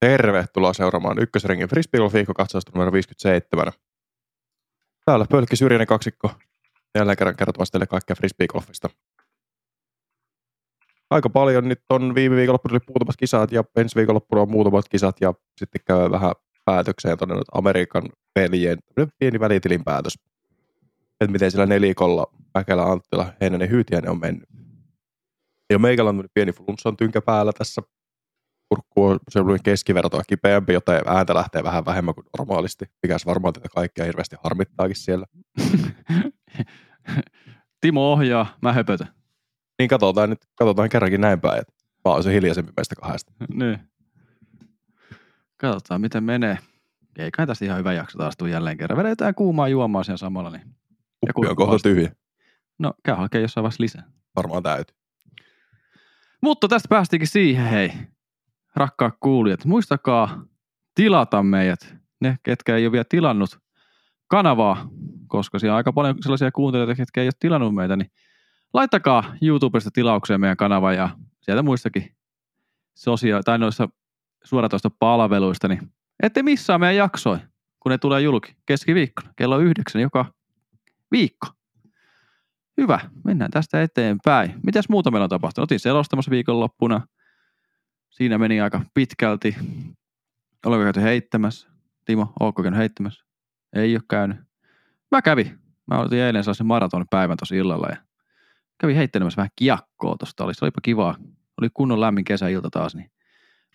Tervetuloa seuraamaan ykkösringin frisbeegolf katsausta numero 57. Täällä Pölkki Syrjäinen kaksikko. Jälleen kerran kertomassa teille kaikkea frisbeegolfista. Aika paljon nyt on viime viikonloppuna oli muutamat kisat ja ensi viikonloppuna on muutamat kisat ja sitten käy vähän päätökseen todennut Amerikan pelien pieni välitilin päätös. Että miten sillä nelikolla Mäkelä, Anttila, Heinänen, Hyytiäinen on mennyt. Ja meikällä on pieni flunssan tynkä päällä tässä kurkku on semmoinen keskivertoa kipeämpi, joten ääntä lähtee vähän vähemmän kuin normaalisti, mikä varmaan tätä kaikkea hirveästi harmittaakin siellä. Timo ohjaa, mä höpötän. Niin katsotaan nyt, katsotaan kerrankin näin päin, että mä oon se hiljaisempi meistä kahdesta. niin. Katsotaan, miten menee. Eiköhän tästä ihan hyvä jakso taas tule jälleen kerran. Vedetään kuumaa juomaa siellä samalla. Niin. Kuppi on kohta tyhjä. No, käy hakea jossain vaiheessa lisää. Varmaan täytyy. Mutta tästä päästiinkin siihen, hei rakkaat kuulijat, muistakaa tilata meidät, ne ketkä ei ole vielä tilannut kanavaa, koska siellä on aika paljon sellaisia kuuntelijoita, ketkä ei ole tilannut meitä, niin laittakaa YouTubesta tilaukseen meidän kanava ja sieltä muistakin sosia- tai noissa suoratoista palveluista, niin ette missaa meidän jaksoi, kun ne tulee julki keskiviikkona kello yhdeksän joka viikko. Hyvä, mennään tästä eteenpäin. Mitäs muuta meillä on tapahtunut? Otin selostamassa viikonloppuna – Siinä meni aika pitkälti. Oletko käyty heittämässä? Timo, oletko käynyt heittämässä? Ei ole käynyt. Mä kävin. Mä otin eilen sellaisen päivän tosi illalla ja kävin heittelemässä vähän kiekkoa tuosta. Oli, olipa kivaa. Oli kunnon lämmin kesäilta taas, niin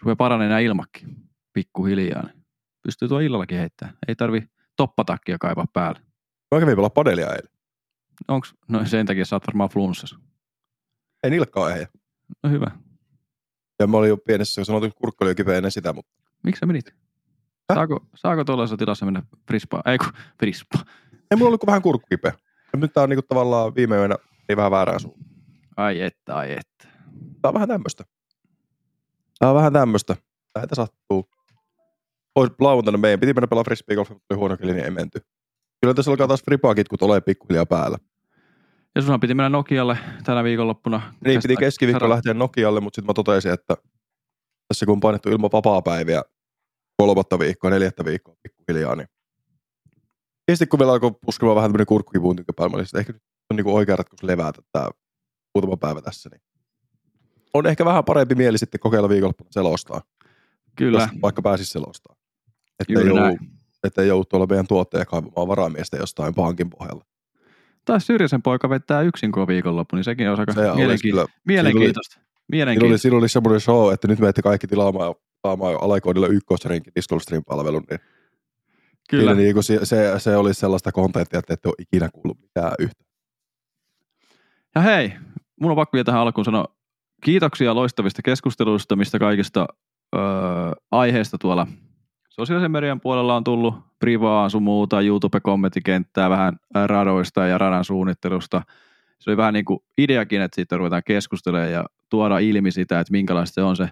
rupeaa paranee nämä ilmakki pikkuhiljaa. Niin pystyy tuo illallakin heittämään. Ei tarvi toppatakkia kaivaa päälle. Mä kävin pelaa padelia eilen. Onks? No sen takia sä oot varmaan flunssassa. En ilkkaa ei. No hyvä. Ja mä olin jo pienessä, kun sanoin, että kurkku oli jo kipeä ennen sitä, mutta... Miksi sä menit? Häh? Saako, saako tuollaisessa tilassa mennä frispaa? Ei kun frispaa. Ei mulla ollut vähän kurkku kipeä. Ja nyt tää on niinku tavallaan viime yönä niin vähän väärään suuntaan. Ai että, ai että. Tää on vähän tämmöstä. Tää on vähän tämmöstä. Näitä sattuu. Ois lauantaina meidän piti mennä pelaa frisbeegolfia, mutta oli huono keli, niin ei menty. Kyllä tässä alkaa taas fripaa kun tulee pikkuhiljaa päällä. Ja sunhan piti mennä Nokialle tänä viikonloppuna. Niin, piti keskiviikko lähteä Nokialle, mutta sitten mä totesin, että tässä kun on painettu ilman vapaa-päiviä kolmatta viikkoa, neljättä viikkoa pikkuhiljaa, niin Kesti kun vielä alkoi puskemaan vähän tämmöinen kurkkukivuun tykkäpäivä, niin ehkä nyt on niin oikea ratkaisu levätä tämä muutama päivä tässä. Niin on ehkä vähän parempi mieli sitten kokeilla viikonloppuna selostaa. Kyllä. Jos vaikka pääsisi selostaa. Että ei, joudu, että ei joudu tuolla meidän tuottaja kaivamaan varamiestä jostain pankin pohjalla. Tai Syrjäsen poika vetää yksin koko viikonloppu, niin sekin on aika se mielenki- mielenkiintoista. Siinä oli, siinä oli semmoinen show, että nyt menette kaikki tilaamaan, tilaamaan jo alakoodilla ykkösrenkin Discord-stream-palvelun, niin Kyllä. Niin kuin se, se, se olisi sellaista kontenttia, että ette ole ikinä kuullut mitään yhtä. Ja hei, mun on pakko vielä tähän alkuun sanoa kiitoksia loistavista keskusteluista, mistä kaikista öö, aiheista tuolla sosiaalisen median puolella on tullut privaa sun muuta, YouTube-kommenttikenttää vähän radoista ja radan suunnittelusta. Se oli vähän niin kuin ideakin, että siitä ruvetaan keskustelemaan ja tuoda ilmi sitä, että minkälaista se on se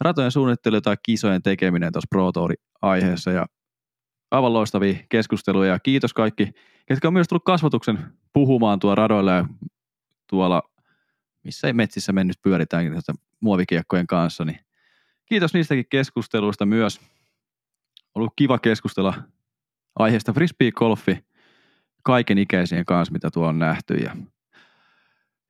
ratojen suunnittelu tai kisojen tekeminen tuossa Pro Tour-aiheessa. Ja aivan loistavia keskusteluja ja kiitos kaikki, ketkä on myös tullut kasvatuksen puhumaan tuolla radoilla ja tuolla, missä ei metsissä mennyt pyöritäänkin muovikiekkojen kanssa, niin kiitos niistäkin keskusteluista myös ollut kiva keskustella aiheesta frisbee-golfi kaiken ikäisien kanssa, mitä tuo on nähty. Ja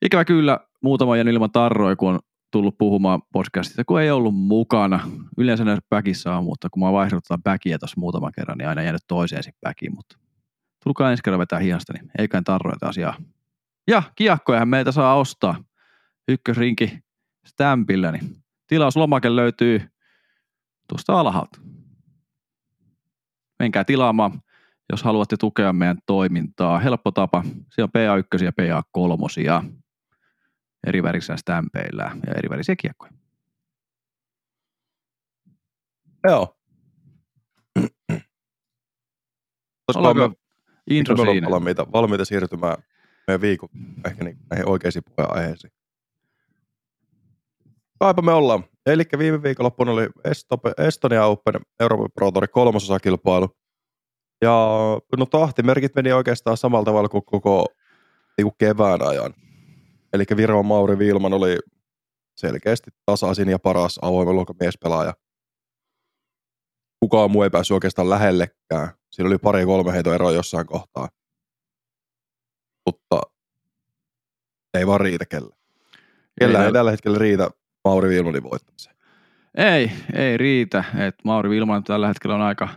ikävä kyllä muutama ajan ilman tarroja, kun on tullut puhumaan podcastista, kun ei ollut mukana. Yleensä näissä bacissa on, mutta kun mä oon vaihdellut backia tuossa muutaman kerran, niin aina jäänyt toiseen sitten backiin, mutta tulkaa ensi kerran vetää hihasta, niin eiköhän tarroja taas jaa. Ja kiekkojahan meiltä saa ostaa ykkösrinki Stampillä, niin tilauslomake löytyy tuosta alhaalta menkää tilaamaan, jos haluatte tukea meidän toimintaa. Helppo tapa. Siellä on PA1 ja PA3 eri värisiä stämpeillä ja eri värisiä kiekkoja. Joo. Me, intro siinä? Valmiita, valmiita siirtymään meidän viikon ehkä niin, näihin oikeisiin puheenaiheisiin. Kaipa me ollaan. Eli viime viikonloppuna oli Estonia Open Euroopan Pro Tour kolmososakilpailu. Ja no tahtimerkit meni oikeastaan samalla tavalla kuin koko niin kuin kevään ajan. Eli Viron Mauri Vilman oli selkeästi tasaisin ja paras avoimen luokan miespelaaja. kukaan muu ei päässyt oikeastaan lähellekään. Siinä oli pari kolme heito eroa jossain kohtaa. Mutta ei vaan riitä kellä. Kellä ei, ei tällä hetkellä riitä Mauri Vilmanin voittamiseen. Ei, ei riitä. Et Mauri Vilman tällä hetkellä on aika,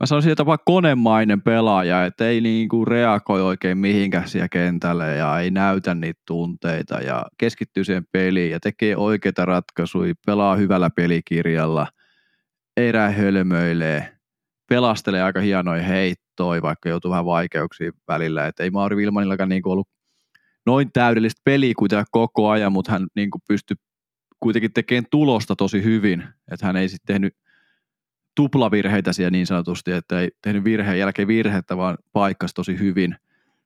mä sanoisin jopa konemainen pelaaja, että ei niinku reagoi oikein mihinkään siellä kentälle ja ei näytä niitä tunteita ja keskittyy siihen peliin ja tekee oikeita ratkaisuja, pelaa hyvällä pelikirjalla, ei hölmöilee, pelastelee aika hienoja heittoja, vaikka joutuu vähän vaikeuksiin välillä. Et ei Mauri Vilmanillakaan niinku ollut noin täydellistä peliä kuitenkaan koko ajan, mutta hän niinku pystyi kuitenkin tekemään tulosta tosi hyvin, että hän ei sitten tehnyt tuplavirheitä siellä niin sanotusti, että ei tehnyt virheen jälkeen virhettä, vaan paikkas tosi hyvin.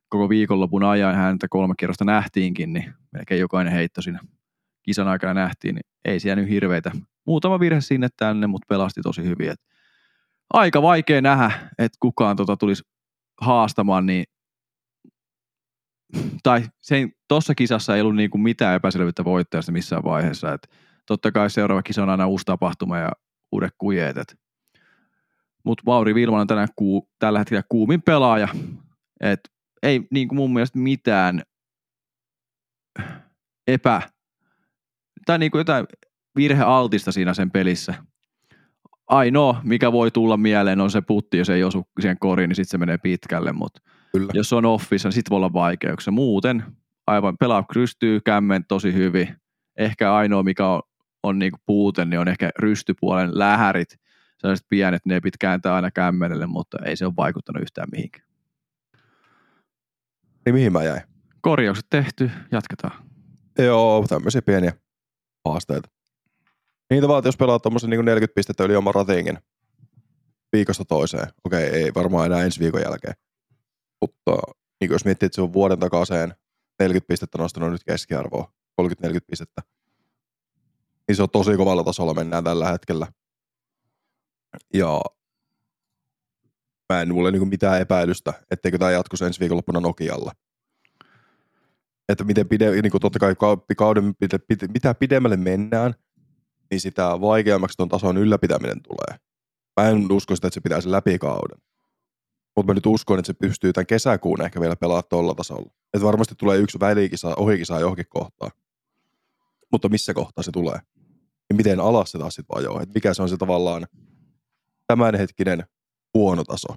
Koko viikonlopun ajan häntä kolme kierrosta nähtiinkin, niin melkein jokainen heitto siinä kisan aikana nähtiin, niin ei siellä nyt hirveitä. Muutama virhe sinne tänne, mutta pelasti tosi hyvin. Et aika vaikea nähdä, että kukaan tota tulisi haastamaan, niin tai tuossa kisassa ei ollut niinku mitään epäselvyyttä voittajasta missään vaiheessa. Et totta kai seuraava kisa on aina uusi tapahtuma ja uudet kujeet. Mutta Mauri Vilman on tänään kuu, tällä hetkellä kuumin pelaaja. Et ei niinku mun mielestä mitään epä, tai niinku jotain virhealtista siinä sen pelissä. Ainoa, mikä voi tulla mieleen, on se putti, jos ei osu siihen koriin, niin sitten se menee pitkälle, mutta. Jos on offissa, niin sitten voi olla vaikeuksia. Muuten aivan pelaa rystyy kämmen tosi hyvin. Ehkä ainoa, mikä on, on niinku puute, niin on ehkä rystypuolen lähärit. Sellaiset pienet, ne pitää kääntää aina kämmenelle, mutta ei se ole vaikuttanut yhtään mihinkään. Niin mihin mä jäin? Korjaukset tehty, jatketaan. Joo, tämmöisiä pieniä haasteita. Niitä vaan, jos pelaat tuommoisen niin 40 pistettä yli oman ratingin viikosta toiseen. Okei, ei varmaan enää ensi viikon jälkeen. Mutta niin jos miettii, että se on vuoden takaisin 40 pistettä nostanut nyt keskiarvoa, 30-40 pistettä, niin se on tosi kovalla tasolla mennään tällä hetkellä. Ja mä en mulle niin mitään epäilystä, etteikö tämä jatkuisi ensi viikonloppuna Nokialla. Että miten pide, niin kuin totta kai kauden, pide, pide, mitä pidemmälle mennään, niin sitä vaikeammaksi tuon tason ylläpitäminen tulee. Mä en usko sitä, että se pitäisi läpi kauden. Mutta mä nyt uskon, että se pystyy tämän kesäkuun ehkä vielä pelaamaan tuolla tasolla. Että varmasti tulee yksi välikisa, ohikisa johonkin kohtaan. Mutta missä kohtaa se tulee? Ja miten alas se taas sitten vajoo? Että mikä se on se tavallaan tämänhetkinen huono taso?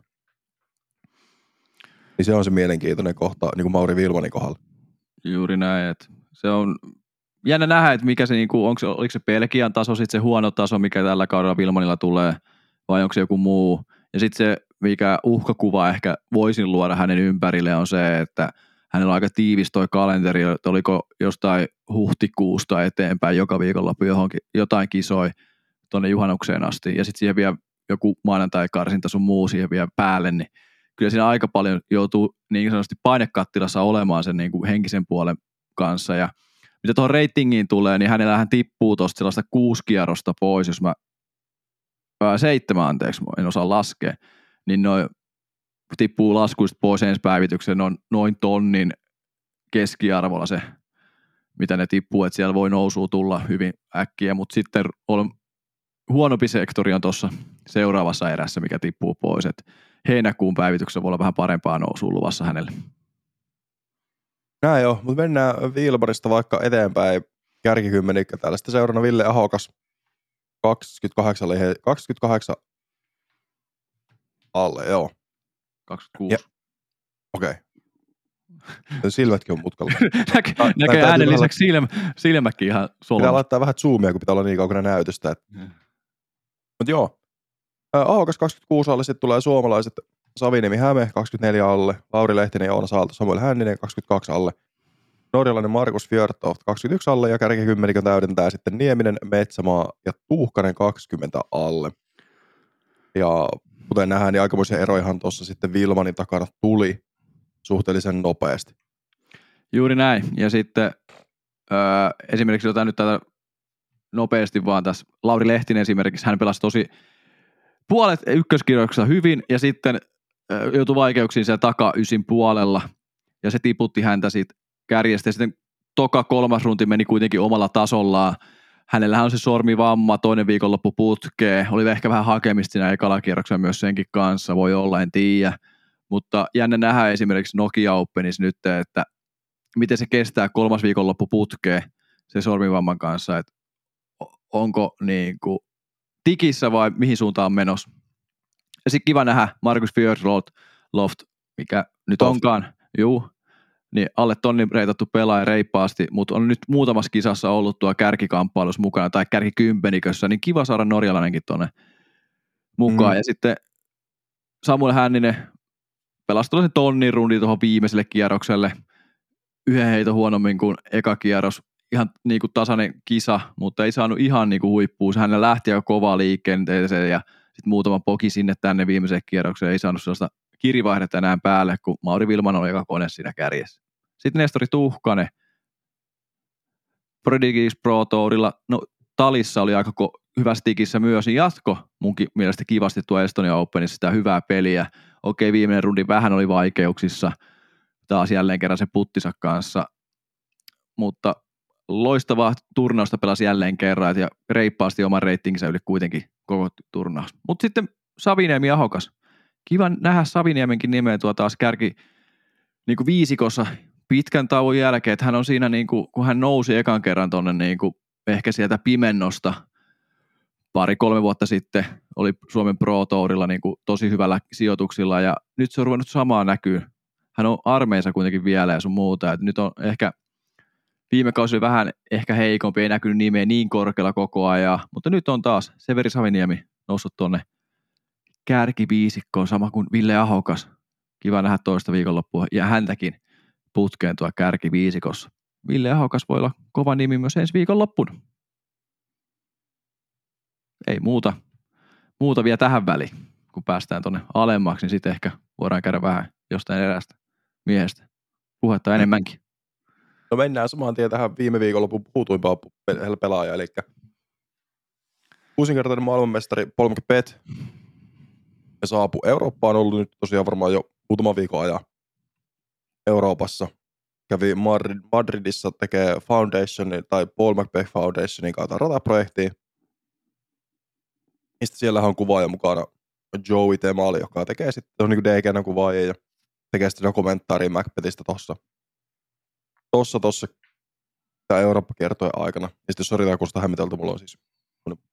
Niin se on se mielenkiintoinen kohta, niin kuin Mauri Vilmanin kohdalla. Juuri näin, että se on jännä nähdä, että mikä se, niin kuin, onko oliko se Pelkian taso sitten se huono taso, mikä tällä kaudella Vilmanilla tulee, vai onko se joku muu. Ja sitten se mikä uhkakuva ehkä voisin luoda hänen ympärille on se, että hänellä on aika tiivis toi kalenteri, että oliko jostain huhtikuusta eteenpäin joka viikonloppu johonkin, jotain kisoi tuonne juhannukseen asti. Ja sitten siihen vielä joku maanantai-karsinta sun muu siihen vielä päälle, niin kyllä siinä aika paljon joutuu niin sanotusti painekattilassa olemaan sen niin kuin henkisen puolen kanssa. Ja mitä tuohon ratingiin tulee, niin hänellähän tippuu tuosta sellaista kuusi kierrosta pois, jos mä ää, seitsemän anteeksi, en osaa laskea, niin noin tippuu laskuista pois ensi päivitykseen noin, noin tonnin keskiarvolla se, mitä ne tippuu, että siellä voi nousua tulla hyvin äkkiä, mutta sitten on huonompi sektori on tuossa seuraavassa erässä, mikä tippuu pois, että heinäkuun päivityksessä voi olla vähän parempaa nousua luvassa hänelle. Näin joo, mutta mennään Vilbarista vaikka eteenpäin. Kärkikymmenikkä täällä? Sitten seurana Ville Ahokas. 28, 28 alle, joo. 26. Okei. Okay. Silmätkin on mutkalla. Näkee, näkee äänen lisäksi silmä, silmäkin ihan solmassa. Pitää laittaa vähän zoomia, kun pitää olla niin kaukana näytöstä. Että... Mm. Mutta joo. Ahokas 26 alle, sitten tulee suomalaiset Savinemi Häme 24 alle, Lauri Lehtinen ja Oona Saalto, Samuel Hänninen 22 alle, norjalainen Markus Fjörtoft 21 alle ja kärkikymmenikön täydentää sitten Nieminen, Metsämaa ja Tuuhkanen 20 alle. Ja kuten nähdään, niin aikamoisia erojahan tuossa sitten Vilmanin takana tuli suhteellisen nopeasti. Juuri näin. Ja sitten öö, esimerkiksi jotain nyt tätä nopeasti vaan tässä. Lauri Lehtinen esimerkiksi, hän pelasi tosi puolet ykköskirjoituksessa hyvin ja sitten öö, joutui vaikeuksiin siellä taka ysin puolella ja se tiputti häntä siitä kärjestä. Ja sitten toka kolmas runti meni kuitenkin omalla tasollaan. Hänellähän on se sormivamma, toinen viikonloppu putkee. Oli ehkä vähän hakemista siinä ekalla kierroksella myös senkin kanssa, voi olla, en tiedä. Mutta jännä nähdä esimerkiksi Nokia Openissa nyt, että miten se kestää kolmas viikonloppu putkee se sormivamman kanssa, että onko niin kuin tikissä vai mihin suuntaan on menossa. Ja sitten kiva nähdä Markus Fjordloft, Loft, mikä nyt Loft. onkaan, juu, niin alle tonnin reitattu pelaaja reippaasti, mutta on nyt muutamassa kisassa ollut tuo kärkikamppailussa mukana tai kärkikympenikössä, niin kiva saada norjalainenkin tuonne mukaan. Mm. Ja sitten Samuel Hänninen pelasi tuollaisen tonnin rundi tuohon viimeiselle kierrokselle. Yhden heito huonommin kuin eka kierros. Ihan niin kuin tasainen kisa, mutta ei saanut ihan niin kuin huippuun. Hän lähti jo kovaa liikenteeseen ja sitten muutama poki sinne tänne viimeiseen kierrokseen. Ei saanut sellaista kirivaihdetta enää päälle, kun Mauri Vilman oli eka kone siinä kärjessä. Sitten Nestori Tuhkanen, Prodigis Pro Tourilla, no Talissa oli aika ko- hyvässä tikissä myös, niin jatko munkin mielestä kivasti tuo Estonia Openissa sitä hyvää peliä. Okei, viimeinen rundi vähän oli vaikeuksissa, taas jälleen kerran se puttinsa kanssa, mutta loistavaa turnausta pelasi jälleen kerran ja reippaasti oman reitinginsä yli kuitenkin koko turnaus. Mutta sitten Saviniemi Ahokas. Kiva nähdä Saviniemenkin nimeä tuo taas kärki niin kuin viisikossa pitkän tauon jälkeen, että hän on siinä, niin kuin, kun hän nousi ekan kerran tuonne niin ehkä sieltä pimennosta pari-kolme vuotta sitten, oli Suomen Pro Tourilla niin kuin, tosi hyvällä sijoituksilla ja nyt se on ruvennut samaa näkyy. Hän on armeissa kuitenkin vielä ja sun muuta, että nyt on ehkä viime kausi oli vähän ehkä heikompi, ei näkynyt nimeä niin korkealla koko ajan, mutta nyt on taas Severi Saviniemi noussut tuonne kärkiviisikkoon, sama kuin Ville Ahokas. Kiva nähdä toista viikonloppua ja häntäkin putkeen tuo kärkiviisikossa. Ville Ahokas voi olla kova nimi myös ensi viikonloppuna. Ei muuta, muuta vielä tähän väliin. Kun päästään tuonne alemmaksi, niin sitten ehkä voidaan käydä vähän jostain erästä miehestä puhetta enemmänkin. No mennään saman tien tähän viime viikonlopun puhutuimpaan pe- pelaajaan, eli kuusinkertainen maailmanmestari Paul McBeth ja saapui Eurooppaan, on ollut nyt tosiaan varmaan jo muutaman viikon ajan Euroopassa. Kävi Madrid- Madridissa tekee Foundationin tai Paul McBeth Foundationin kautta rataprojektia. Mistä siellä on kuvaaja mukana Joey Temali, joka tekee sitten, on niin DGN kuvaaja ja tekee sitten dokumentaaria Macbethistä tossa tossa, tossa Eurooppa kertoi aikana. Ja sitten sori, kun sitä hämmitelty, mulla on siis semmonen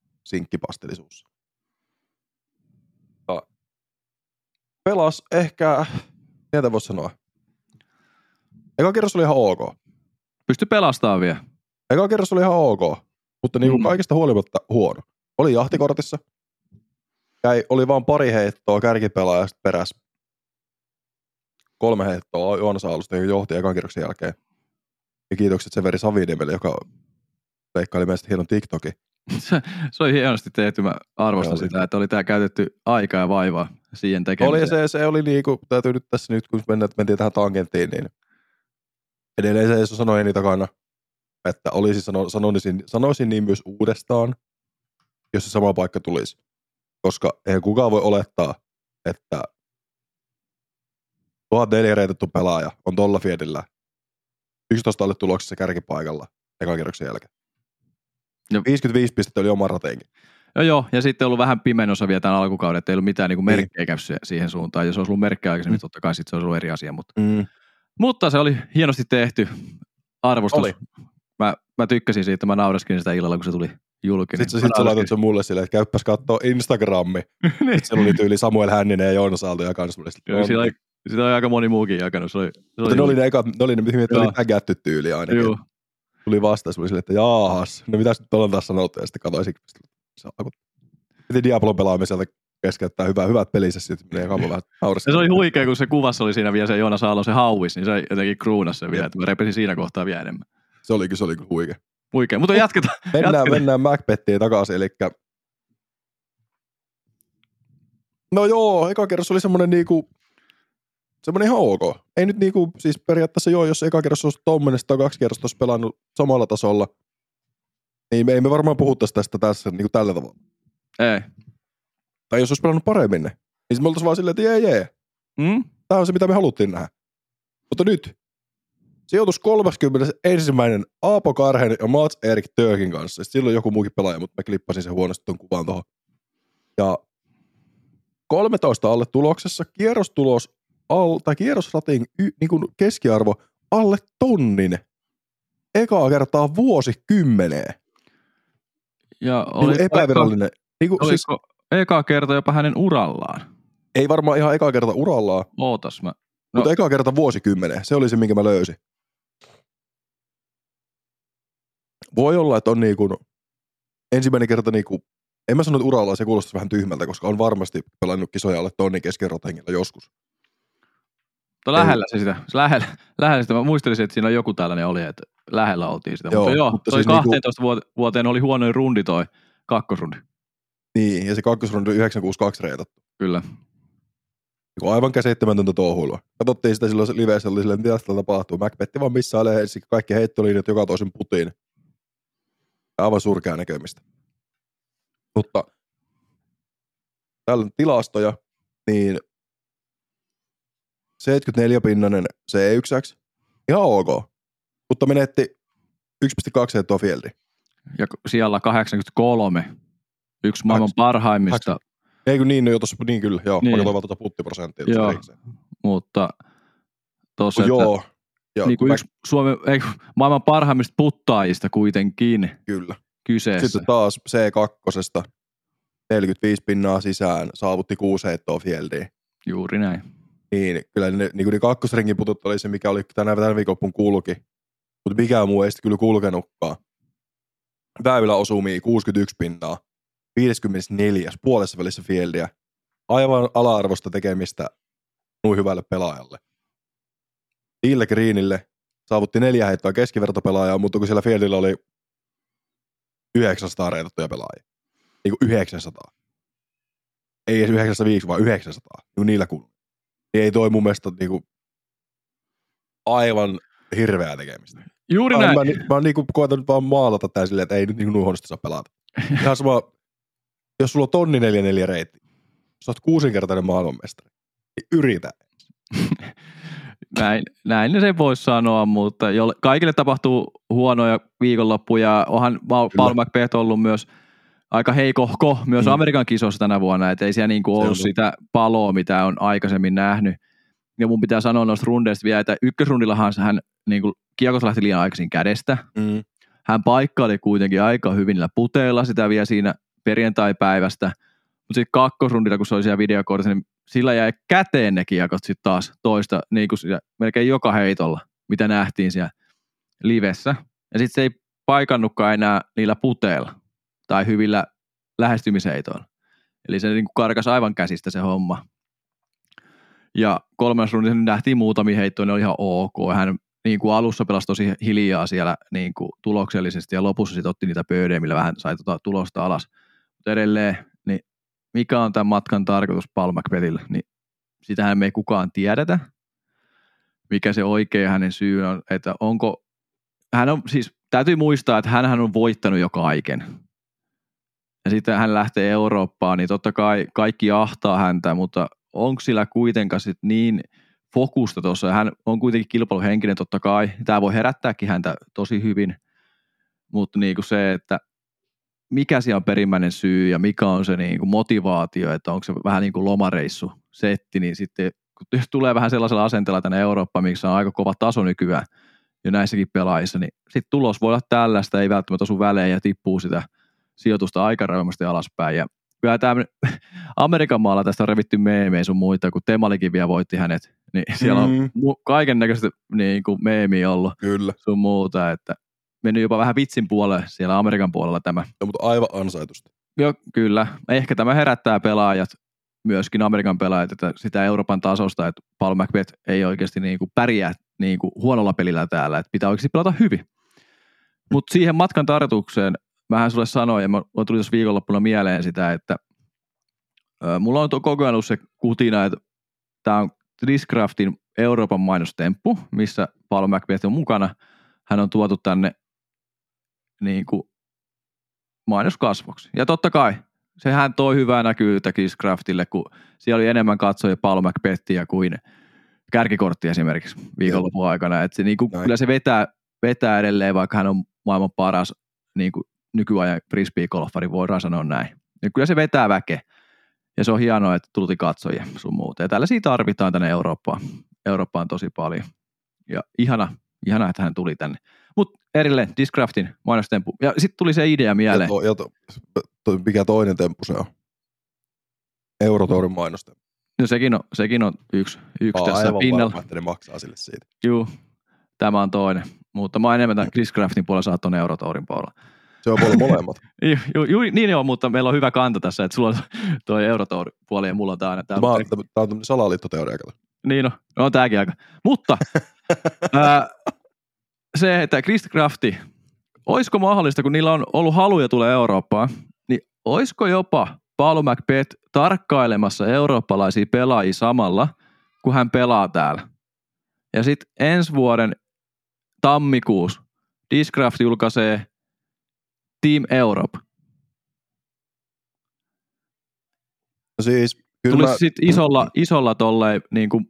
pelas ehkä, mitä voisi sanoa. Eka kerros oli ihan ok. Pysty pelastamaan vielä. Eka kerros oli ihan ok, mutta niin kuin Mm. kaikista huolimatta huono. Oli jahtikortissa. Jäi, oli vaan pari heittoa kärkipelaajasta peräs. Kolme heittoa Joona Saalosta, joka johti ekan kierroksen jälkeen. Ja kiitokset Severi Saviniemelle, joka leikkaili meistä hienon TikTokin. Se, se oli hienosti tehty. Mä arvostan Oli. sitä, että oli tää käytetty aikaa ja vaivaa siihen tekemiseen. Oli se, se oli niinku, täytyy nyt tässä nyt, kun mennään, mentiin tähän tangenttiin, niin edelleen se Esu sanoi eni takana, että olisi sano, sanoisin, sanoisin niin myös uudestaan, jos se sama paikka tulisi. Koska eihän kukaan voi olettaa, että 1004 reitettu pelaaja on tolla fiedillä 11 alle tuloksessa kärkipaikalla ekan kierroksen jälkeen. No. 55 pistettä oli oma rateenkin. No joo, ja sitten ollut vähän pimenossa vielä tämän alkukauden, että ei ollut mitään niin Niin. merkkejä käy se- siihen suuntaan. Jos olisi ollut merkkejä aikaisemmin, Mm. totta kai sitten se olisi ollut eri asia. Mutta, Mm. mutta se oli hienosti tehty arvostus. Oli. Mä, mä tykkäsin siitä, mä naureskin sitä illalla, kun se tuli julkinen. Sitten sä, sit sä laitat sen mulle silleen, että käyppäs kattoo Instagrammi. niin. Siellä oli tyyli Samuel Hänninen ja Joonas Aalto ja kans mulle. Joo, Siellä oli, sitä oli aika moni muukin jakanut. Se oli, se Mutta ne oli ne ekat, ne oli ne, mihin oli tägätty tyyli ainakin. Joo. Tuli vastaus, se oli silleen, että jaahas, no mitäs nyt on taas sanottu, ja sitten alkoi. Piti Diablon pelaamiselta keskeyttää hyvää, hyvät pelissä, sitten menee kauan vähän naureskella. se oli huikea, kun se kuvassa oli siinä vielä se Joonas Aallon se hauis, niin se jotenkin kruunasi sen vielä, että mä repesin siinä kohtaa vielä enemmän. Se oli, kyllä- se oli kyllä huikea. Huikea, mutta jatketaan. Mennään, Jatketaan. mennään Macbethiin takaisin, eli No joo, eka kerros oli semmoinen niinku, semmoinen ihan ok. Ei nyt niinku, siis periaatteessa joo, jos eka kerros olisi tommonen, tai kaksi kerrosta olisi pelannut samalla tasolla, niin me ei me varmaan puhuttaisi tästä tässä niinku tällä tavalla. Ei. Tai jos olisi pelannut paremmin ne, niin sit me oltaisiin vaan silleen, että jee jee, Mm? tämä on se mitä me haluttiin nähdä. Mutta nyt, sijoitus 31. Aapo Karhen ja Mats Erik Tökin kanssa. Sitten silloin joku muukin pelaaja, mutta mä klippasin sen huonosti tuon kuvan tuohon. Ja 13 alle tuloksessa, kierrostulos, al, tai kierrosrating y, niin kuin keskiarvo alle tonnin. Ekaa kertaa vuosikymmeneen. Ja Niin oli, kuin epävirallinen. Niin kuin, siis, oliko eka kerta jopa hänen urallaan? ei varmaan ihan ekaa kerta urallaan, Ootas mä. no. Mutta ekaa kerta vuosikymmeneen. Se oli se, minkä mä löysin. Voi olla, että on niin kuin, ensimmäinen kerta niin kuin, en mä sano, että uralla se kuulostaa vähän tyhmältä, koska on varmasti pelannut kisoja alle tonnin keskirotengillä joskus. Mutta lähellä se sitä. Se lähellä, lähellä sitä. Mä muistelisin, että siinä joku tällainen oli, että lähellä oltiin sitä. Joo, mutta joo, mutta toi siis niinku- 12 vuote- vuoteen oli huonoin rundi toi kakkosrundi. Niin, ja se kakkosrundi 962 reitattu. Kyllä. Niin aivan käsittämätöntä touhuilua. Katsottiin sitä silloin liveissä, oli silleen, mitä täällä tapahtuu. Macbetti vaan missään ensin kaikki heittolinjat joka toisen putiin. Aivan surkea näkemistä. Mutta täällä on tilastoja, niin 74-pinnanen C1X, ihan ok. Mutta menetti 1,2 heittoa fieldi. Ja siellä 83. Yksi maailman parhaimmista, Ei kun niin, no jo tossa, niin kyllä, joo. Niin. Mä katsoin tuota puttiprosenttia. tuossa Joo. mutta tossa, Mut että Joo. Ja niin kuin mä- yksi Suomen, ei, maailman parhaimmista puttaajista kuitenkin Kyllä. kyseessä. Sitten taas C2, 45 pinnaa sisään, saavutti kuusi heittoa fieldiin. Juuri näin. Niin, kyllä ne, niin ne kakkosringin putut oli se, mikä oli tänä, tänä viikonloppuun kulki. Mutta mikään muu ei sitten kyllä kulkenutkaan. Väylä osumii 61 pinnaa, 54. puolessa välissä fieldiä. Aivan ala-arvosta tekemistä noin hyvälle pelaajalle. Tille Greenille saavutti neljä heittoa keskivertopelaajaa, mutta kun siellä fieldillä oli 900 reitattuja pelaajia. Niin kuin 900. Ei edes 905, vaan 900. Niin niillä kun. Niin ei toi mun mielestä niin kuin aivan hirveää tekemistä. Juuri Mä, näin. mä, mä, mä niin kuin koetan nyt vaan maalata tää silleen, että ei nyt niin kuin huonosti saa pelata. Ihan sama, jos sulla on tonni 44 reitti, sä oot kuusinkertainen maailmanmestari, niin yritä. Näin, näin se voisi sanoa, mutta jolle, kaikille tapahtuu huonoja viikonloppuja. Onhan Paul McBeth ollut myös aika heikohko myös Mm. Amerikan kisossa tänä vuonna, että ei siellä niinku Se ollut sitä paloa, mitä on aikaisemmin nähnyt. Ja mun pitää sanoa noista rundeista vielä, että ykkösrundillahan hän niinku, kiekos lähti liian aikaisin kädestä. Mm. Hän paikkaili kuitenkin aika hyvin niillä puteilla sitä vielä siinä perjantai-päivästä. Mutta sitten kakkosrundilla, kun se oli siellä videokortissa, niin sillä jäi käteen ne kiekot sitten taas toista, niin kuin siellä, melkein joka heitolla, mitä nähtiin siellä livessä. Ja sitten se ei paikannutkaan enää niillä puteilla tai hyvillä lähestymisheitoilla. Eli se niin kuin karkas aivan käsistä se homma. Ja kolmas rundissa nähtiin muutamia heittoja, ne oli ihan ok. Hän niin kuin alussa pelasi tosi hiljaa siellä niin kuin tuloksellisesti ja lopussa sitten otti niitä pöydejä, millä vähän sai tota tulosta alas. Mutta edelleen, niin mikä on tämän matkan tarkoitus Paul McBethillä, niin sitähän me ei kukaan tiedetä, mikä se oikea hänen syy on, että onko, hän on siis, täytyy muistaa, että hän on voittanut jo kaiken. Ja sitten hän lähtee Eurooppaan, niin totta kai kaikki ahtaa häntä, mutta onko sillä kuitenkaan sit niin fokusta tuossa, hän on kuitenkin kilpailuhenkinen totta kai, tämä voi herättääkin häntä tosi hyvin, mutta niin kuin se, että mikä siellä on perimmäinen syy ja mikä on se niin kuin motivaatio, että onko se vähän niin kuin lomareissu setti, niin sitten kun tulee vähän sellaisella asenteella tänne Eurooppaan, missä on aika kova taso nykyään jo näissäkin pelaajissa, niin sitten tulos voi olla tällaista, ei välttämättä osu välein ja tippuu sitä sijoitusta aika raumasti alaspäin. Ja kyllä tämä Amerikan maalla tästä on revitty meemejä sun muita, kun Temalikin vielä voitti hänet, niin siellä on Mm. kaiken näköistä niin kuin meemiä ollut Kyllä. sun muuta, että mennyt jopa vähän vitsin puolelle siellä Amerikan puolella tämä. Ja, mutta aivan ansaitusti. Joo, kyllä. Ehkä tämä herättää pelaajat, myöskin Amerikan pelaajat, että sitä Euroopan tasosta, että Paul McBeth ei oikeasti niin kuin pärjää niin kuin huonolla pelillä täällä, että pitää oikeasti pelata hyvin. Mutta siihen matkan tarkoitukseen, mähän sulle sanoin, ja mä mulla tuli tuossa viikonloppuna mieleen sitä, että ö, mulla on koko ajan ollut se kutina, että tämä on Discraftin Euroopan mainostemppu, missä Paul McBeth on mukana. Hän on tuotu tänne niin kuin mainoskasvoksi. Ja totta kai, sehän toi hyvää näkyyttä Discraftille, kun siellä oli enemmän katsojia Paul McBethia kuin kärkikortti esimerkiksi viikonlopun aikana. Et se, niin kuin, kyllä se vetää, vetää edelleen, vaikka hän on maailman paras niin kuin nykyajan frisbee-golfari, voidaan sanoa näin. Ja kyllä se vetää väkeä. Ja se on hienoa, että tulti katsojia sun muuta. Ja tällaisia tarvitaan tänne Eurooppaan. Eurooppaan tosi paljon. Ja ihana, ihana että hän tuli tänne. Mutta edelleen Discraftin mainostempu. Ja sitten tuli se idea Ja, mieleen. to, ja to, to, mikä toinen temppu se on? Eurotourin mainosta. No sekin on, sekin on yksi, yksi Aa, tässä aivan pinnalla. varma, että ne maksaa sille siitä. Juu, tämä on toinen. Mutta mä enemmän tämän Discraftin puolella, sä oot tuonne Eurotourin puolella. Se on paljon molemmat. Ju, ju, niin on, mutta meillä on hyvä kanta tässä, että sulla on toi Eurotour puoli ja mulla on. Tämä on, tämä on tämmöinen salaliittoteoria. kato. Niin on, on tääkin aika. Mutta ää, se, että Chris Crafti, olisiko mahdollista, kun niillä on ollut haluja tulla Eurooppaan, niin olisiko jopa Paolo Macbeth tarkkailemassa eurooppalaisia pelaajia samalla, kun hän pelaa täällä. Ja sitten ensi vuoden tammikuussa Discraft julkaisee Team Europe. No siis, kyllä Tulisi mä, sitten isolla, isolla tolleen niin kuin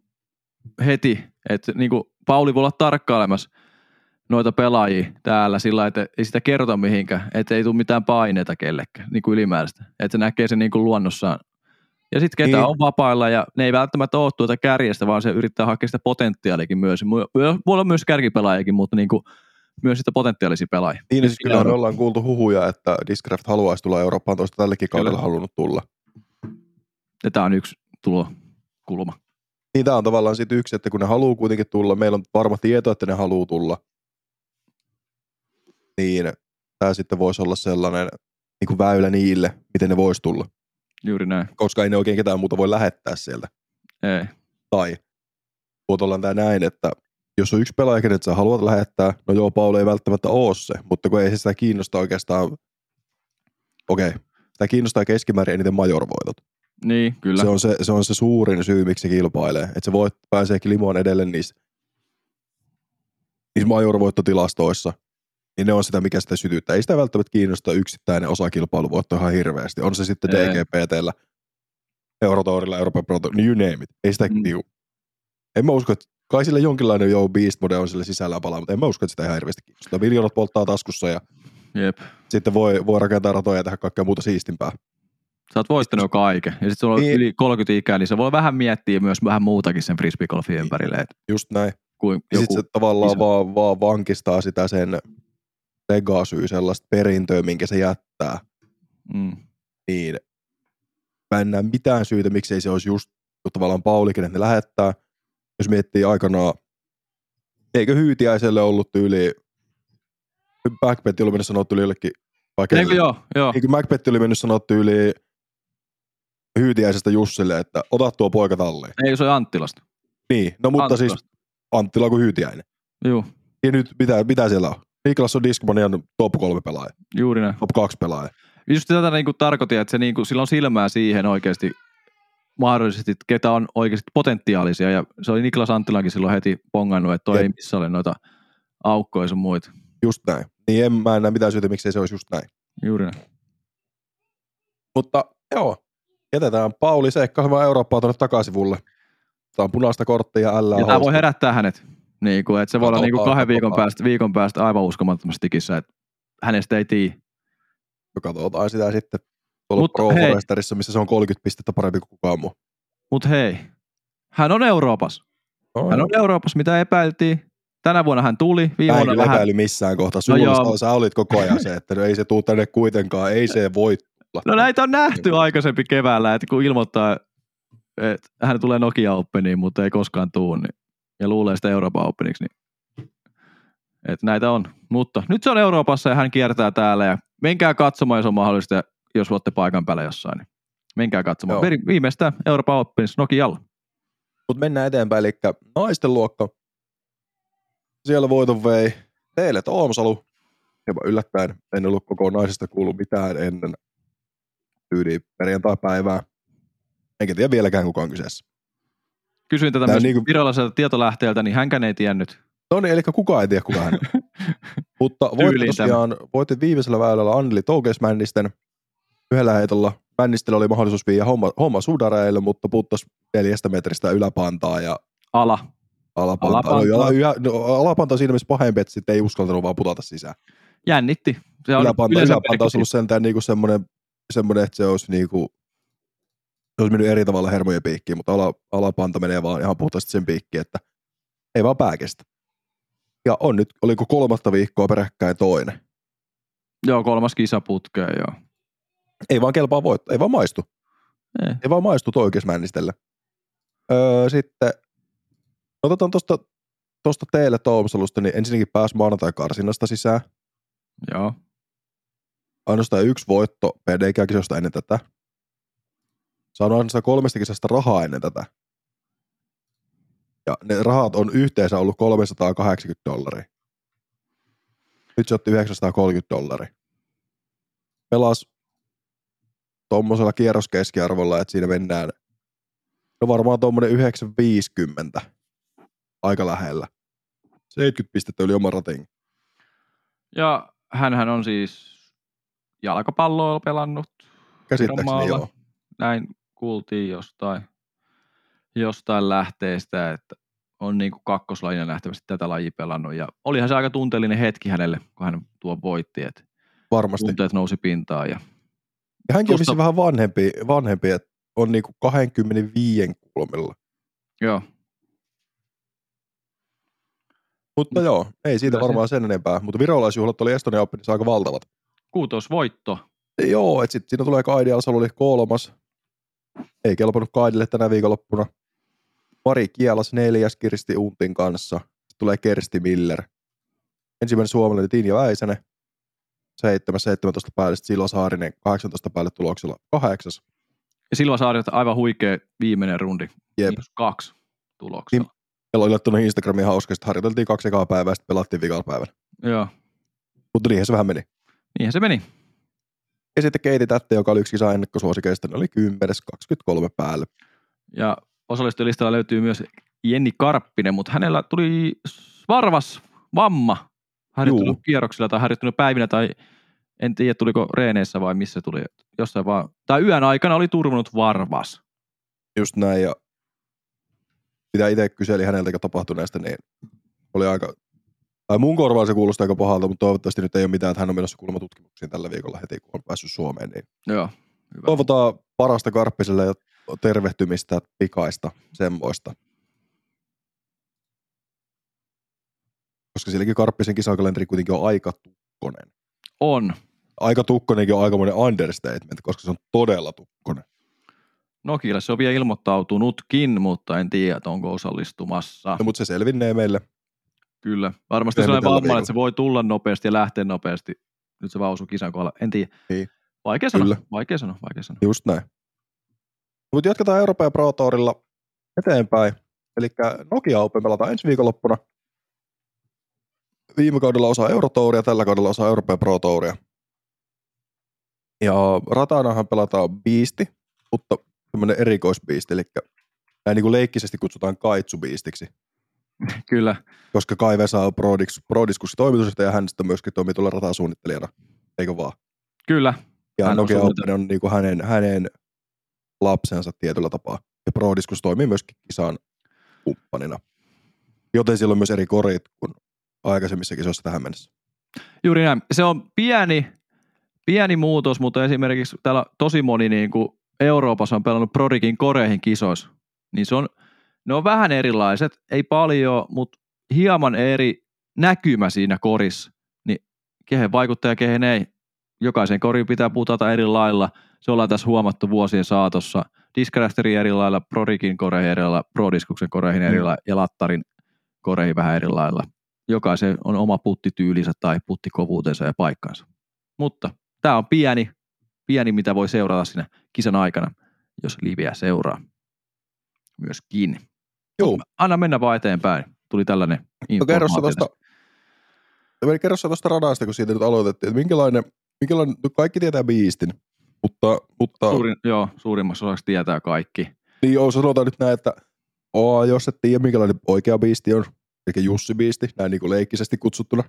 heti, että niin kuin Pauli voi olla tarkkailemassa noita pelaajia täällä sillä että ei sitä kerrota mihinkään, että ei tule mitään paineita kellekään niin kuin ylimääräistä. Että se näkee sen niin kuin luonnossaan. Ja sitten ketä Niin. on vapailla ja ne ei välttämättä ole tuota kärjestä, vaan se yrittää hakea sitä potentiaalikin myös. Voi olla myös kärkipelaajakin, mutta niin kuin myös sitä potentiaalisia pelaajia. niin, Nyt siis kyllä me ollaan kuultu huhuja, että Discraft haluaisi tulla Eurooppaan toista tällekin kaudella Kyllä. halunnut tulla. Ja tämä on yksi tulokulma. Niin tämä on tavallaan sitten yksi, että kun ne haluaa kuitenkin tulla, meillä on varma tieto, että ne haluaa tulla, niin tämä sitten voisi olla sellainen niin kuin väylä niille, miten ne voisi tulla, Juuri näin. koska ei ne oikein ketään muuta voi lähettää sieltä. Ei. Tai muotoillaan tämä näin, että jos on yksi pelaaja, kenet sä haluat lähettää, no joo, Paul ei välttämättä ole se, mutta kun ei se sitä kiinnosta oikeastaan, okei, sitä kiinnostaa keskimäärin eniten majorvoitot. Niin, kyllä. Se on se, se on se suurin syy, miksi se kilpailee. Että se voit, pääseekin limoon edelle niissä, niissä majorvoittotilastoissa. Niin ne on sitä, mikä sitä sytyttää. Ei sitä välttämättä kiinnosta yksittäinen osakilpailuvoitto ihan hirveästi. On se sitten Ei. DGPTllä, Eurotourilla, Euroopan Pro niin you name it. Ei sitä mm. niinku, en mä usko, että kai sillä jonkinlainen joo beast mode on sillä sisällä palaa, mutta en mä usko, että sitä ihan hirveästi kiinnostaa. Miljoonat polttaa taskussa ja Jep. sitten voi, voi rakentaa ratoja ja tehdä kaikkea muuta siistimpää. Sä oot voittanut jo kaiken. Ja sitten sulla on Niin. yli 30 ikää, niin se voi vähän miettiä myös vähän muutakin sen frisbeegolfin ympärille. Et Just näin. kuin Ja sitten se tavallaan iso- vaan, vaan vankistaa sitä sen legacyä, sellaista perintöä, minkä se jättää. mm, Niin mä en näe mitään syytä, miksei se olisi just tavallaan Paulikin, että ne lähettää. Jos miettii aikanaan, eikö Hyytiäiselle ollut tyyli, Backpetti oli mennyt sanoa tyyli jollekin, vaikka Eikö joo, joo. Eikö Macbeth oli mennyt sanoa tyyli Hyytiäisestä Jussille, että ota tuo poika talleen. Ei, se on Anttilasta. Niin, no mutta Anttilasta. siis Anttila kuin Hyytiäinen. Joo, Ja nyt mitä, mitä siellä on? Niklas on Discmanian top kolme pelaaja, juuri näin. top kaksi pelaaja. Just tätä niin kuin tarkoitin, että se niin kuin, sillä on silmää siihen oikeasti mahdollisesti, ketä on oikeasti potentiaalisia. Ja se oli Niklas Anttilankin silloin heti pongannut, että toi Jep. ei missä ole noita aukkoja sun muita. Just näin. Niin en mä en näe mitään syytä, miksei se olisi just näin. Juuri näin. Mutta joo, jätetään Pauli seikkailemaan Eurooppaa tuonne takasivulle. Tämä on punaista korttia ja älä Ja tämä voi herättää hänet. Niin kuin, että se voi olla niin kuin Katsotaan, kahden viikon päästä, viikon päästä aivan uskomattomasti tikissä, että hänestä ei tiedä. Katsotaan sitä sitten tuolla Mut Pro hei. Foresterissa, missä se on 30 pistettä parempi kuin kukaan muu. Mutta hei, hän on Euroopassa. Hän on Euroopassa, mitä epäiltiin. Tänä vuonna hän tuli, viime Mä en vuonna kyllä vähän. epäily missään kohtaa. Sulla joo. no sä olit koko ajan se, että no ei se tuu tänne kuitenkaan, ei se voi tulla. No näitä on nähty aikaisempi keväällä, että kun ilmoittaa, että hän tulee Nokia Openiin, mutta ei koskaan tuu, niin, ja luulee sitä Euroopan Openiksi, niin että näitä on. Mutta nyt se on Euroopassa ja hän kiertää täällä ja menkää katsomaan, jos on mahdollista, jos olette paikan päällä jossain, niin menkää katsomaan. Joo. Viimeistään Euroopan Openissa Nokialla. Mutta mennään eteenpäin, eli naisten luokka. Siellä voiton vei teille Oomsalu. Hieman yllättäen en ollut koko naisesta kuullut mitään ennen tyyli perjantai-päivää. Enkä tiedä vieläkään kuka on kyseessä. Kysyin tätä Tää myös niinku- viralliselta tietolähteeltä, niin hänkään ei tiennyt. No niin, eli kukaan ei tiedä kuka hän on. Mutta voitti Tyyliin tosiaan, voitti viimeisellä väylällä Anneli Toukeis Männisten yhdellä heitolla. Männistellä oli mahdollisuus viiä homma, homma sudareille, mutta puuttas neljästä metristä yläpantaa ja Ala. Alapanta. Alapanta. No, ala, yhä, no, alapanta on siinä mielessä pahempi, että sitten ei uskaltanut vaan putata sisään. Jännitti. Se on Yläpanta, yläpanta olisi ollut sentään niinku semmoinen, semmoinen, että se olisi niinku, se olisi mennyt eri tavalla hermojen piikkiin, mutta ala, alapanta menee vaan ihan puhtaasti sen piikkiin, että ei vaan pää kestä. Ja on nyt, oliko kolmatta viikkoa peräkkäin toinen. Joo, kolmas kisa putkeen, joo. Ei vaan kelpaa voittaa, ei vaan maistu. Ei. Ei vaan maistu oikeusmännistellä. Öö, sitten otetaan tuosta tosta teille Toomsalusta, niin ensinnäkin pääsi maanantai karsinnasta sisään. Joo. Ainoastaan yksi voitto PDK-kisosta ennen tätä. Saanut ainoastaan kolmesta kisasta rahaa ennen tätä. Ja ne rahat on yhteensä ollut 380 dollaria. Nyt se otti 930 dollaria. Pelas tuommoisella kierroskeskiarvolla, että siinä mennään, no varmaan tuommoinen 950 aika lähellä. 70 pistettä yli oman ratin. Ja hänhän on siis jalkapalloa pelannut. Käsittääkseni joo. Näin kuultiin jostain, jostain lähteestä, että on niin kuin kakkoslajina nähtävästi tätä lajia pelannut. Ja olihan se aika tunteellinen hetki hänelle, kun hän tuo voitti, että Varmasti. tunteet nousi pintaan. Ja Ja hänkin on Tuosta- vissiin vähän vanhempi, vanhempi että on niinku 25 kulmilla. joo, Mutta joo, ei siitä Kyllä se- varmaan sen enempää. Mutta virolaisjuhlat oli Estonia Openissa aika valtavat. kuutos voitto. Joo, että sitten siinä tulee Kaidi Alsalo oli kolmas. Ei kelpannut Kaidille tänä viikonloppuna. Mari Kielas neljäs Kirsti Untin kanssa. Sitten tulee Kersti Miller. Ensimmäinen suomalainen Tinja Väisänen. 7, 17 päälle. Silo Saarinen 18 päälle tuloksella kahdeksas. Ja Silva Saari, aivan huikea viimeinen rundi. Jep. Miinus kaksi tuloksella. Meillä oli laittanut Instagramiin hauskasti. Harjoiteltiin kaksi ekaa päivää, sitten pelattiin vikalla päivänä. Joo, Mutta niinhän se vähän meni. niinhän se meni. Ja sitten Keiti Tätte, joka oli yksi kisa ennakkosuosikeista, niin oli 10, 23 päälle. Ja osallistujalistalla löytyy myös Jenni Karppinen, mutta hänellä tuli varvas vamma harjoittunut Juu. kierroksilla tai harjoittunut päivinä tai en tiedä tuliko reeneissä vai missä tuli. Jossain vaan, tai yön aikana oli turvunut varvas. Just näin, ja mitä itse kyseli häneltä tapahtuneesta, niin oli aika, tai mun korvaan se kuulostaa aika pahalta, mutta toivottavasti nyt ei ole mitään, että hän on menossa kuulemma tutkimuksiin tällä viikolla heti, kun on päässyt Suomeen, niin Joo, hyvä. toivotaan parasta Karppiselle ja tervehtymistä, pikaista, semmoista. Koska silläkin Karppisen kisakalenteri kuitenkin on aika tukkonen. On. Aika tukkonenkin on aikamoinen understatement, koska se on todella tukkonen. Nokille se on vielä ilmoittautunutkin, mutta en tiedä, että onko osallistumassa. No, mutta se selvinnee meille. Kyllä. Varmasti sellainen vamma, viikolla. että se voi tulla nopeasti ja lähteä nopeasti. Nyt se vaan osui kisan kohdalla. En tiedä. Niin. Vaikea sanoa. Vaikea sanoa. Vaikea sanoa. Just näin. Mutta jatketaan Euroopan ja Pro Tourilla eteenpäin. Eli Nokia Open pelataan ensi viikonloppuna. Viime kaudella osa Eurotouria, tällä kaudella osa Euroopan Pro Touria. Ja ratanahan pelataan biisti, mutta tämmöinen erikoisbiisti, eli näin niin kuin leikkisesti kutsutaan kaitsubiistiksi, Kyllä. koska Kai Vesa on Prodis, Prodiskussi toimitusjohtaja ja hän sitten myöskin toimii tuolla ratasuunnittelijana, eikö vaan? Kyllä. Ja Hän on Nokia. Open on niin kuin hänen, hänen lapsensa tietyllä tapaa. Ja Prodiskus toimii myöskin kisan kumppanina. Joten siellä on myös eri korit kuin aikaisemmissa kisoissa tähän mennessä. Juuri näin. Se on pieni, pieni muutos, mutta esimerkiksi täällä tosi moni niin kuin Euroopassa on pelannut Prodikin koreihin kisoissa. Niin se on, ne on vähän erilaiset, ei paljon, mutta hieman eri näkymä siinä korissa. Niin kehen vaikuttaa ja kehen ei. Jokaisen koriin pitää putata eri lailla. Se ollaan tässä huomattu vuosien saatossa. Discrafteri eri lailla, Prodikin koreihin eri lailla, Prodiskuksen koreihin eri Mm. lailla ja Lattarin koreihin vähän eri lailla. Jokaisen on oma puttityylinsä tai puttikovuutensa ja paikkansa. Mutta tämä on pieni, pieni, mitä voi seurata siinä kisan aikana, jos liveä seuraa myöskin. Joo, Anna mennä vaan eteenpäin. Tuli tällainen no kerro informaatio Eli kerro tuosta radasta, kun siitä nyt aloitettiin, että minkälainen, minkälainen no kaikki tietää biistin, mutta, mutta Suurin, joo, suurimmaksi osaksi tietää kaikki. niin joo, sanotaan nyt näin, että oo, jos et tiedä minkälainen oikea biisti on, eli Jussi biisti, näin niin kuin leikkisesti kutsuttuna,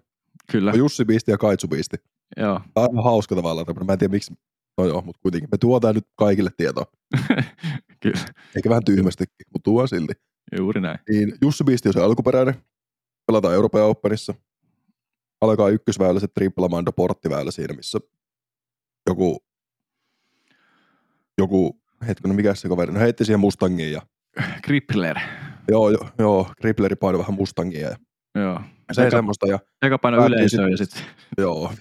Kyllä, on Jussi biisti ja Kaitsu biisti. joo. Tämä on hauska tavallaan, tämmönen. mä en tiedä miksi, no joo, mutta kuitenkin, me tuotaan nyt kaikille tietoa, Kyllä, eikä vähän tyhmästikin, mutta tuodaan silti. Juuri näin. Niin Jussi Biisti on se alkuperäinen. Pelataan Euroopan Openissa. Alkaa ykkösväylä se Triple Mando porttiväylä siinä, missä joku, joku hetkinen, mikä se kaveri, no heitti siihen Mustangiin ja Krippler. Joo, joo, joo Kripleri painoi vähän Mustangia ja Joo. se ei Eka, semmoista ja eka paino yleisöön ja sitten joo,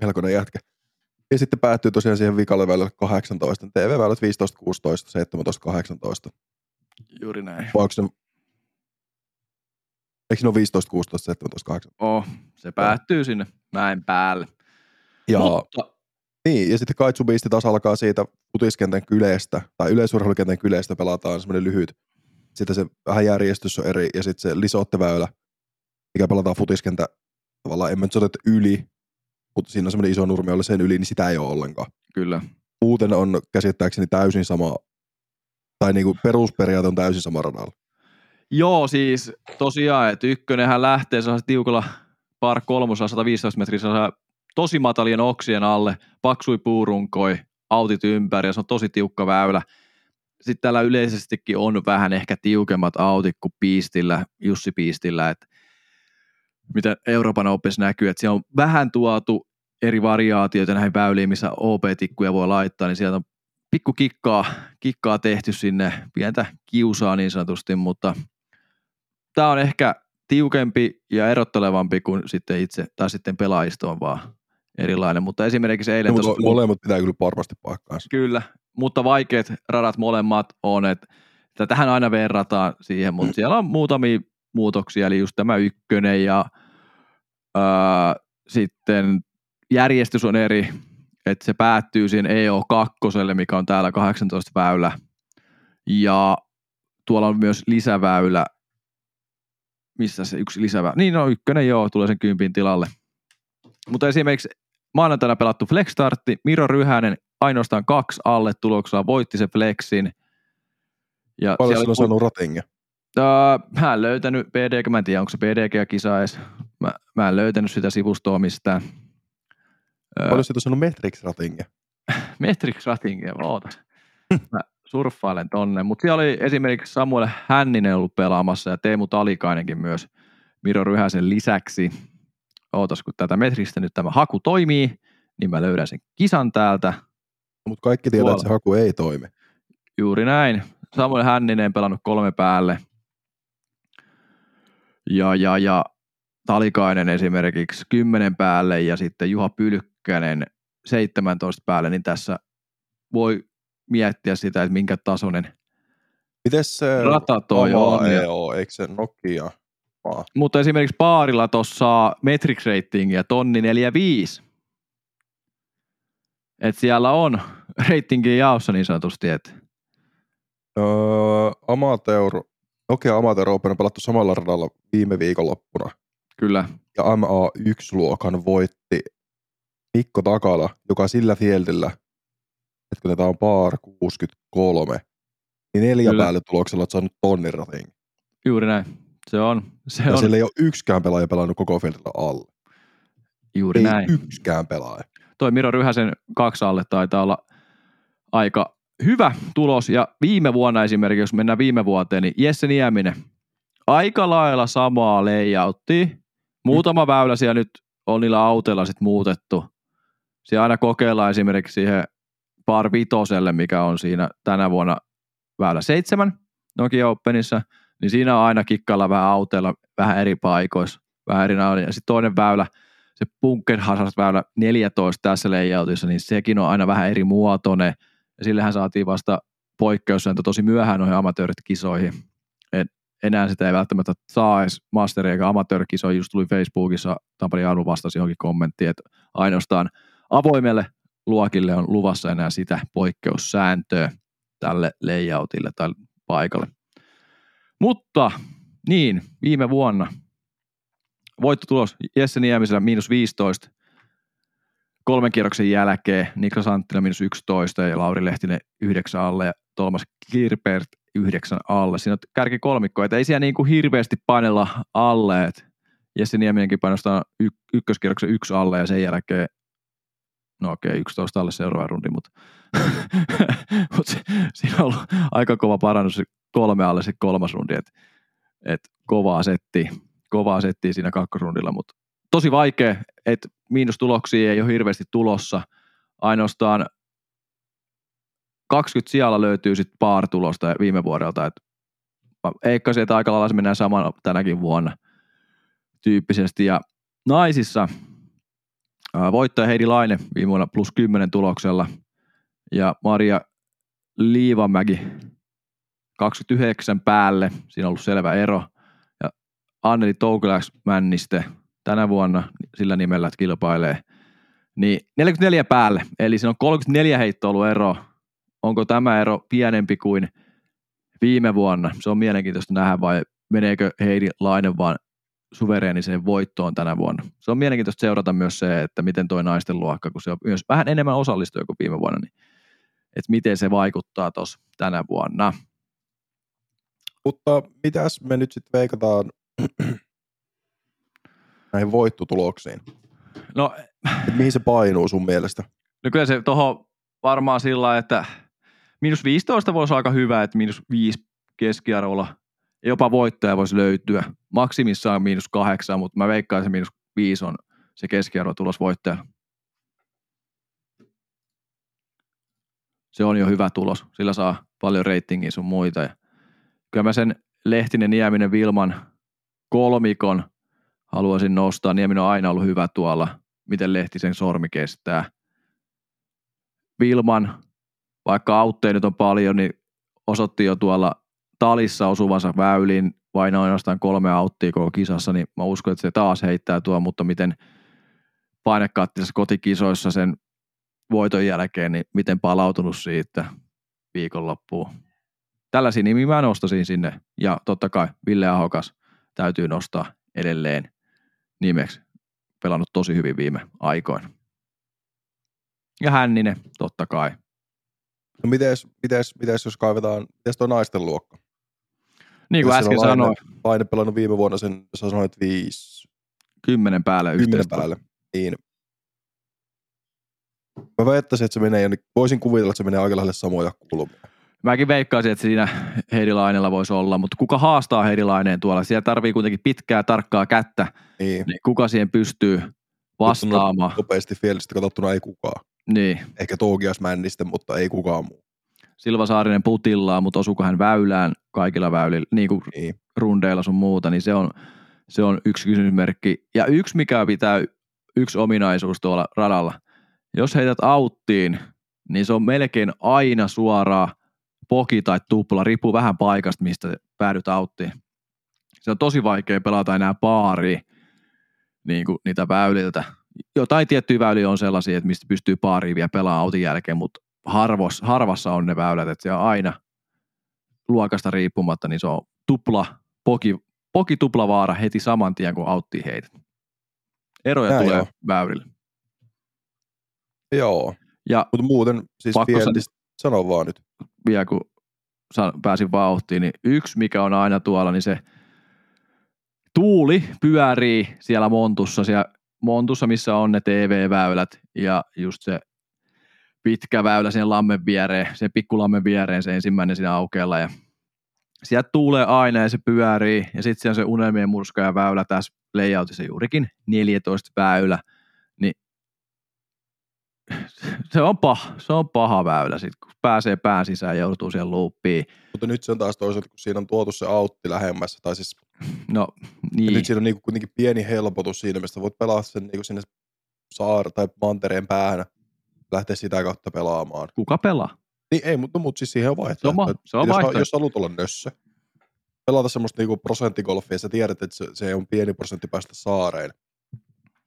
melkoinen jätkä. Ja sitten päättyy tosiaan siihen vikalle väylälle 18, TV-väylät 15, 16, 17, 18. juuri näin. Vai onko se, eikö ne ole 15, 16, 17, 18? Oh, se päättyy sinne mäen päälle. Ja, Mutta, niin, ja sitten Kaitsubiisti taas alkaa siitä futiskentän kyleestä, tai yleisurheilukentän kyleestä pelataan semmoinen lyhyt. Sitten se vähän järjestys on eri, ja sitten se lisotteväylä, mikä pelataan futiskentä tavallaan, en mä nyt yli, mutta siinä on semmoinen iso nurmi, jolla sen yli, niin sitä ei ole ollenkaan. kyllä. Muuten on käsittääkseni täysin sama, tai niinku perusperiaate on täysin sama radalla. Joo, siis tosiaan, että ykkönenhän lähtee sellaisella tiukalla par kolmosella 115 metriä tosi matalien oksien alle, paksui puurunkoi, autit ympäri ja se on tosi tiukka väylä. Sitten täällä yleisestikin on vähän ehkä tiukemmat autit kuin Piistillä, Jussi Piistillä, että mitä Euroopan Opessa näkyy, että siellä on vähän tuotu eri variaatioita näihin väyliin, missä OP-tikkuja voi laittaa, niin sieltä on pikku kikkaa, kikkaa tehty sinne, pientä kiusaa niin sanotusti, mutta tämä on ehkä tiukempi ja erottelevampi kuin sitten itse, tai sitten pelaajisto on vaan erilainen, mutta esimerkiksi eilen No, mutta tuossa, molemmat pitää kyllä varmasti paikkaansa. kyllä, mutta vaikeat radat molemmat on, että tähän aina verrataan siihen, mutta siellä on muutamia muutoksia, eli just tämä ykkönen ja ää, sitten järjestys on eri, että se päättyy siihen EO2, mikä on täällä 18 väylä, ja tuolla on myös lisäväylä, missä se yksi lisäväylä, niin no ykkönen joo, tulee sen kympin tilalle. Mutta esimerkiksi maanantaina pelattu Flex-startti, Miro Ryhänen ainoastaan kaksi alle tuloksella voitti se Flexin. Ja Paljon siellä sillä on saanut ratingia? Öö, mä en löytänyt PDG, mä en tiedä onko se PDG-kisa edes. Mä, mä en löytänyt sitä sivustoa mistään. Paljon siitä on saanut Metrix ratingia? Metrix Ratingia, ootas. Mä surffailen tonne. Mutta siellä oli esimerkiksi Samuel Hänninen ollut pelaamassa ja Teemu Talikainenkin myös Miro Ryhäsen lisäksi. Ootas, kun tätä Metristä nyt tämä haku toimii, niin mä löydän sen kisan täältä. Mutta kaikki tietää, että se haku ei toimi. Juuri näin. Samuel Hänninen pelannut kolme päälle. Ja, ja, ja Talikainen esimerkiksi 10 päälle ja sitten Juha Pylkkänen 17 päälle, niin tässä voi miettiä sitä, että minkä tasoinen. Mites se Rata toi on, EO, eikö se Nokia? Maa? Mutta esimerkiksi paarilla tuossa Metrix ratingia tonni 45. Et siellä on ratingin jaossa niin sanotusti, että Öö, Amateur, Nokia Amateur Open on pelattu samalla radalla viime viikonloppuna. kyllä, Ja MA1-luokan voitti Mikko Takala, joka sillä fieldillä, että kun tämä on par 63, niin neljä Kyllä. päälle tuloksella olet saanut tonnin ratin. juuri näin. Se on, se Ja on sillä ei ole yksikään pelaaja pelannut koko fieldillä alle. juuri Ei näin. yksikään pelaaja. toi Miro Ryhäsen kaksi alle taitaa olla aika hyvä tulos. Ja viime vuonna esimerkiksi, jos mennään viime vuoteen, niin Jesse Nieminen, aika lailla samaa layouttia. Muutama väylä siellä nyt on niillä autoilla sit muutettu. Siellä aina kokeillaan esimerkiksi siihen par vitoselle, mikä on siinä tänä vuonna väylä seitsemän Nokia Openissa, niin siinä on aina kikkailla vähän autoilla vähän eri paikoissa, vähän eri. Ja sitten toinen väylä, se Bunker Hazard-väylä 14 tässä layoutissa, niin sekin on aina vähän eri muotoinen. Ja sillähän saatiin vasta poikkeussääntö tosi myöhään noihin amatöörit-kisoihin. Et enää sitä ei välttämättä saa edes masteri- eikä amatöörikisoihin. Just tuli Facebookissa, Tampere Jaanu vastasi johonkin kommenttiin, että ainoastaan avoimelle luokille on luvassa enää sitä poikkeussääntöä tälle layoutille tai paikalle. Mutta niin, viime vuonna voittotulos Jesse Niemisellä miinus 15 kolmen kierroksen jälkeen, Niklas Anttila miinus 11 ja Lauri Lehtinen 9 alle ja Thomas Kirpert 9 alle. Siinä on kärki kolmikko, että ei siellä niin kuin hirveästi painella alle, että Jesse Nieminenkin painostaa y- ykköskierroksen yksi alle ja sen jälkeen no okei, okay, 11 alle seuraava rundi, mutta, se, siinä on ollut aika kova parannus. Kolme alle sitten kolmas rundi, että et kovaa setti, kovaa settiä siinä kakkosrundilla, mutta tosi vaikea, että miinustuloksia ei ole hirveästi tulossa, ainoastaan 20 siellä löytyy sitten paar-tulosta viime vuodelta, että eikä että aika lailla se mennään saman tänäkin vuonna tyyppisesti, ja naisissa voittaja Heidi Laine viime vuonna plus 10 tuloksella, ja Maria Liivamäki 29 päälle, siinä on ollut selvä ero. Ja Anneli Toukiläks Männiste tänä vuonna sillä nimellä, että kilpailee, niin 44 päälle, eli siinä on 34 heittoa ollut ero. Onko tämä ero pienempi kuin viime vuonna? Se on mielenkiintoista nähdä, vai meneekö Heidi Laine vaan suvereeniseen voittoon tänä vuonna. Se on mielenkiintoista seurata myös se, että miten tuo naisten luokka, kun se on myös vähän enemmän osallistuja kuin viime vuonna, niin että miten se vaikuttaa tuossa tänä vuonna. Mutta mitäs me nyt sitten veikataan näihin voittotuloksiin? No, Et mihin se painuu sun mielestä? no kyllä se tuohon varmaan sillä että miinus 15 voisi olla aika hyvä, että miinus 5 keskiarvolla jopa voittaja voisi löytyä. Maksimissaan miinus 8, mutta mä veikkaan, että miinus 5 on se keskiarvo tulos voittaja. Se on jo hyvä tulos. Sillä saa paljon reitingiä sun muita. Ja kyllä mä sen Lehtinen, Nieminen, Vilman kolmikon haluaisin nostaa. Nieminen on aina ollut hyvä tuolla, miten Lehtisen sormi kestää. Vilman, vaikka autteja nyt on paljon, niin osoitti jo tuolla talissa osuvansa väyliin vain ainoastaan kolme auttia koko kisassa, niin mä uskon, että se taas heittää tuo, mutta miten painekattisessa kotikisoissa sen voiton jälkeen, niin miten palautunut siitä viikonloppuun. Tällaisia nimiä mä nostasin sinne. Ja totta kai Ville Ahokas täytyy nostaa edelleen nimeksi. Pelannut tosi hyvin viime aikoina. Ja Hänninen, totta kai. No mites, mites, mites jos kaivetaan, mites tuo naisten luokka? Niin kuin äsken sanoin, Laine, Laine pelannut viime vuonna sen, sä sanoit viisi, kymmenen päälle kymmenen yhteistä. päälle. Niin. Mä väittäisin, että se menee, voisin kuvitella, että se menee aika lähelle samoja kulmia. Mäkin veikkaisin, että siinä Heidi Lainella voisi olla, mutta kuka haastaa Heidi Laineen tuolla? Siellä tarvii kuitenkin pitkää, tarkkaa kättä, Niin. niin kuka siihen pystyy vastaamaan. Nopeasti Fielistä katsottuna ei kukaan. Niin, Ehkä Toukias Männistä, mutta ei kukaan muu. Silva Saarinen putillaa, mutta osuuko hän väylään kaikilla väylillä, niin kuin Niin. rundeilla sun muuta, niin se on, se on yksi kysymysmerkki. Ja yksi, mikä pitää, yksi ominaisuus tuolla radalla, jos heität auttiin, niin se on melkein aina suoraa poki tai tupla, riippuu vähän paikasta, mistä päädyt auttiin. Se on tosi vaikea pelata enää paari niin kuin niitä väyliltä. Jotain tiettyjä väyliä on sellaisia, että mistä pystyy paariin vielä pelaamaan autin jälkeen, mutta harvos, harvassa on ne väylät, että se on aina luokasta riippumatta, niin se on tupla, poki, poki tupla vaara heti saman tien, kun auttiin heidät. Eroja Näin tulee on. väylille. Joo. Ja Mutta muuten, siis Pakko Fielistä, sano vaan nyt. Vielä kun pääsin vauhtiin, niin yksi mikä on aina tuolla, niin se tuuli pyörii siellä Montussa, siellä Montussa, missä on ne TV-väylät ja just se pitkä väylä sen lammen viereen, sen pikkulammen viereen se ensimmäinen siinä aukealla ja sieltä tuulee aina ja se pyörii ja sitten siellä on se unelmien murska ja väylä tässä layoutissa juurikin 14 väylä, se on paha, se on paha väylä sitten, kun pääsee pään sisään ja joutuu siihen luuppiin. Mutta nyt se on taas toisaalta, kun siinä on tuotu se autti lähemmässä, tai siis No niin. nyt siinä on niinku kuitenkin pieni helpotus siinä, mistä voit pelaa sen niinku sinne saar tai mantereen päähän, lähteä sitä kautta pelaamaan. kuka pelaa? Niin ei, mutta, mutta siis siihen on vaihtoehto. Se on, se on jos, vaihtoehto. jos haluat olla nössö, pelata semmoista niinku prosenttigolfia, sä tiedät, että se, se on pieni prosentti päästä saareen.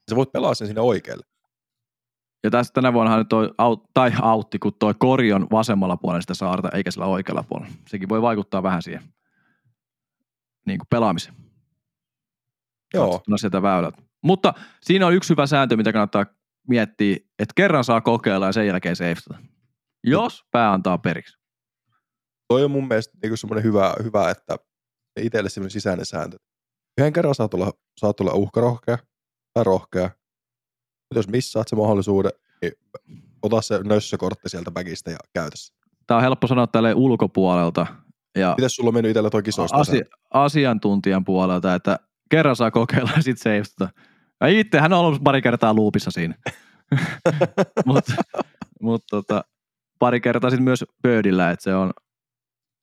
Sä voit pelaa sen sinne oikealle. Ja tässä tänä vuonna toi, aut, tai autti, kun toi kori on vasemmalla puolella sitä saarta, eikä sillä oikealla puolella. Sekin voi vaikuttaa vähän siihen niin kuin pelaamiseen. Joo, Katsottuna sieltä väylältä. Mutta siinä on yksi hyvä sääntö, mitä kannattaa miettiä, että kerran saa kokeilla ja sen jälkeen safetata. Jos pää antaa periksi. toi on mun mielestä niinku semmoinen hyvä, hyvä, että itselle semmoinen sisäinen sääntö. Yhden kerran saat olla, saat olla uhkarohkea tai rohkea. Jos missaat se mahdollisuuden, niin ota se nössökortti sieltä bagista ja käytä se. Tämä on helppo sanoa tälle ulkopuolelta, Ja Mites sulla on mennyt itsellä toi kisoista? asi, asiantuntijan puolelta, että kerran saa kokeilla ja sitten se ei sitä. Ja itse hän on ollut pari kertaa luupissa siinä. Mutta mut, tota, pari kertaa sitten myös pöydillä, että se on,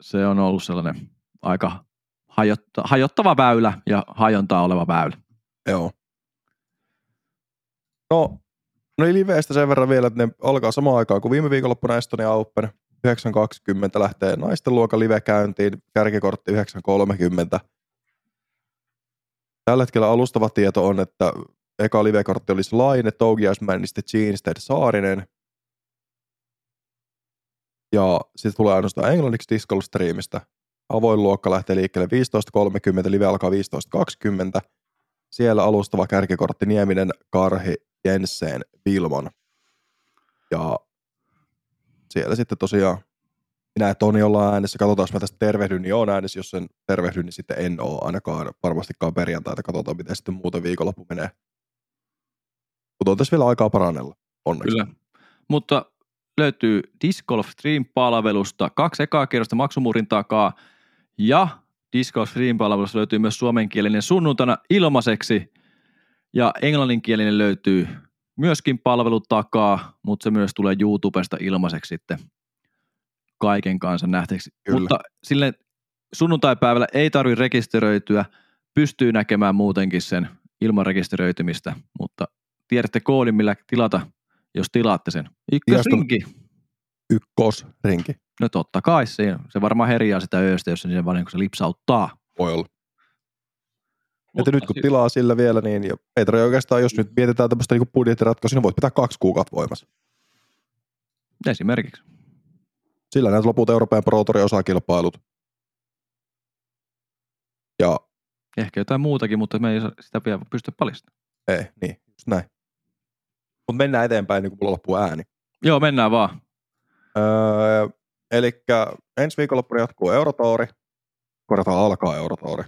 se on ollut sellainen aika hajotta, hajottava väylä ja hajontaa oleva väylä. Joo. No, no ei liveistä sen verran vielä, että ne alkaa samaan aikaan kuin viime viikonloppuna Estonia Open. 9.20 lähtee naisten luokan live käyntiin, kärkikortti 9.30. Tällä hetkellä alustava tieto on, että eka livekortti olisi Laine, Tougiasman, niin sitten Jeansted Saarinen. Ja sitten tulee ainoastaan englanniksi Discord Streamista. Avoin luokka lähtee liikkeelle 15.30, live alkaa 15.20. Siellä alustava kärkikortti Nieminen, Karhi, Jensen, Vilmon. Ja siellä sitten tosiaan minä ja Toni ollaan äänessä. Katsotaan, jos mä tästä tervehdyn, niin on äänessä. Jos sen tervehdyn, niin sitten en ole ainakaan varmastikaan perjantaita. Katsotaan, miten sitten muuten viikonloppu menee. Mutta on tässä vielä aikaa parannella, onneksi. Kyllä. Mutta löytyy Disc Golf Stream-palvelusta kaksi ekaa kierrosta maksumuurin takaa ja Disc Golf Stream-palvelusta löytyy myös suomenkielinen sunnuntaina ilmaiseksi ja englanninkielinen löytyy myöskin palvelu takaa, mutta se myös tulee YouTubesta ilmaiseksi sitten kaiken kanssa nähtäväksi. Kyllä. Mutta sille sunnuntaipäivällä ei tarvitse rekisteröityä, pystyy näkemään muutenkin sen ilman rekisteröitymistä, mutta tiedätte koodin, millä tilata, jos tilaatte sen. Ykkösrinki. Ykkösrinki. No totta kai, se, se varmaan herjaa sitä ööstä, jos se valinko se lipsauttaa. Voi olla. Että Mutta nyt kun tilaa sillä vielä, niin ja ei tarvitse oikeastaan, jos nyt mietitään tämmöistä niin budjettiratkaisua, niin voit pitää kaksi kuukautta voimassa. Esimerkiksi. Sillä näet loput Euroopan Pro osakilpailut. Ja Ehkä jotain muutakin, mutta me ei sitä vielä pysty paljastamaan. ei, niin, just näin. Mutta mennään eteenpäin, niin kuin mulla loppuu ääni. Joo, mennään vaan. Öö, Eli ensi viikonloppuna jatkuu Eurotouri. Korjataan alkaa Eurotouri.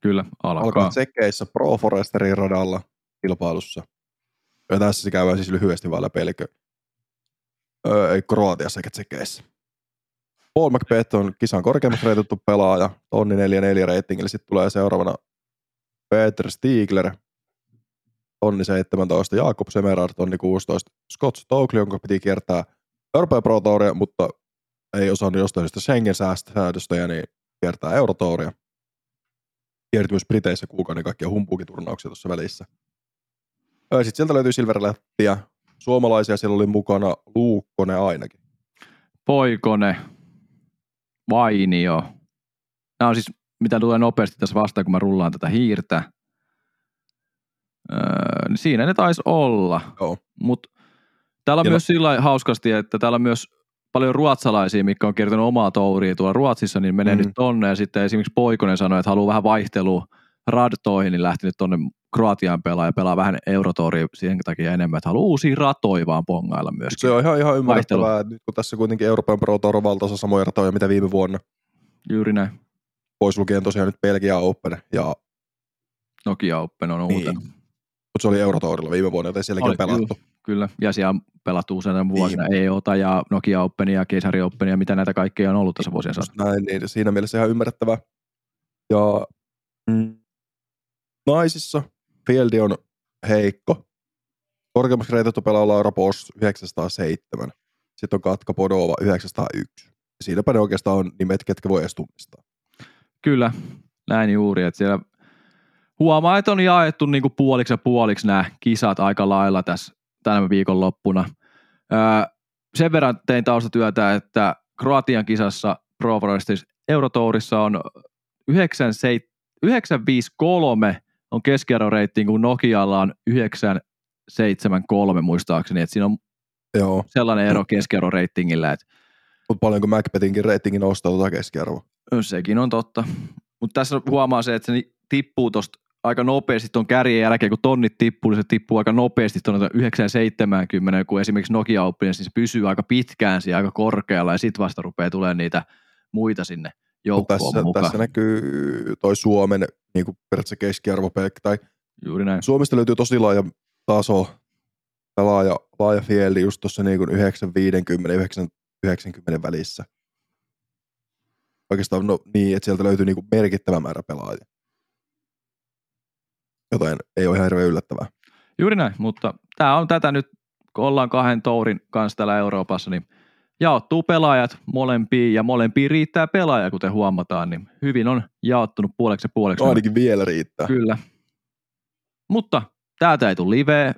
Kyllä, alkaa. Alkaa tsekeissä Pro Foresterin radalla kilpailussa. Ja tässä se käydään siis lyhyesti vaan läpi, eli öö, ei Kroatiassa eikä tsekeissä. Paul McBeth on kisan korkeimmaksi reitettu pelaaja, tonni 4-4 reitingillä. Sitten tulee seuraavana Peter Stiegler, tonni 17, Jakob Semerard, tonni 16, Scott Stokely, jonka piti kiertää Euroopan Pro Touria, mutta ei osannut jostain syystä Schengen-säädöstöjä, niin kiertää Eurotouria. Kierti myös Briteissä kuukauden kaikkia humpuukiturnauksia tuossa välissä. Sitten sieltä löytyy Silverlettiä. Suomalaisia siellä oli mukana Luukkonen ainakin. Poikone, Vainio. Nämä on siis, mitä tulee nopeasti tässä vastaan, kun mä rullaan tätä hiirtä. Öö, niin siinä ne taisi olla. Joo. Mutta täällä on Ja myös sillä lailla hauskasti, että täällä on myös paljon ruotsalaisia, mikä on kertonut omaa touria tuolla Ruotsissa, niin menee mm. nyt tonne. Ja sitten esimerkiksi Poikonen sanoi, että haluaa vähän vaihtelua radtoihin, niin lähti nyt tonne Kroatiaan pelaa ja pelaa vähän eurotouria siihen takia enemmän, että haluaa uusia ratoja vaan pongailla myöskin. Se on ihan, ihan ymmärrettävää, nyt kun tässä kuitenkin Euroopan Pro Tour valtaosa samoja ratoja, mitä viime vuonna, Juuri näin. pois lukien tosiaan nyt Belgia Open, ja, Nokia Open on Niin. uutena. mutta se oli Eurotourilla viime vuonna, joten sielläkin Oli, on pelattu. Kyllä, ja siellä on pelattu useina vuosina Niin. EOta ja Nokia Openia ja Keisari Openia, mitä näitä kaikkea on ollut tässä vuosien saatossa. näin, niin siinä mielessä ihan ymmärrettävää. Ja mm, naisissa Fieldi on heikko. Korkeammaksi reitettu pelaa Laura Bosch 907. Sitten on Katka Podova 901. Siinäpä ne oikeastaan on nimet, ketkä voi edes tunnistaa. Kyllä, näin juuri, että siellä huomaa, että on jaettu niin kuin puoliksi ja puoliksi nämä kisat aika lailla tässä tänä viikonloppuna. Öö, sen verran tein taustatyötä, että Kroatian kisassa Pro Forestis Eurotourissa on 97 953 on keskiarvoreitti, kun Nokialla on 973 muistaakseni, että siinä on Joo, sellainen ero keskiarvoreitingillä, että mutta paljonko Macbethinkin reitingin nostaa tuota keskiarvoa. sekin on totta. Mutta tässä huomaa se, että se tippuu tuosta aika nopeasti tuon kärjen jälkeen, kun tonnit tippuu, niin se tippuu aika nopeasti tuonne 970, kun esimerkiksi Nokia Openissa, niin se pysyy aika pitkään siellä aika korkealla ja sitten vasta rupeaa tulemaan niitä muita sinne joukkoon tässä, mukaan. tässä näkyy toi Suomen niin kuin periaatteessa keskiarvo, tai Juuri näin. Suomesta löytyy tosi laaja taso, ja laaja, laaja fieldi just tuossa niin kuin 950 90 välissä. oikeastaan no, niin, että sieltä löytyy niinku merkittävä määrä pelaajia. Joten ei ole ihan hirveän yllättävää. Juuri näin, mutta tämä on tätä nyt, kun ollaan kahden tourin kanssa täällä Euroopassa, niin jaottuu pelaajat molempiin ja molempiin riittää pelaaja, kuten huomataan, niin hyvin on jaottunut puoleksi ja puoleksi. No, ainakin vielä riittää. Kyllä. Mutta täältä ei tule live,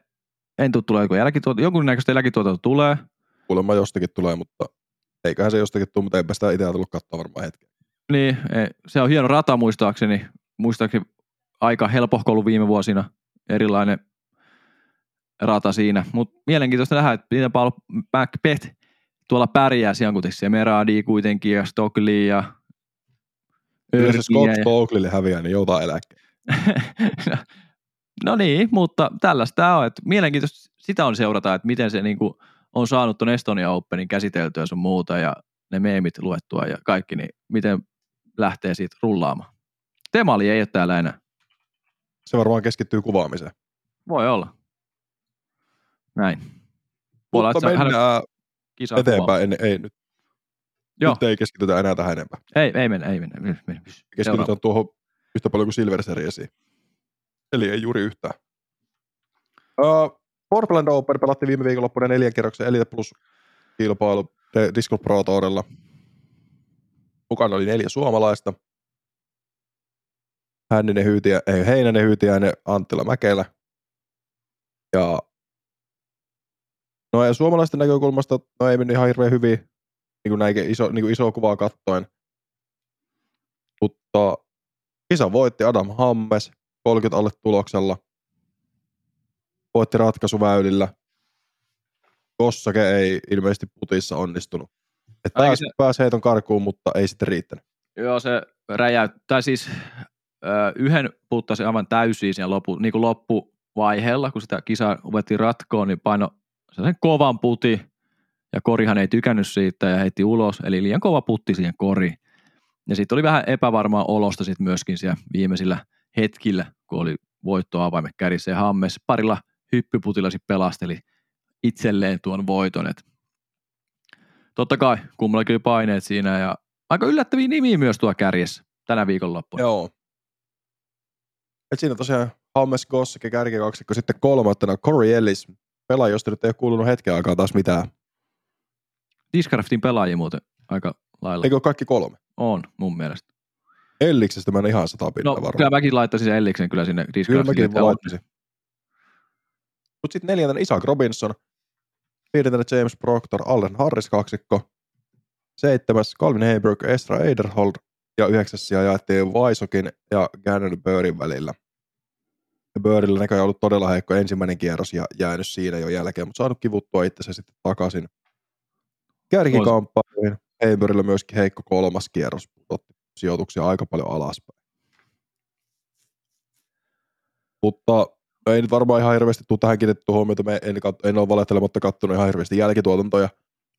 en tule tulee joku jälkituotanto, jonkunnäköistä jälkituotanto tulee. Kuulemma jostakin tulee, mutta eiköhän se jostakin tule, mutta enpä sitä itse tullut katsoa varmaan hetken. Niin, ei, se on hieno rata muistaakseni. Muistaakseni aika helpohko ollut viime vuosina. Erilainen rata siinä. Mutta mielenkiintoista nähdä, että miten paljon Macbeth tuolla pärjää siellä, kun se Meradi kuitenkin ja Stockley ja Kyllä se Scott ja- häviää, niin joutaa eläkkeelle. no niin, mutta tällaista tämä on. Että mielenkiintoista sitä on seurata, että miten se niinku on saanut tuon Estonia Openin käsiteltyä sun muuta ja ne meemit luettua ja kaikki, niin miten lähtee siitä rullaamaan. Temali ei ole täällä enää. Se varmaan keskittyy kuvaamiseen. Voi olla. Näin. Voi olla, Mutta että hän mennään kisaa eteenpäin. En, ei, nyt, Joo. nyt ei keskitytä enää tähän enempää. Ei, ei mennä, ei mennä. mennä, mennä. Seuraava. Keskitytään tuohon yhtä paljon kuin Silver Seriesiin. Eli ei juuri yhtään. Uh, Portland Open pelattiin viime viikonloppuna neljän kierroksen Elite Plus kilpailu De- Disco Pro Tourilla. Mukana oli neljä suomalaista. Hänninen Hyytiä, ei, Heinänen Hyytiäinen, Anttila Mäkelä. Ja no ja suomalaisten näkökulmasta no ei mennyt ihan hirveän hyvin, niin kuin näin iso, niin kuin iso kuvaa kattoen. Mutta kisa voitti Adam Hammes 30 alle tuloksella. Voitti ratkaisuväylillä. Kossake ei ilmeisesti putissa onnistunut. Et Ainakin pääs, se- pääs heiton karkuun, mutta ei sitten riittänyt. Joo, se räjäyttää siis yhden puttasi aivan täysin siinä loppu, niin kuin loppuvaiheella, kun sitä kisaa ruvettiin ratkoon, niin paino sen kovan puti, ja korihan ei tykännyt siitä ja heitti ulos, eli liian kova putti siihen koriin. Ja sitten oli vähän epävarmaa olosta sitten myöskin siellä viimeisillä hetkillä, kun oli voittoavaimet kärissä ja Hammes parilla hyppyputilla sitten pelasteli itselleen tuon voiton. Et totta kai kummallakin paineet siinä ja aika yllättäviä nimiä myös tuo kärjessä tänä viikonloppuna. Joo. Et siinä tosiaan Hammes Gossake kärkikaksikko sitten kolmantena Corey Ellis. Pelaaja, josta nyt ei ole kuulunut hetken aikaa taas mitään. Discraftin pelaajia muuten aika lailla. Eikö kaikki kolme? On mun mielestä. Elliksestä mä en ihan sata No pintaa varmaan. kyllä mäkin laittaisin sen Elliksen kyllä sinne Kyllä Discraftille. mäkin laittaisin. Mutta sitten neljäntenä Isaac Robinson, viidentenä James Proctor, Allen Harris kaksikko, seitsemäs Calvin Heiberg, Estra Eiderhold ja yhdeksäs sija jaettiin Vaisokin ja Gannon Börin välillä. Börillä näköjään ollut todella heikko ensimmäinen kierros ja jäänyt siinä jo jälkeen, mutta saanut kivuttua itsensä sitten takaisin kärkikamppailuihin. Heiberillä myöskin heikko kolmas kierros, otti sijoituksia aika paljon alaspäin. Mutta ei nyt varmaan ihan hirveästi tule tähän kiinnitetty huomiota. Me en, kat- en ole valehtelematta kattonut ihan hirveästi jälkituotantoja.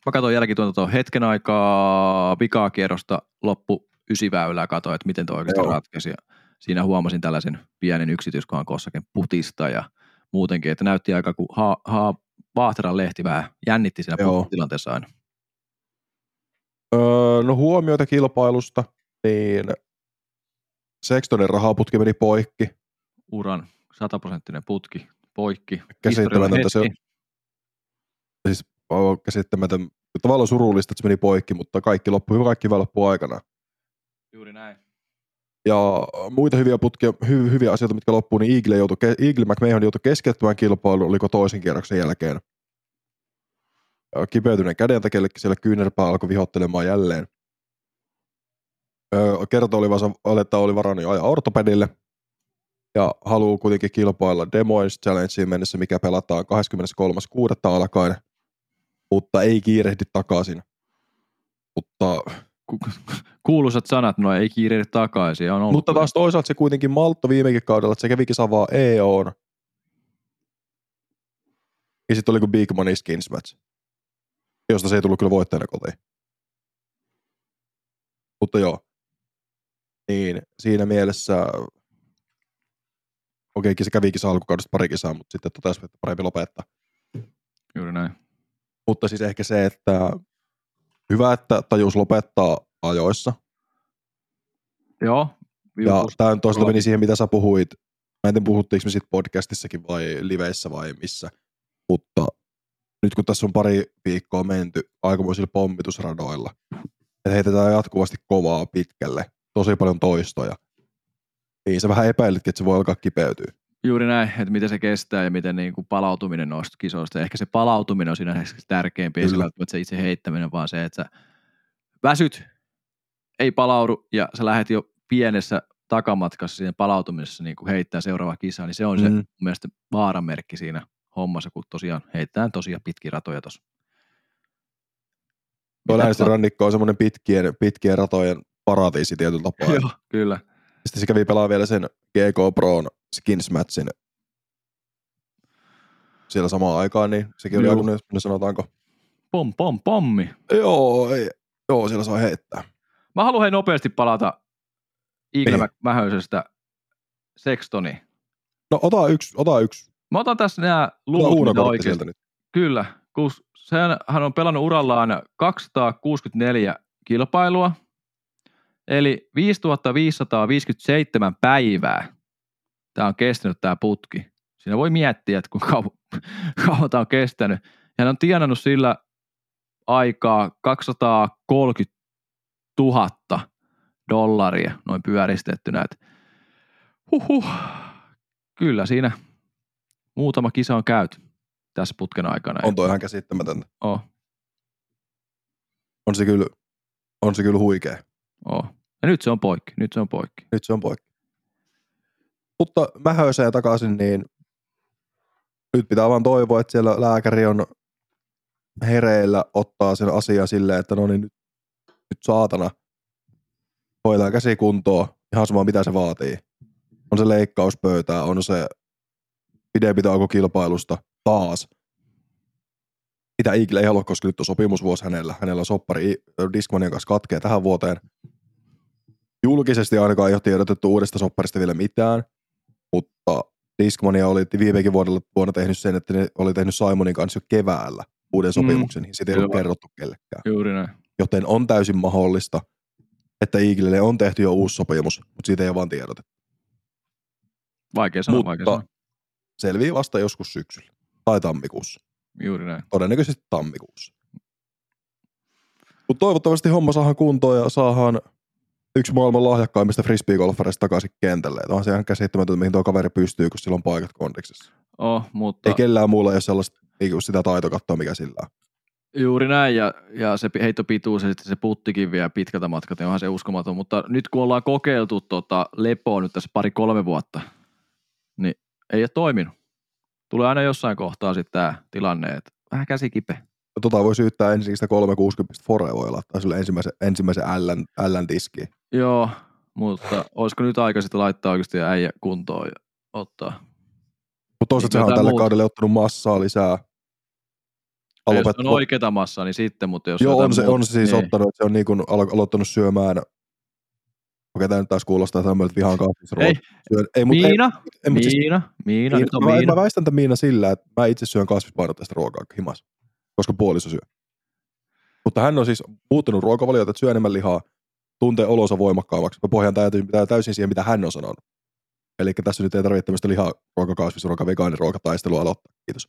Mä katsoin jälkituotantoa hetken aikaa pikaa kierrosta loppu ysiväylää katsoin, että miten tuo oikeasti Joo. ratkesi. Huomasin tällaisen pienen yksityiskohan kossaken putista ja muutenkin, että näytti aika kuin ha, ha, Vaahteran lehti vähän jännitti siinä tilanteessa aina. Öö, no huomioita kilpailusta, niin Sextonin rahaputki meni poikki. Uran sataprosenttinen putki, poikki. Käsittämätöntä se on. Siis on käsittämätön. Tavallaan surullista, että se meni poikki, mutta kaikki loppui, hyvä kaikki hyvä loppuu aikana. Juuri näin. Ja muita hyviä putkia, hy, hyviä asioita, mitkä loppuu, niin Eagle, joutui, Eagle McMahon joutui keskeyttämään kilpailun, oliko toisen kierroksen jälkeen. Kipeytyneen käden takia, siellä kyynärpää alkoi vihottelemaan jälleen. Kertoi olivansa, että oli varannut ajaa ortopedille. Ja haluaa kuitenkin kilpailla Des Moines Challengeen mennessä, mikä pelataan 23.6. alkaen. Mutta ei kiirehdi takaisin. Mutta Kuuluisat sanat, no ei kiirehdi takaisin. On ollut Mutta taas toisaalta se kuitenkin maltto viimekin kaudella, että se kävi kisavaa EOn. Ja sitten oli kuin Big Money Skins Match, josta se ei tullut kyllä voittajana kotiin. Mutta joo. Niin, siinä mielessä okei, se kävi kisa alkukaudesta pari kisaa, mutta sitten totesi, että parempi lopettaa. Juuri näin. Mutta siis ehkä se, että hyvä, että tajus lopettaa ajoissa. Joo. Ja Just- tämä toisaalta meni siihen, mitä sä puhuit. Mä en tiedä, puhuttiinko me siitä podcastissakin vai liveissä vai missä. Mutta nyt kun tässä on pari viikkoa menty aikamoisilla pommitusradoilla, että heitetään jatkuvasti kovaa pitkälle, tosi paljon toistoja, niin sä vähän epäilitkin, että se voi alkaa kipeytyä. Juuri näin, että miten se kestää ja miten niin kuin palautuminen noista kisoista. Ehkä se palautuminen on siinä se tärkeämpi, ei se välttämättä se itse heittäminen, vaan se, että sä väsyt, ei palaudu ja sä lähdet jo pienessä takamatkassa siinä palautumisessa niin kuin heittää seuraava kisa, niin se on se Mm. mun mielestä vaaramerkki siinä hommassa, kun tosiaan heittää tosiaan pitkiä ratoja tuossa. Tuo- rannikko on semmoinen pitkien, pitkien ratojen paratiisi tietyllä tapaa. Joo, kyllä. Sitten se kävi pelaa vielä sen GK Proon skins matchin siellä samaan aikaan, niin sekin oli aika, semmoinen sanotaanko, Pom, pom, pommi. joo, ei, joo, siellä saa heittää. Mä haluan hei nopeasti palata Iigle Niin. Mähöisestä Sextoniin. No ota yksi, ota yksi. Mä otan tässä nämä luvut, mitä oikeasti. nyt. Kyllä, kun hän on pelannut urallaan 264 kilpailua, eli 5557 päivää tämä on kestänyt tämä putki. Siinä voi miettiä, että kuinka kauan, kauan tämä on kestänyt. Ja hän on tienannut sillä aikaa 230 000 dollaria, noin pyöristettynä. että Huhhuh. Kyllä siinä muutama kisa on käyty tässä putken aikana. On toi ihan käsittämätöntä. Oh, On se kyllä, on se kyllä huikea. oh. Ja nyt se on poikki, nyt se on poikki. Nyt se on poikki. Mutta Mähöiseen takaisin, niin nyt pitää vaan toivoa, että siellä lääkäri on hereillä, ottaa sen asian silleen, että no niin nyt, nyt saatana, hoitaa käsikuntoa, ihan sama mitä se vaatii. On se leikkauspöytää, on se pidempi tauko kilpailusta taas. Mitä Eagle ei halua, koska nyt on sopimusvuosi hänellä. Hänellä on soppari Discmanian kanssa katkee tähän vuoteen. Julkisesti ainakaan ei ole tiedotettu uudesta sopparista vielä mitään, mutta Discmania oli viimekin vuodella, vuonna tehnyt sen, että ne oli tehnyt Simonin kanssa jo keväällä uuden sopimuksen, niin siitä ei ole kerrottu kellekään. Juuri näin. Joten on täysin mahdollista, että Eaglelle on tehty jo uusi sopimus, mutta siitä ei ole vaan tiedotettu. Vaikea sanoa, Mutta- vaikea sanoa. Selvii vasta joskus syksyllä tai tammikuussa. Juuri näin. Todennäköisesti tammikuussa. Mutta toivottavasti homma saadaan kuntoon ja saadaan yksi maailman lahjakkaimmista frisbeegolfareista takaisin kentälle. Et onhan se ihan käsittämätöntä, mihin tuo kaveri pystyy, kun sillä on paikat kondiksessa. Oh, mutta Ei kellään muulla ei ole sellaista niinku sitä taitokattoa, mikä sillä on. juuri näin, ja, ja se heittopituus ja sitten se puttikin vie pitkältä matkalta, niin onhan se uskomaton. Mutta nyt kun ollaan kokeiltu tota lepoa nyt tässä pari-kolme vuotta, niin ei ole toiminut. Tulee aina jossain kohtaa sitten tämä tilanne, että vähän käsi kipeä. Tota voi syyttää ensin sitä 360 Fore voi laittaa sille ensimmäisen, ensimmäisen Ln, Ln diskiin. Joo, mutta olisiko nyt aika sitten laittaa oikeasti äijä kuntoon ja ottaa. Mutta toisaalta sehän on tälle muuta. kaudelle ottanut massaa lisää. Ja jos Alopet- on oikeita massaa, niin sitten, mutta jos Joo, on se, muuta, on se siis niin. ottanut, että se on niin kuin alo- aloittanut syömään Okei, tämä nyt taas kuulostaa tämmöiltä vihaan kasvisruokaa. Ei, Syön, ei, ei, Miina, ei, mut siis, Miina, Miina, nyt on mä, Miina. mä väistän tämän Miina sillä, että mä itse syön kasvispainotteista ruokaa himas, koska puoliso syö. Mutta hän on siis muuttunut ruokavaliota, että syö enemmän lihaa, tuntee olonsa voimakkaammaksi. Mä pohjaan täysin, täysin siihen, mitä hän on sanonut. Eli tässä nyt ei tarvitse tämmöistä lihaa, ruoka, kasvisruoka, vegaaniruokataistelua aloittaa. Kiitos.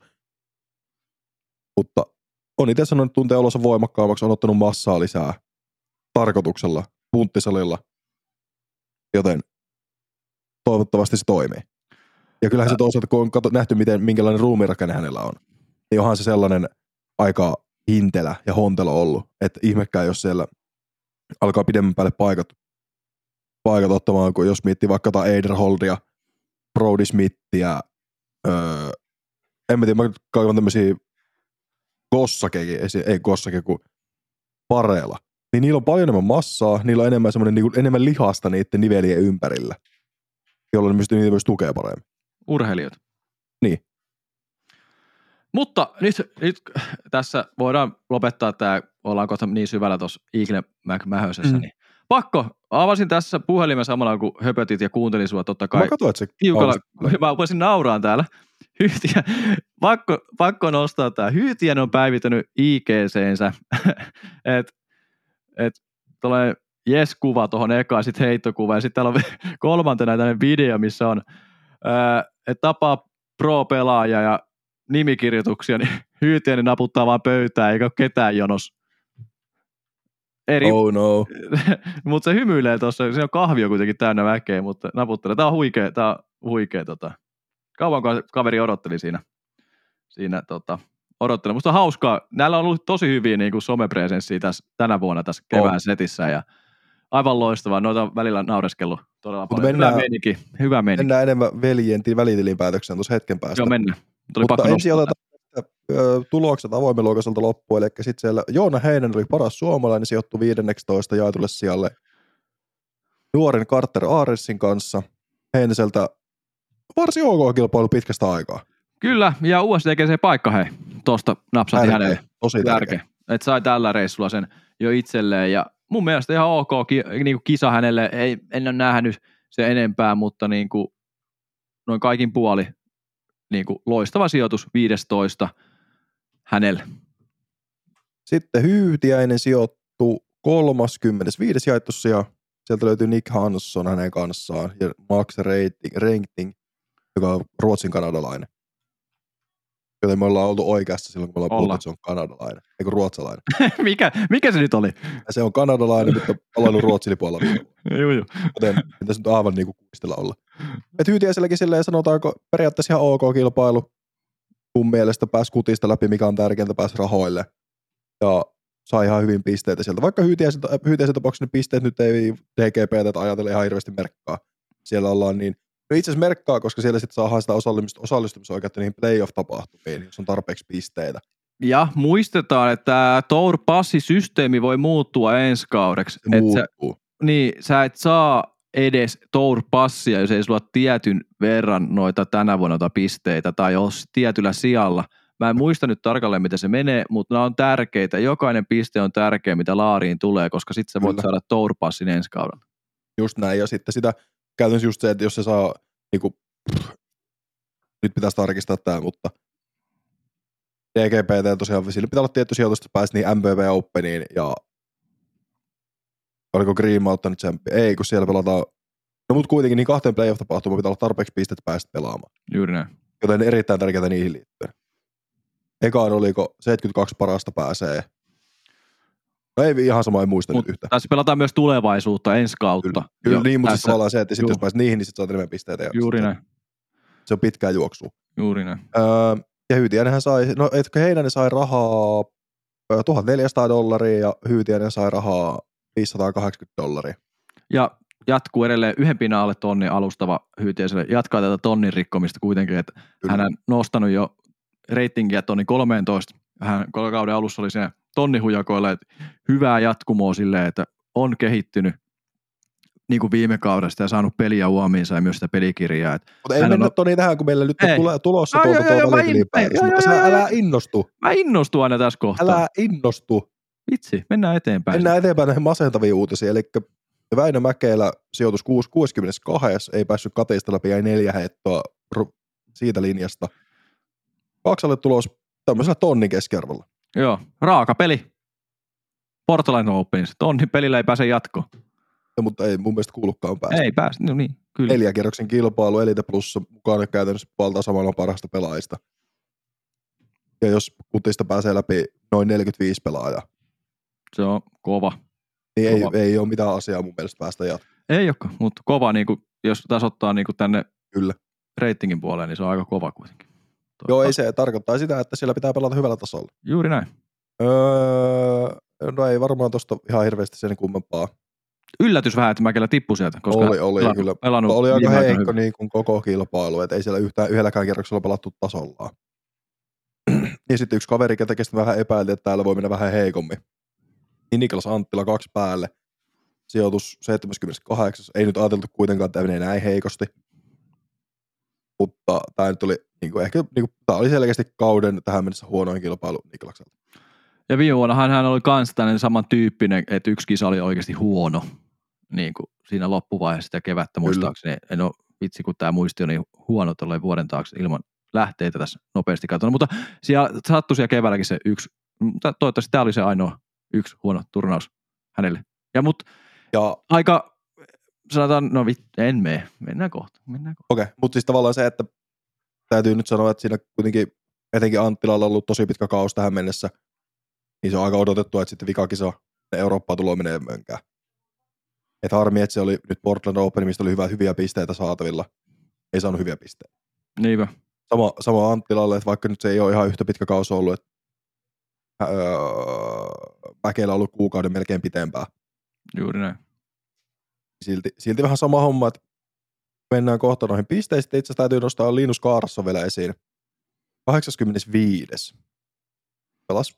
Mutta on itse sanonut, että tuntee olonsa voimakkaammaksi, on ottanut massaa lisää tarkoituksella, punttisalilla. Joten toivottavasti se toimii. Ja kyllähän se toisaalta, kun on nähty, miten, minkälainen ruumirakenne hänellä on, niin onhan se sellainen aika hintelä ja hontelo ollut, että ihmekään, jos siellä alkaa pidemmän päälle paikat, paikat ottamaan, kun jos miettii vaikka jotain Eiderholdia, Brody Smithia, öö, en mä tiedä, mä kaivan tämmöisiä Gossakekin, ei Gossake, kuin Pareella, niin niillä on paljon enemmän massaa, niillä on enemmän, semmoinen, niin enemmän lihasta niiden nivelien ympärillä, jolloin myös, niitä myös tukee paremmin. urheilijat. Niin. Mutta nyt, nyt tässä voidaan lopettaa tämä, ollaan kohta niin syvällä tuossa Eagle McMahösessä, Mm. niin pakko, avasin tässä puhelimen samalla kun höpötit ja kuuntelin sua totta kai Mä katsoin, se tiukalla, mä voisin nauraa täällä. Hyytiä, pakko, pakko nostaa tämä. Hyytien on päivittänyt IGCnsä, että et, tulee jes-kuva tuohon ekaan, sitten heittokuva, ja sitten täällä on kolmantena tämmöinen video, missä on, että tapaa pro-pelaaja ja nimikirjoituksia, niin Hyytiäinen naputtaa vaan pöytään, eikä ole ketään jonos. Eri, Oh no. mutta se hymyilee tuossa, se on kahvio kuitenkin täynnä väkeä, mutta naputtelee. Tämä on huikea, tämä on huikea tota. Kauan kaveri odotteli siinä, siinä tota, odotteli. Musta on hauskaa, näillä on ollut tosi hyviä niin kuin somepresenssiä tässä, tänä vuonna tässä kevään On. setissä ja aivan loistavaa. Noita on välillä naureskellut todella Mutta paljon. mennään- hyvä meininki, hyvä meininki. Mennään enemmän veljen til- välitilinpäätökseen tuossa hetken päästä. Joo, mennään. Mutta ensin otetaan tulokset avoimen luokaselta loppuun. Eli sitten siellä Joona Heinen oli paras suomalainen, sijoittui 15 jaetulle sijalle nuoren Carter Aaresin kanssa. Heiniseltä varsin ok kilpailu pitkästä aikaa. Kyllä, ja USDGC paikka hei, tuosta napsatti Tärkeä, hänelle. Tosi tärkeä. Tärkeä. Että sai tällä reissulla sen jo itselleen. Ja mun mielestä ihan ok ki, niin kuin kisa hänelle. Ei, en ole nähnyt se enempää, mutta niin kuin, noin kaikin puoli niin kuin loistava sijoitus 15 hänelle. Sitten Hyytiäinen sijoittui 35. jaettu sija. Sieltä löytyy Nick Hansson hänen kanssaan ja Max Reiting, Reiting joka on Ruotsin kanadalainen. Joten me ollaan oltu oikeassa silloin, kun me ollaan puhuttu, että se on kanadalainen, eikö ruotsalainen. mikä, mikä se nyt oli? Ja se on kanadalainen, mutta palannut Ruotsin vuonna. Joo, joo. Joten pitäisi nyt aivan niin kuin kuistella olla. Et Hyytiäiselläkin silleen sanotaanko periaatteessa ihan ok kilpailu. Mun mielestä pääsi kutista läpi, mikä on tärkeintä, pääsi rahoille. Ja sai ihan hyvin pisteitä sieltä. Vaikka Hyytiäisen, tapauksessa ne pisteet nyt ei DGPtä ajatella ihan hirveästi merkkaa. Siellä ollaan niin, no itse asiassa merkkaa, koska siellä sitten saadaan sitä osallistumista, osallistumisoikeutta niihin playoff-tapahtumiin, jos on tarpeeksi pisteitä. Ja muistetaan, että Tour Passi-systeemi voi muuttua ensi kaudeksi. Se Et sä, niin, sä et saa edes Tour Passia, jos ei sulla ole tietyn verran noita tänä vuonna noita pisteitä tai jos tietyllä sijalla. Mä en muista nyt tarkalleen, miten se menee, mutta nämä on tärkeitä. Jokainen piste on tärkeä, mitä laariin tulee, koska sitten sä voit Kyllä. saada Tour Passin ensi kaudella. Just näin, ja sitten sitä käytännössä just se, että jos se saa, niinku, nyt pitäisi tarkistaa tämä, mutta DGPT tosiaan, sillä pitää olla tietty sijoitus, että pääsi niin MVV Openiin, ja oliko Green Mountain Champion, ei, kun siellä pelataan, no mutta kuitenkin niin kahteen playoff-tapahtumaan pitää olla tarpeeksi pistettä päästä pelaamaan, Juuri näin. joten erittäin tärkeää niihin liittyen. Ekaan oliko 72 parasta pääsee, no ei ihan sama, en muista Mut nyt yhtään. Tässä pelataan myös tulevaisuutta ensi kautta. Kyllä, kyllä Jo, niin, mutta siis tavallaan se, että sit jos pääset niihin, niin sit saat enemmän pisteitä. Juuri näin, Se on pitkää juoksua. juuri näin. Öö, ja Hyytiäinenhän sai, no etkö Heinänen sai rahaa ö, 1400 dollaria ja Hyytiäinen sai rahaa 580 dollaria. Ja jatkuu edelleen yhden pinnan alle tonnin alustava hyytiäiselle. Jatkaa tätä tonnin rikkomista kuitenkin, että Kyllä. hän on nostanut jo reitingiä tonni 13. Hän kauden alussa oli siinä tonnihujakoilla, että hyvää jatkumoa silleen, että on kehittynyt niin kuin viime kaudesta ja saanut peliä huomiinsa ja myös sitä pelikirjaa. Että Mutta ei Hän on- mennä Toni tähän, kun meillä nyt Ei. on tulossa tuolta tuo joo, mutta sä älä innostu, mä innostun aina tässä kohtaa. älä innostu. Vitsi, mennään eteenpäin. Mennään eteenpäin näihin masentaviin uutisiin, eli Väinö Mäkelä sijoitus 6, 62, ei päässyt kateista läpi, jäi neljä heittoa siitä linjasta. Kaksalle tulos tämmöisellä tonnin keskiarvolla. Joo, raaka peli. Portland Opens. Tonnin pelillä ei pääse jatkoon. Ja, mutta ei mun mielestä kuulukaan päästä. Ei pääse, no niin, kyllä. neljän kierroksen kilpailu Elite Plussa mukana käytännössä puolta samalla parhaista pelaajista. Ja jos kutista pääsee läpi noin 45 pelaajaa, Se on kova. niin ei, Kova. ei ole mitään asiaa mun mielestä päästä jatkoon. Ei olekaan, mutta kova, niin kuin, jos tasoittaa niin kuin tänne Kyllä. reitingin puoleen, niin se on aika kova kuitenkin. Toi- Joo, ei se tarkoittaa sitä, että siellä pitää pelata hyvällä tasolla. Juuri näin. Öö, no ei varmaan tosta ihan hirveästi sen kummempaa. Yllätys vähän, että Mäkelä tippui sieltä, koska Oli, oli pelannut, kyllä. pelannut oli aika heikko niin kuin koko kilpailu, että ei siellä yhtään, yhdelläkään kierroksella pelattu tasollaan. ja sitten yksi kaveri, ketä vähän epäiltiin, että täällä voi mennä vähän heikommin. Niin Niklas Anttila kaksi päälle. Sijoitus 78. Ei nyt ajateltu kuitenkaan, että menee näin heikosti. Mutta tämä nyt oli niin kuin, ehkä, niin kuin, tämä oli selkeästi kauden tähän mennessä huonoin kilpailu Niklakselta. Ja viime vuonna hän oli kans tällainen saman tyyppinen, että yksi kisa oli oikeasti huono niin kuin siinä loppuvaiheessa sitä kevättä Kyllä. muistaakseni. En ole, vitsi kun tämä muisti on niin huono tolleen vuoden taakse ilman lähteitä tässä nopeasti katsonut. Mutta siellä sattui siellä keväälläkin se yksi, mutta toivottavasti tämä oli se ainoa yksi huono turnaus hänelle. Ja mut Ja Aika, sanotaan, no vit, en mene, mennään kohta, mennään kohta. okei, okay. mutta siis tavallaan se, että täytyy nyt sanoa, että siinä kuitenkin etenkin Anttilalla on ollut tosi pitkä kaus tähän mennessä, niin se on aika odotettu, että sitten vikakisa Eurooppaan tulo menee mönkään. Et harmi, että se oli nyt Portland Open, mistä oli hyvä, hyviä pisteitä saatavilla. Ei saanut hyviä pisteitä. Niinpä. Sama, sama Anttilalle, että vaikka nyt se ei ole ihan yhtä pitkä kausi ollut, että öö, on ollut kuukauden melkein pitempään. Juuri näin. Silti, silti vähän sama homma, että mennään kohta noihin pisteisiin. Itse asiassa täytyy nostaa Linus Kaarassa vielä esiin. 85. Pelas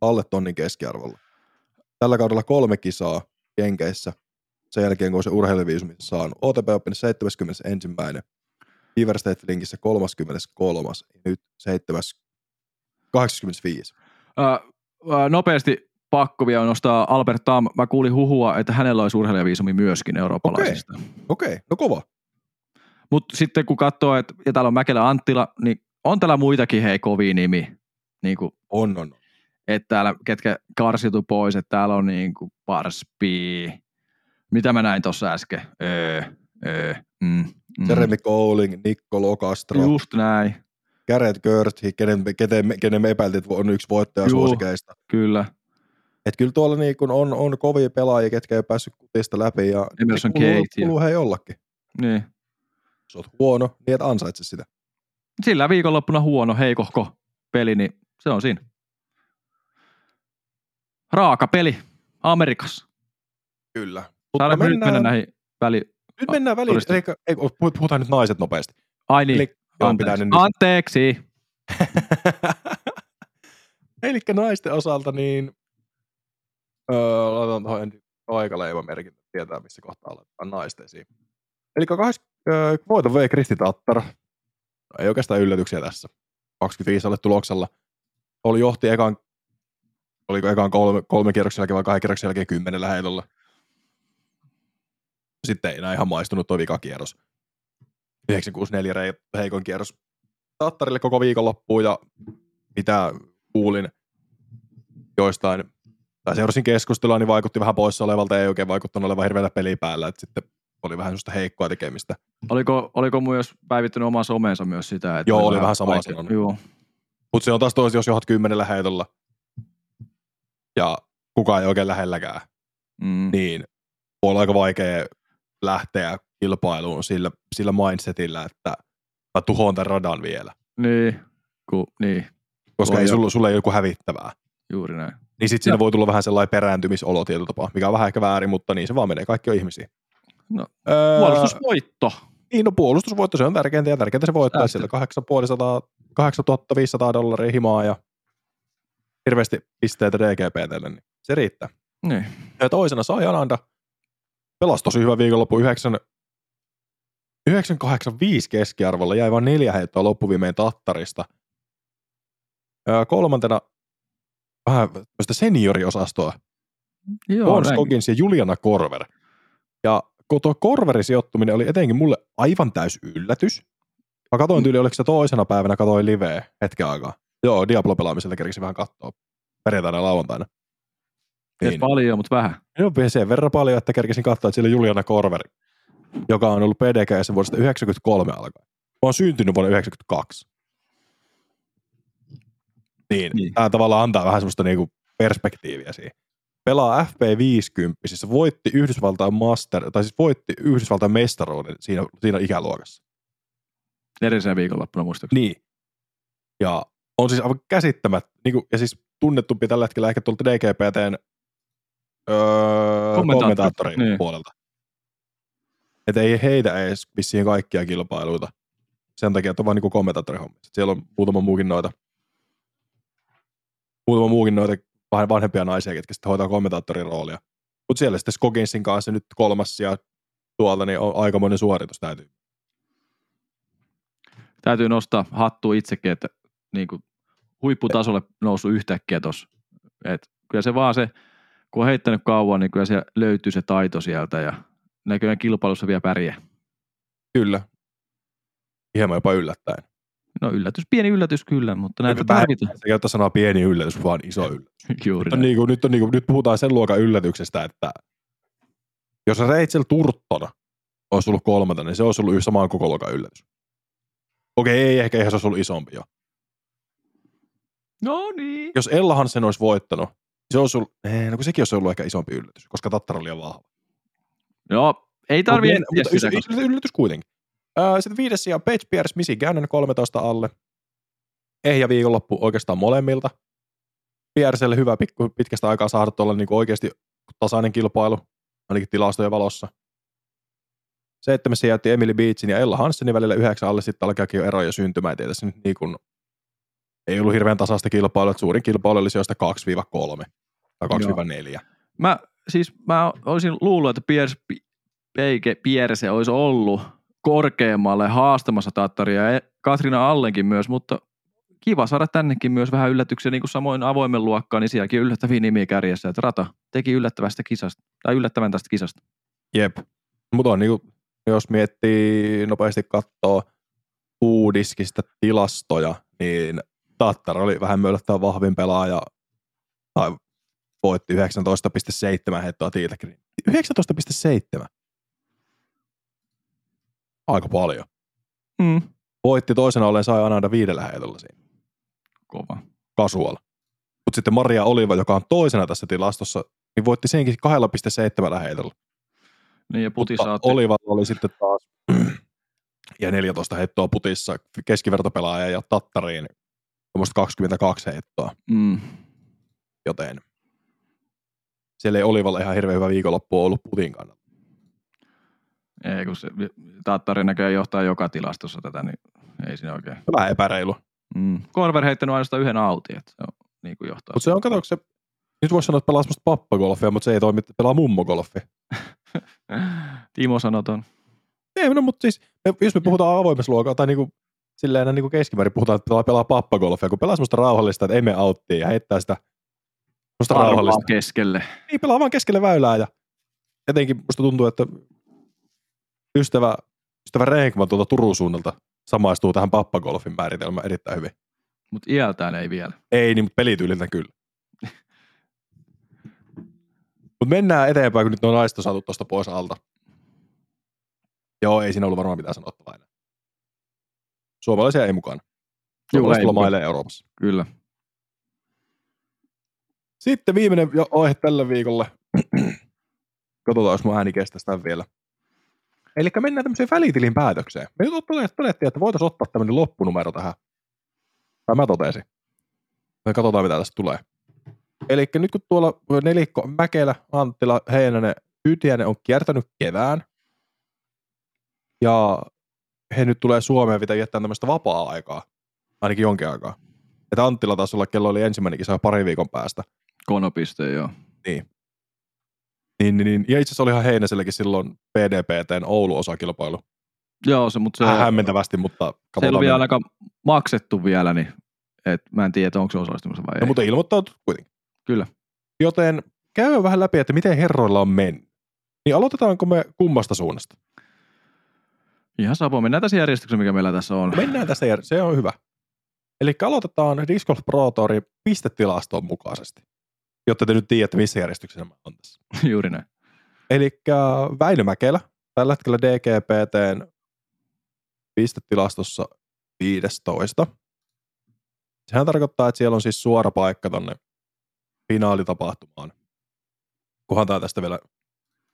alle tonnin keskiarvolla. Tällä kaudella kolme kisaa Jenkeissä. Sen jälkeen, kun se urheiluviisumi saanut. OTP Open 71. Beaver State Linkissä 33. Ja nyt 7. 85. Nopeasti pakko vielä nostaa Albert Tam. Mä kuulin huhua, että hänellä olisi urheilijaviisumi myöskin eurooppalaisista. Okei, okay, no kova. Mutta sitten kun katsoo, että ja täällä on Mäkelä Anttila, niin on täällä muitakin hei kovia nimi. Niin kuin, On, on. että täällä, ketkä karsitu pois, että täällä on niin kuin Parspi. Mitä mä näin tuossa äsken? Öö, öö, mm, mm. Jeremy Cowling, Niccolo Castro, Just näin, Garrett Gerthi, kenen, kenen, me- kenen me epäiltiin, että on yksi voittaja Juu. suosikeista. kyllä. Et kyllä tuolla niin kun on, on kovia pelaajia, ketkä ei ole päässyt kutista läpi. Ja Emerson Kate ja- kuuluu hei ollakin. Niin. Jos oot huono, niin et ansaitse sitä. Sillä viikonloppuna huono, heikohko peli, niin se on siinä. Raaka peli Amerikassa. Kyllä. Saadaanko nyt mennä näihin väli... nyt mennään väliin. Eli, puh- puhutaan nyt naiset nopeasti. Ai niin, Eli, anteeksi. nyt. anteeksi. Eli naisten osalta niin öö, laitan tuohon aikaleimamerkin, että tietää missä kohtaa aletaan naisteisiin. Eli kahdeksan, öö, voiton vei Kristi Tattar. No, ei oikeastaan yllätyksiä tässä. 25 alle tuloksella. Oli johti ekan, oliko ekan kolme, kolme kierroksen jälkeen vai kahden kierroksen jälkeen kymmenellä heilolla. Sitten ei enää ihan maistunut tuo vikakierros. 964 rei- heikon kierros Tattarille koko viikonloppuun ja mitä kuulin joistain, tai seurasin keskustelua, niin vaikutti vähän poissa olevalta, ei oikein vaikuttanut olevan hirveätä peliä päällä, että sitten oli vähän sellaista heikkoa tekemistä. Oliko, oliko myös päivittänyt oman somensa myös sitä? Että Joo, oli vähän sanonut. Joo, Mutta se on taas toista, jos johdat kymmenellä heitolla ja kukaan ei oikein lähelläkään, mm. niin voi olla aika vaikea lähteä kilpailuun sillä, sillä mindsetillä, että mä tuhoan tämän radan vielä, niin, ku, niin, koska Voi ei sulla, sulla ei ole joku hävittävää. juuri näin. Niin sitten siinä voi tulla vähän sellainen perääntymisolo tietyllä tapaa, mikä on vähän ehkä väärin, mutta niin se vaan menee. Kaikki on ihmisiä. No, öö, Puolustusvoitto. Niin, no puolustusvoitto, se on tärkeintä ja tärkeintä se voittaa sieltä 8500, 8500 dollaria himaa ja hirveästi pisteitä DGPTlle, niin se riittää. Niin. Ja toisena sai Ananda, pelasi tosi hyvä viikonloppu 9, 985 keskiarvolla, jäi vain neljä heittoa loppuviimein Tattarista. Öö, kolmantena vähän tämmöistä senioriosastoa, Joo. Scoggins ja Juliana Korver. Ja tuo Korverin sijoittuminen oli etenkin mulle aivan täys yllätys. Mä katsoin tyyli, oliko se toisena päivänä, katsoin liveä hetken aikaa. Joo, Diablo-pelaamisella kerkesin vähän katsoa perjantaina ja lauantaina. Niin. paljon, mutta vähän. No sen verran paljon, että kerkesin katsoa, että siellä Juliana Korveri, joka on ollut PDG vuodesta 93 alkaen. Mä oon syntynyt vuonna 92. Niin, Niin. tämä tavallaan antaa vähän semmoista niinku perspektiiviä siihen. Pelaa FP50, siis voitti Yhdysvaltain master, tai siis voitti Yhdysvaltain mestaruuden siinä, siinä ikäluokassa. Edellisenä viikonloppuna muistaakseni. Niin. Ja on siis aivan käsittämät, niinku, ja siis tunnettumpi tällä hetkellä ehkä tuolta DGPTn öö, Kommentaattori, kommentaattorin niin. puolelta. Että ei heitä edes vissiin kaikkia kilpailuita. Sen takia, että on vaan kommentaattorihomma. Sitten Siellä on muutama muukin noita, muutama muukin noita vähän vanhempia naisia, ketkä sitten hoitaa kommentaattorin roolia. Mutta siellä sitten Skogginsin kanssa nyt kolmas ja tuolta niin on aikamoinen suoritus täytyy. Täytyy nostaa hattu itsekin, että niin kuin huipputasolle noussut yhtäkkiä tuossa. Kyllä se vaan se, kun on heittänyt kauan, niin kyllä se löytyy se taito sieltä ja näköjään kilpailussa vielä pärjää. Kyllä. Hieman jopa yllättäen. No yllätys, pieni yllätys kyllä, mutta näitä vähän- tarvitaan. Se käyttää sanaa pieni yllätys, vaan iso yllätys. Juuri Nyt, on näin. niinku, nyt, on niinku, nyt puhutaan sen luokan yllätyksestä, että Jos Rachel Turton olisi ollut kolmantena, niin se olisi ollut samaan koko luokan yllätys. Okei, ei ehkä eihän se olisi ollut isompi jo. No niin. Jos Ella Hansen olisi voittanut, niin se olisi ollut, ei, no kun sekin olisi ollut ehkä isompi yllätys, koska Tattar oli liian vahva. Joo, ei tarvi Mut- etsiä sitä, ys- koska- ys- yllätys kuitenkin. Öö, sitten viides sija Paige Pierce, Gannon 13 alle. Ehjä viikonloppu oikeastaan molemmilta. Piercelle hyvä pikku, pitkästä aikaa saada olla niin oikeasti tasainen kilpailu, ainakin tilastojen valossa. Seitsemäs sija jätti Emily Beatsin ja Ella Hansenin välillä yhdeksän alle, sitten alkaakin jo eroja syntymään. Tietysti nyt niin kuin, ei ollut hirveän tasaista kilpailua, että suurin kilpailu oli sijoista 2-3 tai 2-4. Mä, siis mä olisin luullut, että Piers, Peike Pierse olisi ollut korkeammalle haastamassa Tattaria ja Katrina Allenkin myös, mutta kiva saada tännekin myös vähän yllätyksiä, niin kuin samoin avoimen luokkaan, niin sielläkin yllättäviä nimiä kärjessä, että Rata teki yllättävästä kisasta, tai yllättävän tästä kisasta. Jep. Mutta on niinku, jos miettii nopeasti katsoo uutiskista tilastoja, niin Tattar oli vähän yllättävän vahvin pelaaja, tai voitti 19,7 heittoa Tiilekriin. 19,7. Aika paljon. Mm. Voitti toisena ollen sai Ananda viidellä heitolla siinä. Kova. Casual. Mutta sitten Maria Oliva, joka on toisena tässä tilastossa, niin voitti senkin 2,7 heitolla. Niin ja Puti saatti. Olivalla oli sitten taas ja 14 heittoa putissa keskivertopelaaja ja Tattariin tuommoista 22 heittoa, Mm. joten siellä ei Olivalla ihan hirveän hyvä viikonloppu ollut putin kannalta. Ei, kun se Tattari näköjään johtaa joka tilastossa tätä, niin ei siinä oikein. Vähän epäreilu. Mm. Korver heittänyt ainoastaan yhden auti, että se on niin kuin johtaa. Mutta se on, kato, se, nyt voisi sanoa, että pelaa semmoista pappagolfia, mutta se ei toimi, pelaa mummogolfia. Timo sanoton. Ei, no, mutta siis, me- jos me puhutaan avoimessa luokalla, tai niinku, silleen niinku keskimäärin puhutaan, että pelaa, pelaa pappagolfia, kun pelaa semmoista rauhallista, että ei mene auttiin ja heittää sitä Arvaa rauhallista. keskelle. Niin, pelaa vaan keskelle väylää ja jotenkin musta tuntuu, että ystävä, ystävä Renkman tuolta Turun suunnalta samaistuu tähän pappagolfin määritelmään erittäin hyvin. Mutta iältään ei vielä. Ei, niin, mutta pelityyliltä kyllä. mutta mennään eteenpäin, kun nyt on naiset on saatu tuosta pois alta. Joo, ei siinä ollut varmaan mitään sanottavaa enää. Suomalaisia ei mukana. Suomalaiset lomailee Euroopassa. Kyllä. Sitten viimeinen aihe tälle viikolle. Katsotaan, jos mun ääni kestäisi tämän vielä. Eli mennään tämmöiseen välitilin päätökseen. Me todettiin, että voitaisiin ottaa tämmöinen loppunumero tähän. Tai mä totesin. Me katsotaan, mitä tästä tulee. Eli nyt kun tuolla nelikko Mäkelä, Anttila, Heinänen, Ytiäinen on kiertänyt kevään, ja he nyt tulee Suomeen pitää viettää tämmöistä vapaa-aikaa, ainakin jonkin aikaa. Että Anttila taas olla, kello oli ensimmäinen kisa pari viikon päästä. Konopiste, joo. Niin, niin, niin. Ja itse asiassa olihan Heinäselläkin silloin PDPTn Oulu-osakilpailu. Joo, se, mutta se, Vähän hämmentävästi, mutta se ei katsotaan. vielä ainakaan maksettu vielä, niin et mä en tiedä, onko se osallistumassa vai No, ei. mutta ilmoittautu kuitenkin. Kyllä. Joten käydään vähän läpi, että miten herroilla on mennyt. Niin aloitetaanko me kummasta suunnasta? Ihan sapo, mennään tässä järjestyksessä, mikä meillä tässä on. Mennään tästä, jär- se on hyvä. Eli aloitetaan Disc Golf Pro Tourin pistetilaston mukaisesti, jotta te nyt tiedätte, missä järjestyksessä mä on tässä. Juuri näin. Eli Väinö Mäkelä, tällä hetkellä DGPTn pistetilastossa 15. Sehän tarkoittaa, että siellä on siis suora paikka tonne finaalitapahtumaan. Kunhan tää tästä vielä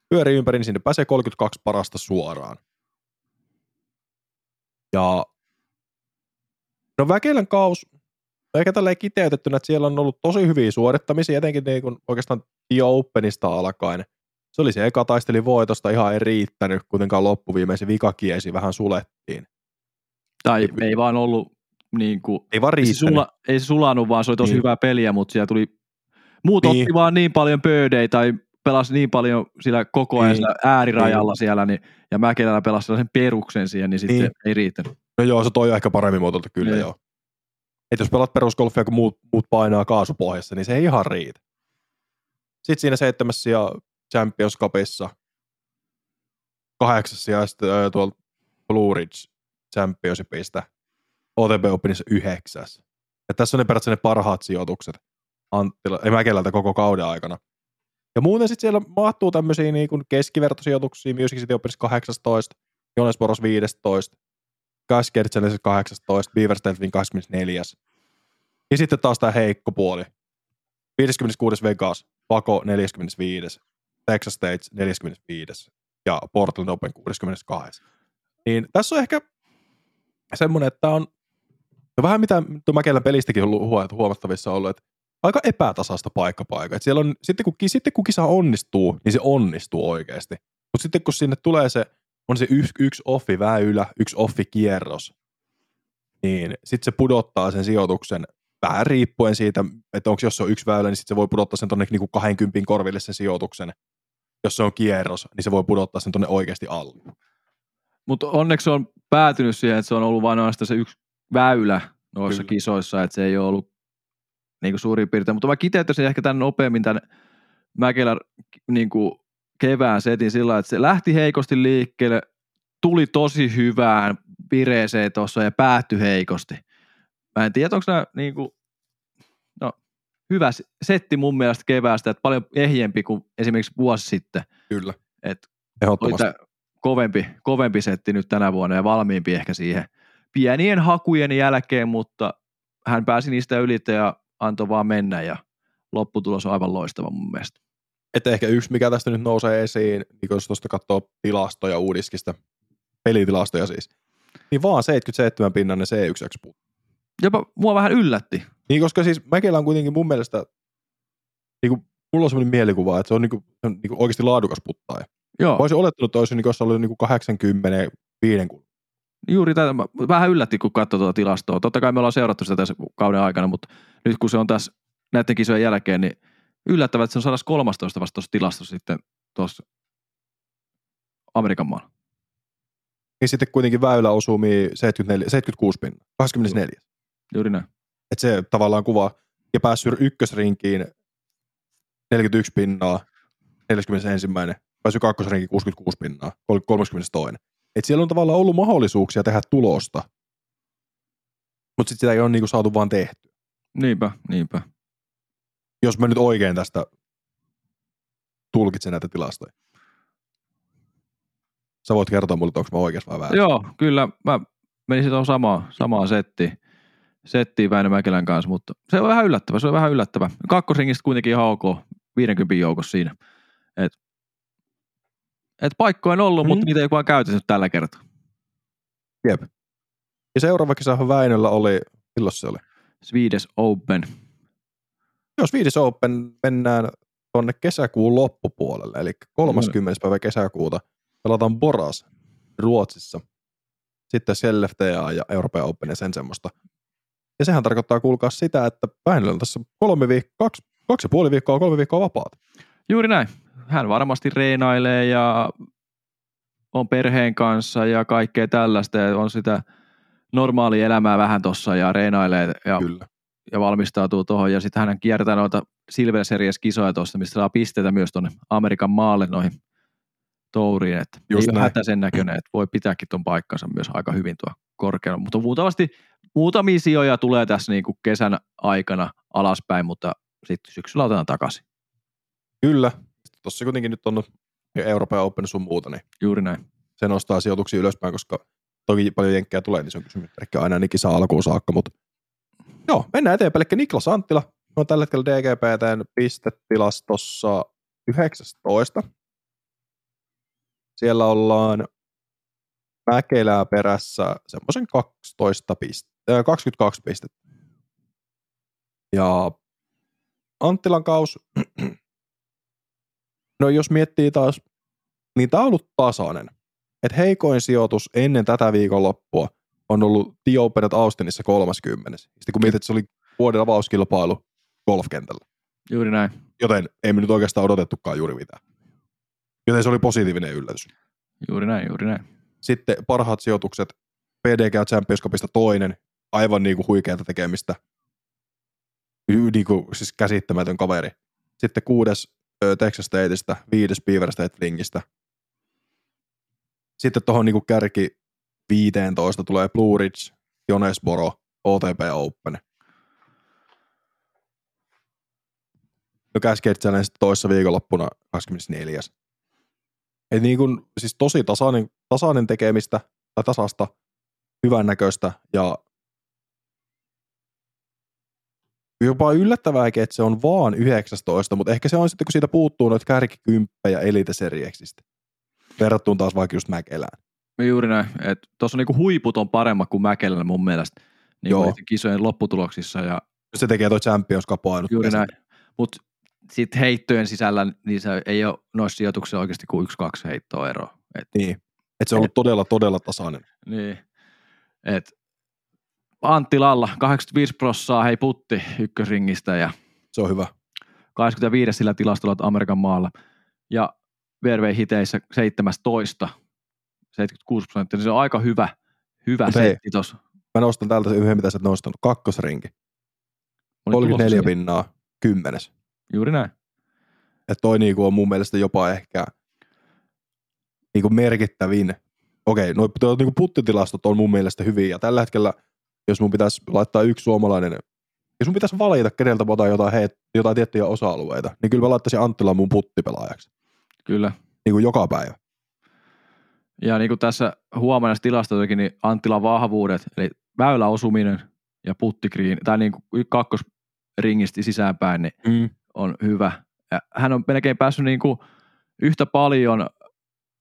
pyörii ympäri, niin sinne pääsee 32 parasta suoraan. Ja no Väkelän kaus, ehkä tälleen kiteytettynä, että siellä on ollut tosi hyviä suorittamisia, etenkin niin kuin oikeastaan The Openista alkaen. Se oli se eka taisteli voitosta, ihan ei riittänyt, kuitenkaan loppuviimeisen vikakiesi vähän sulettiin. Tai ei vaan ollut niin kuin, Ei vaan ei, se riittänyt. sula, ei se sulanut, vaan se oli tosi Niin. hyvää peliä, mutta siellä tuli, muut Niin. otti vaan niin paljon pöydejä tai pelasi niin paljon sillä koko ajan Niin. sillä äärirajalla siellä, niin, ja Mäkelällä pelasi sellaisen peruksen siihen, niin sitten Niin. ei riittänyt. No joo, se toi ehkä paremmin muotoilta kyllä Niin. joo. Et jos pelaat perusgolfia, kun muut, muut painaa kaasupohjassa, niin se ei ihan riitä. Sitten siinä seitsemässä ja Champions Cupissa, kahdeksassa ja sitten äh, tuolla Blue Ridge Championshipista, OTP Openissa yhdeksäs. Ja tässä on ne periaatteessa ne parhaat sijoitukset Anttila, ei Mäkelältä koko kauden aikana. Ja muuten sitten siellä mahtuu tämmöisiä niin keskivertosijoituksia, Music City Openissa 18, Jonesboros 15, Challenge 18, Beaver Stelvin 24. Ja sitten taas tämä heikko puoli. 56. Vegas, Paco 45. Texas States 45. Ja Portland Open 62. Niin tässä on ehkä semmoinen, että on no vähän mitä Mäkelän pelistäkin on huomattavissa ollut, että aika epätasasta paikkapaikka. Et siellä on, sitten, kun, sitten kun kisa onnistuu, niin se onnistuu oikeasti. Mutta sitten kun sinne tulee se, on se yksi, yksi offi väylä, yksi offi kierros, niin sitten se pudottaa sen sijoituksen vähän riippuen siitä, että onko jos se on yksi väylä, niin sitten se voi pudottaa sen tuonne niin 20 korville sen sijoituksen. Jos se on kierros, niin se voi pudottaa sen tuonne oikeasti alle. Mutta onneksi on päätynyt siihen, että se on ollut vain ainoastaan se yksi väylä noissa Kyllä. kisoissa, että se ei ole ollut niin kuin suurin piirtein. Mutta mä kiteyttäisin ehkä tämän nopeammin tämän Mäkelän niin kuin kevään setin sillä että se lähti heikosti liikkeelle, tuli tosi hyvään vireeseen tuossa ja päättyi heikosti. Mä en tiedä, onko nämä niin kuin, no, hyvä setti mun mielestä keväästä, että paljon ehjempi kuin esimerkiksi vuosi sitten. Kyllä. Et Ehdottomasti. kovempi, kovempi setti nyt tänä vuonna ja valmiimpi ehkä siihen pienien hakujen jälkeen, mutta hän pääsi niistä ylitä ja antoi vaan mennä ja lopputulos on aivan loistava mun mielestä. Että ehkä yksi, mikä tästä nyt nousee esiin, niin jos tuosta katsoo tilastoja uudiskista, pelitilastoja siis, niin vaan 77 pinnan C1X Jopa mua vähän yllätti. Niin, koska siis Mäkelä on kuitenkin mun mielestä, niin kuin, mulla on sellainen mielikuva, että se on, niin kuin, se on niin kuin oikeasti laadukas puttaaja. Joo. Voisin olettanut, että olisi niin kuin, ollut niin kuin 80 5 Juuri tätä, vähän yllätti, kun katsoi tuota tilastoa. Totta kai me ollaan seurattu sitä tässä kauden aikana, mutta nyt kun se on tässä näiden kisojen jälkeen, niin yllättävää, että se on 113 vasta tuossa tilastossa sitten tuossa Amerikan maalla. Niin sitten kuitenkin väylä osuu 74, 76 pinna, 24. Juuri näin. Että se tavallaan kuvaa, ja päässyt ykkösrinkiin 41 pinnaa, 41. Päässyt kakkosrinkiin 66 pinnaa, 32. Et siellä on tavallaan ollut mahdollisuuksia tehdä tulosta, mutta sitten sitä ei ole niinku saatu vaan tehty. Niinpä, niinpä. Jos mä nyt oikein tästä tulkitsen näitä tilastoja. Sä voit kertoa mulle, onko mä oikeassa vai väärin. Joo, kyllä. Mä menisin tuohon samaa, samaa settiin, settiin Väinö Mäkelän kanssa, mutta se on vähän yllättävä, se on vähän yllättävä. Kakkosringistä kuitenkin ihan ok, 50 joukossa siinä. Et et paikkoja on ollut, mm. mutta niitä ei vaan käytetty tällä kertaa. Jep. Ja seuraava kisahan Väinöllä oli, milloin se oli? Swedish Open. Joo, Swedish Open mennään tuonne kesäkuun loppupuolelle, eli 30. Mm. päivä kesäkuuta pelataan Boras Ruotsissa. Sitten CLFTA ja Euroopan Open ja sen semmoista. Ja sehän tarkoittaa kuulkaa sitä, että Väinöllä on tässä kolme viikkoa, kaksi, kaksi ja puoli viikkoa, kolme viikkoa vapaata. Juuri näin hän varmasti reenailee ja on perheen kanssa ja kaikkea tällaista ja on sitä normaalia elämää vähän tuossa ja reenailee ja, Kyllä. Ja valmistautuu tuohon. Ja sitten hän kiertää noita Silver Series-kisoja tuossa, mistä saa pisteitä myös tuonne Amerikan maalle noihin touriin. Että Just ei näin. sen näköinen, että voi pitääkin tuon paikkansa myös aika hyvin tuo korkealla. Mutta muutamasti, muutamia sijoja tulee tässä niin kuin kesän aikana alaspäin, mutta sitten syksyllä otetaan takaisin. Kyllä, tuossa kuitenkin nyt on Euroopan Open sun muuta, niin Juuri näin. se nostaa sijoituksia ylöspäin, koska toki paljon jenkkejä tulee, niin se on kysymys ehkä aina ainakin saa alkuun saakka, mutta joo, mennään eteenpäin. Eli Niklas Anttila on tällä hetkellä DGPTn pistetilastossa 19. Siellä ollaan Mäkelää perässä semmoisen 12 piste, äh, 22 pistettä. Ja Anttilan kaus No jos miettii taas, niin tämä on ollut tasainen. Et heikoin sijoitus ennen tätä viikonloppua on ollut The Open at Austinissa 30. Sitten kun mietit, että se oli vuoden avauskilpailu golfkentällä. Juuri näin. Joten ei me nyt oikeastaan odotettukaan juuri mitään. Joten se oli positiivinen yllätys. Juuri näin, juuri näin. Sitten parhaat sijoitukset, PDG Champions Cupista toinen, aivan niin kuin huikeata tekemistä. Niin kuin, siis käsittämätön kaveri. Sitten kuudes Texas Stateista, viides Beaver State Flingistä. Sitten tuohon niin kärki 15 tulee Blue Ridge, Jonesboro, OTP Open. No Cascade Challenge toissa viikonloppuna 24. Et niin kuin, siis tosi tasainen, tasainen tekemistä tai tasasta, hyvän näköistä ja jopa yllättävääkin, että se on vaan 19, mutta ehkä se on sitten, kun siitä puuttuu noita kärkikymppejä Elite Serieksistä. Verrattuun taas vaikka just Mäkelään. Juuri näin. Tuossa niinku huiput on paremmat kuin Mäkelän mun mielestä niin Joo. kisojen lopputuloksissa. Ja Se tekee toi Champions Cup ainut. juuri näin. Mutta sitten heittojen sisällä niin se ei ole noissa sijoituksissa oikeasti kuin yksi-kaksi heittoa eroa. Et, Niin. Et se on ollut todella, todella tasainen. niin. Et Anttilalla 85 prossaa hei putti ykkösringistä ja Se on hyvä. 85 sillä tilastolla Amerikan maalla. Ja VRV hiteissä 17, 76 prosenttia, niin se on aika hyvä, hyvä Mut setti. Mä nostan täältä yhden, mitä sä et nostanut. Kakkosrinki. 34 pinnaa, kymmenes. Juuri näin. Että toi niinku on mun mielestä jopa ehkä niinku merkittävin. Okei, noi toi niinku puttitilastot on mun mielestä hyviä. Ja tällä hetkellä, jos mun pitäisi laittaa yksi suomalainen, jos mun pitäisi valita, keneltä mä otan jotain, hei, jotain tiettyjä osa-alueita, niin kyllä mä laittaisin Anttilan mun puttipelaajaksi. Kyllä. Niinku joka päivä. Ja niin kuin tässä huomaa näissä tilastoillakin, niin Anttilan vahvuudet, eli väyläosuminen ja puttikriin, tai niin kuin kakkosringisti sisäänpäin, niin Mm. on hyvä. Ja hän on melkein päässyt niin kuin yhtä paljon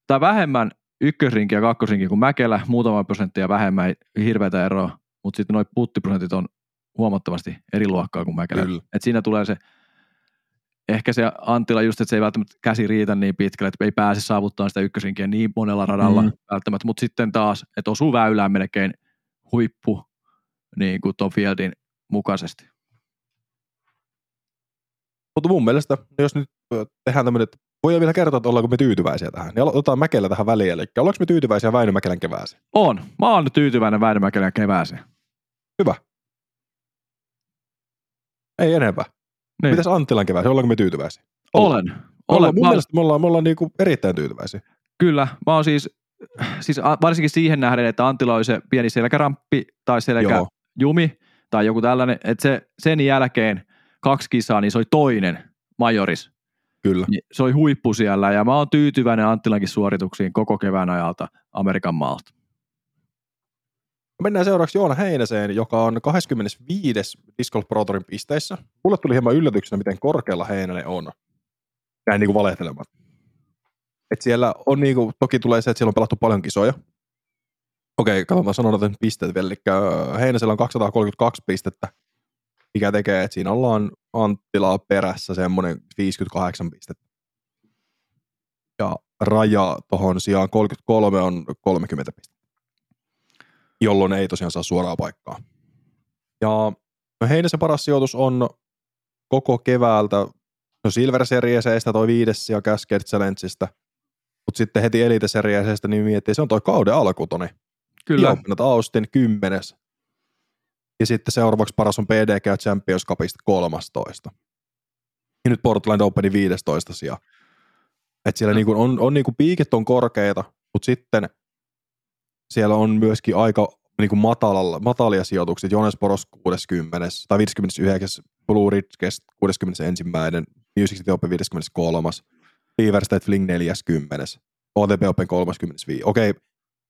tai vähemmän ykkösrinkiä ja kakkosrinkiä kuin Mäkelä, muutama prosenttia vähemmän, ei hirveätä eroa, mutta sitten noin puttiprosentit on huomattavasti eri luokkaa kuin Mäkelä. Kyllä. Et siinä tulee se, ehkä se Anttila just, että se ei välttämättä käsi riitä niin pitkälle, että ei pääse saavuttamaan sitä ykkösrinkiä niin monella radalla Mm. välttämättä, mutta sitten taas, että osuu väylään melkein huippu niin kuin Tom Fieldin mukaisesti. Mutta mun mielestä, jos nyt tehdään tämmöinen, että voidaan vielä kertoa, että ollaanko me tyytyväisiä tähän. Niin otetaan Mäkelä tähän väliin. Eli ollaanko me tyytyväisiä Väinö Mäkelän kevääseen? On. Mä oon tyytyväinen Väinö Mäkelän kevääseen. Hyvä. Ei enempää. Niin. Mitäs Anttilan kevääseen? Ollaanko me tyytyväisiä? Olen. Olen. ollaan, mun Mä, mielestä me ollaan, me ollaan niinku erittäin tyytyväisiä. kyllä. Mä oon siis, siis varsinkin siihen nähden, että Antila oli se pieni selkäramppi tai selkä Joo. jumi tai joku tällainen, että se, sen jälkeen kaksi kisaa, niin se oli toinen majoris. Kyllä. Niin se oli huippu siellä ja mä oon tyytyväinen Anttilankin suorituksiin koko kevään ajalta Amerikan maalta. Mennään seuraavaksi Joona Heinäseen, joka on 25. Disc Golf Pro Tourin pisteissä. Mulle tuli hieman yllätyksenä, miten korkealla Heinänen on. Näin niinku valehtelematta. Et siellä on niinku, toki tulee se, että siellä on pelattu paljon kisoja. Okei, katsotaan sanoa noita pisteet vielä. Eli äh, Heinäsellä on 232 pistettä, mikä tekee, että siinä ollaan Anttilaa perässä semmoinen 58 pistettä. Ja raja tuohon sijaan 33 on 30 pistettä jolloin ei tosiaan saa suoraa paikkaa. Ja no Heinäsen paras sijoitus on koko keväältä, no Silver Serieseistä toi viides ja Cascade Challengeista, mutta sitten heti Elite Serieseistä niin miettii, se on toi kauden alku toni. Kyllä. Openat Austin kymmenes. Ja sitten seuraavaksi paras on PDG Champions Cupista 13. Ja nyt Portland Openin 15 sija. Et siellä No. niinku on, on niinku piikit on korkeita, mutta sitten siellä on myöskin aika niinku matalalla, matalia sijoituksia. Jonas Boros 60. tai 59. Blue Ridge 61. Music City Open 53. Beaver State Fling 40. OTP Open 35. Okei,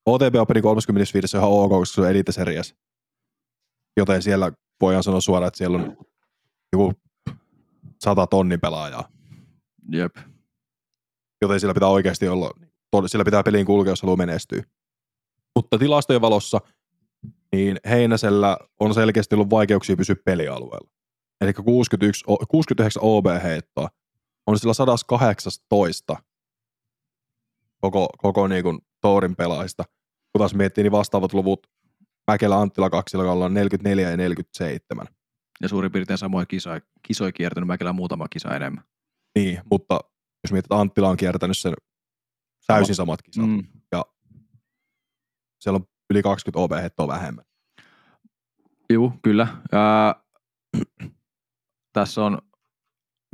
OTP Openin 35 on ihan ok, koska se on Elite Series. Joten siellä voidaan sanoa suoraan, että siellä on joku 100 tonnin pelaajaa. Jep. Joten sillä pitää oikeasti olla, sillä pitää peliin kulkea, jos haluaa menestyä. Mutta tilastojen valossa, niin Heinäsellä on selkeästi ollut vaikeuksia pysyä pelialueella. Eli 61, o- 69 OB-heittoa on sillä 118 koko, koko niin kuin Tourin pelaajista. Kun taas miettii, niin vastaavat luvut Mäkelä Anttila kaksilla ollaan 44 ja 47. Ja suurin piirtein samoja kisoja, kisoja kiertänyt Mäkelä muutama kisa enemmän. Niin, mutta jos mietit, että Anttila on kiertänyt sen täysin samat kisat. Mm. Siellä on yli 20 OB-heittoa vähemmän. Juu, kyllä. Ää, tässä on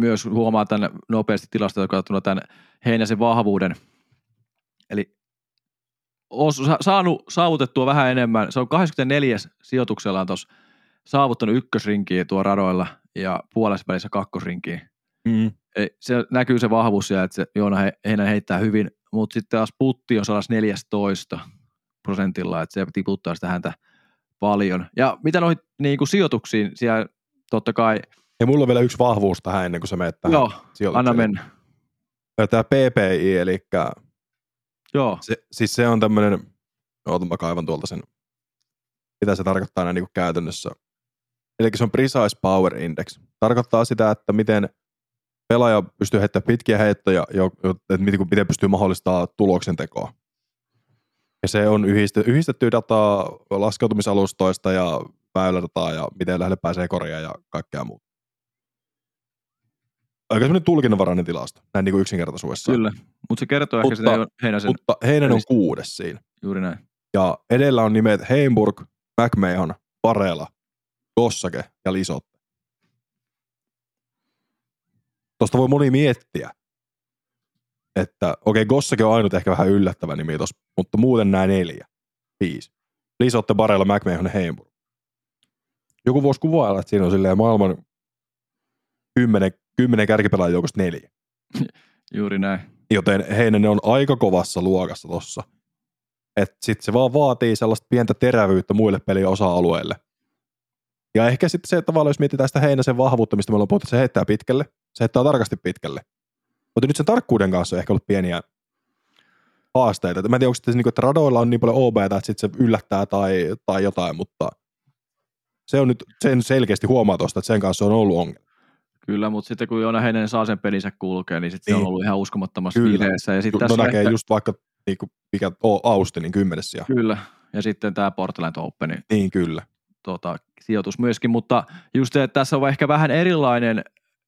myös huomaa tänne nopeasti tilastoja katsottuna tämän Heinäsen vahvuuden. Eli on sa- saanut saavutettua vähän enemmän. Se on 24 sijoituksellaan tuossa saavuttanut ykkösrinkiä tuo radoilla ja puolessa välissä kakkosrinkiä. Mm. Ei, se näkyy se vahvuus siellä, että se Joona He- Heinä heittää hyvin, mutta sitten taas putti on 114 prosentilla, että se tiputtaa sitä häntä paljon. Ja mitä noihin niin kuin sijoituksiin, siellä totta kai, Ja mulla on vielä yksi vahvuus tähän ennen kuin sä menet tähän joo, anna mennä. Tämä PPI, eli Joo, se, siis se on tämmöinen, ootan mä kaivan tuolta sen, mitä se tarkoittaa näin niin käytännössä. Eli se on Precise Power Index. Tarkoittaa sitä, että miten pelaaja pystyy heittämään pitkiä heittoja, jo- että miten, miten pystyy mahdollistamaan tuloksen tekoa. Ja se on yhdistetty, yhdistetty dataa laskeutumisalustoista ja väylädataa ja miten lähelle pääsee korjaan ja kaikkea muuta. Aika semmoinen tulkinnanvarainen tilasto, näin niin kuin yksinkertaisuudessaan. kyllä. Mutta se kertoo ehkä Mutta- sitä Jo- Heinäsen, Mutta Heinen on kuudes siinä. juuri näin. Ja edellä on nimet Heimburg, McMahon, Varela, Gossake ja Lisotte. Tuosta voi moni miettiä, että okei, okay, Gossake on ainut ehkä vähän yllättävä nimi tossa, mutta muuten nämä neljä, viisi. Lisotte, Barella, McMahon Heimburg. Joku voisi kuvailla, että siinä on silleen maailman kymmenen, kymmenen kärkipelaajan joukosta neljä. Juuri näin. Joten Heinen on aika kovassa luokassa tossa. Että sit se vaan vaatii sellaista pientä terävyyttä muille pelin osa-alueille. Ja ehkä sitten se tavallaan, jos mietitään sitä Heinäsen vahvuutta, mistä me ollaan puhuttu, että se heittää pitkälle. Se heittää tarkasti pitkälle. Mutta nyt sen tarkkuuden kanssa on ehkä ollut pieniä haasteita. Mä en tiedä, onko se niinku, että radoilla on niin paljon OB, että sitten se yllättää tai, tai jotain, mutta se on nyt sen selkeästi huomaa tuosta, että sen kanssa on ollut ongelma. Kyllä, mutta sitten kun Joona Heinen saa sen pelinsä kulkea, niin sitten se on Niin. ollut ihan uskomattomassa Kyllä. vireessä. Ja sitten No tässä näkee ehkä, just vaikka niinku, mikä on Austinin kymmenes ja Kyllä, ja sitten tämä Portland Openin niin kyllä. tota, sijoitus myöskin, mutta just se, että tässä on ehkä vähän erilainen,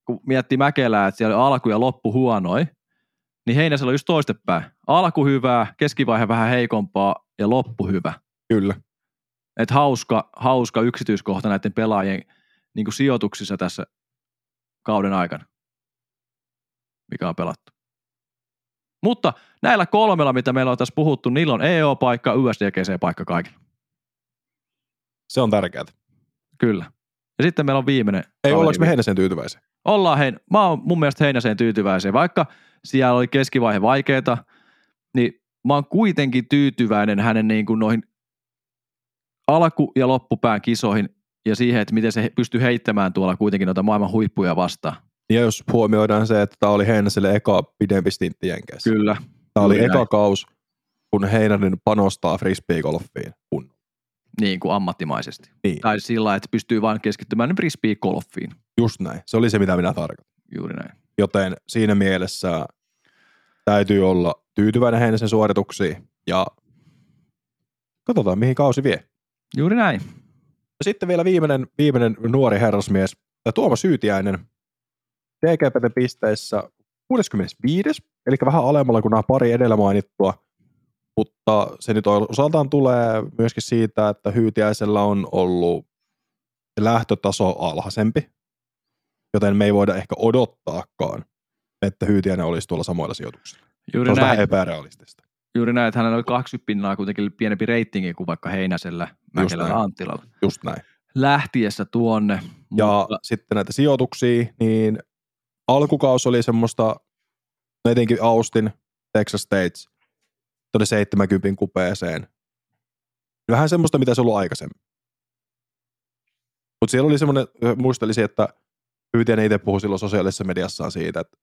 kun miettii Mäkelää, että siellä oli alku ja loppu huonoi, niin Heinäsellä on just toistepäin. Alku hyvää, keskivaihe vähän heikompaa ja loppu hyvä. Kyllä. Et hauska, hauska yksityiskohta näiden pelaajien niin kuin sijoituksissa tässä kauden aikana, mikä on pelattu. Mutta näillä kolmella, mitä meillä on tässä puhuttu, niillä on EO-paikka, USDGC-paikka kaikilla. Se on tärkeää. Kyllä. Ja sitten meillä on viimeinen. Ei, ollaanko me. Heinäsen tyytyväisiä? Ollaan hein, mä oon mun mielestä Heinäseen tyytyväisiä, vaikka siellä oli keskivaihe vaikeeta, niin mä oon kuitenkin tyytyväinen hänen niin kuin noihin alku- ja loppupään kisoihin ja siihen, että miten se pystyy heittämään tuolla kuitenkin noita maailman huippuja vastaan. Ja jos huomioidaan se, että tämä oli Heinäselle eka pidempi stintti Jenkeissä. Kyllä. Tämä oli eka kaus, kun Heinänen panostaa frisbee-golfiin. Kun. Niin kuin ammattimaisesti. Niin, Tai sillä että pystyy vain keskittymään frisbee-golfiin. just näin. Se oli se, mitä minä tarkoitan. Juuri näin. Joten siinä mielessä täytyy olla tyytyväinen Heinäsen suorituksiin ja katsotaan, mihin kausi vie. Juuri näin. Ja sitten vielä viimeinen, viimeinen nuori herrasmies, Tuomas Syytiäinen, DGPT pisteissä 65, eli vähän alemmalla kuin nämä pari edellä mainittua, mutta se nyt osaltaan tulee myöskin siitä, että Hyytiäisellä on ollut se lähtötaso alhaisempi, joten me ei voida ehkä odottaakaan, että Hyytiäinen olisi tuolla samoilla sijoituksilla. Se Juuri on vähän epärealistista. Juuri näin, että hänellä oli 20 pinnaa kuitenkin pienempi reitingi kuin vaikka Heinäsellä, Mäkelällä ja. Anttilalla. Just näin. Lähtiessä tuonne. Ja mutta- sitten näitä sijoituksia, niin alkukaus oli semmoista, no etenkin Austin, Texas States, tuonne 70 kupeeseen. Vähän semmoista, mitä se ollut aikaisemmin. Mutta siellä oli semmoinen, muistelisin, että Hyytiäinen itse puhui silloin sosiaalisessa mediassaan siitä, että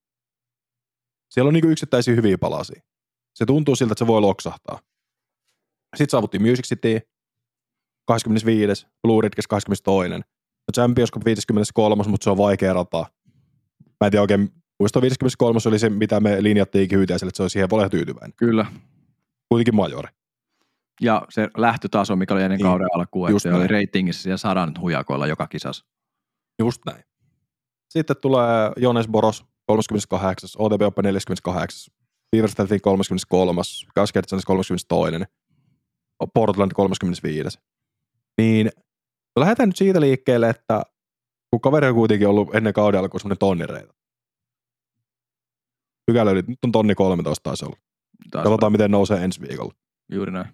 siellä on niinku yksittäisiä hyviä palasia. Se tuntuu siltä, että se voi loksahtaa. Sitten saavuttiin Music City, 25. Blue Ridges 22. No Champions Cup 53, mutta se on vaikea rata. Mä en tiedä oikein, muista 53 oli se, mitä me linjattiin hyytiäiselle, että se on siihen paljon tyytyväinen. Kyllä. Kuitenkin majori. Ja se lähtötaso, mikä oli ennen Niin, kauden alkuun, että se oli näin. reitingissä siellä sadan hujakoilla joka kisassa. Just näin. Sitten tulee Jones Boros 38, OTP Open 48, Beaversteltin 33, Cascade 32, Portland 35. Niin no lähdetään nyt siitä liikkeelle, että kun kaveri on kuitenkin ollut ennen kauden alkuun semmoinen tonnireita. Pykälä yli, nyt on tonni 13 taisi olla. Taas Katsotaan, miten nousee ensi viikolla. Juuri näin.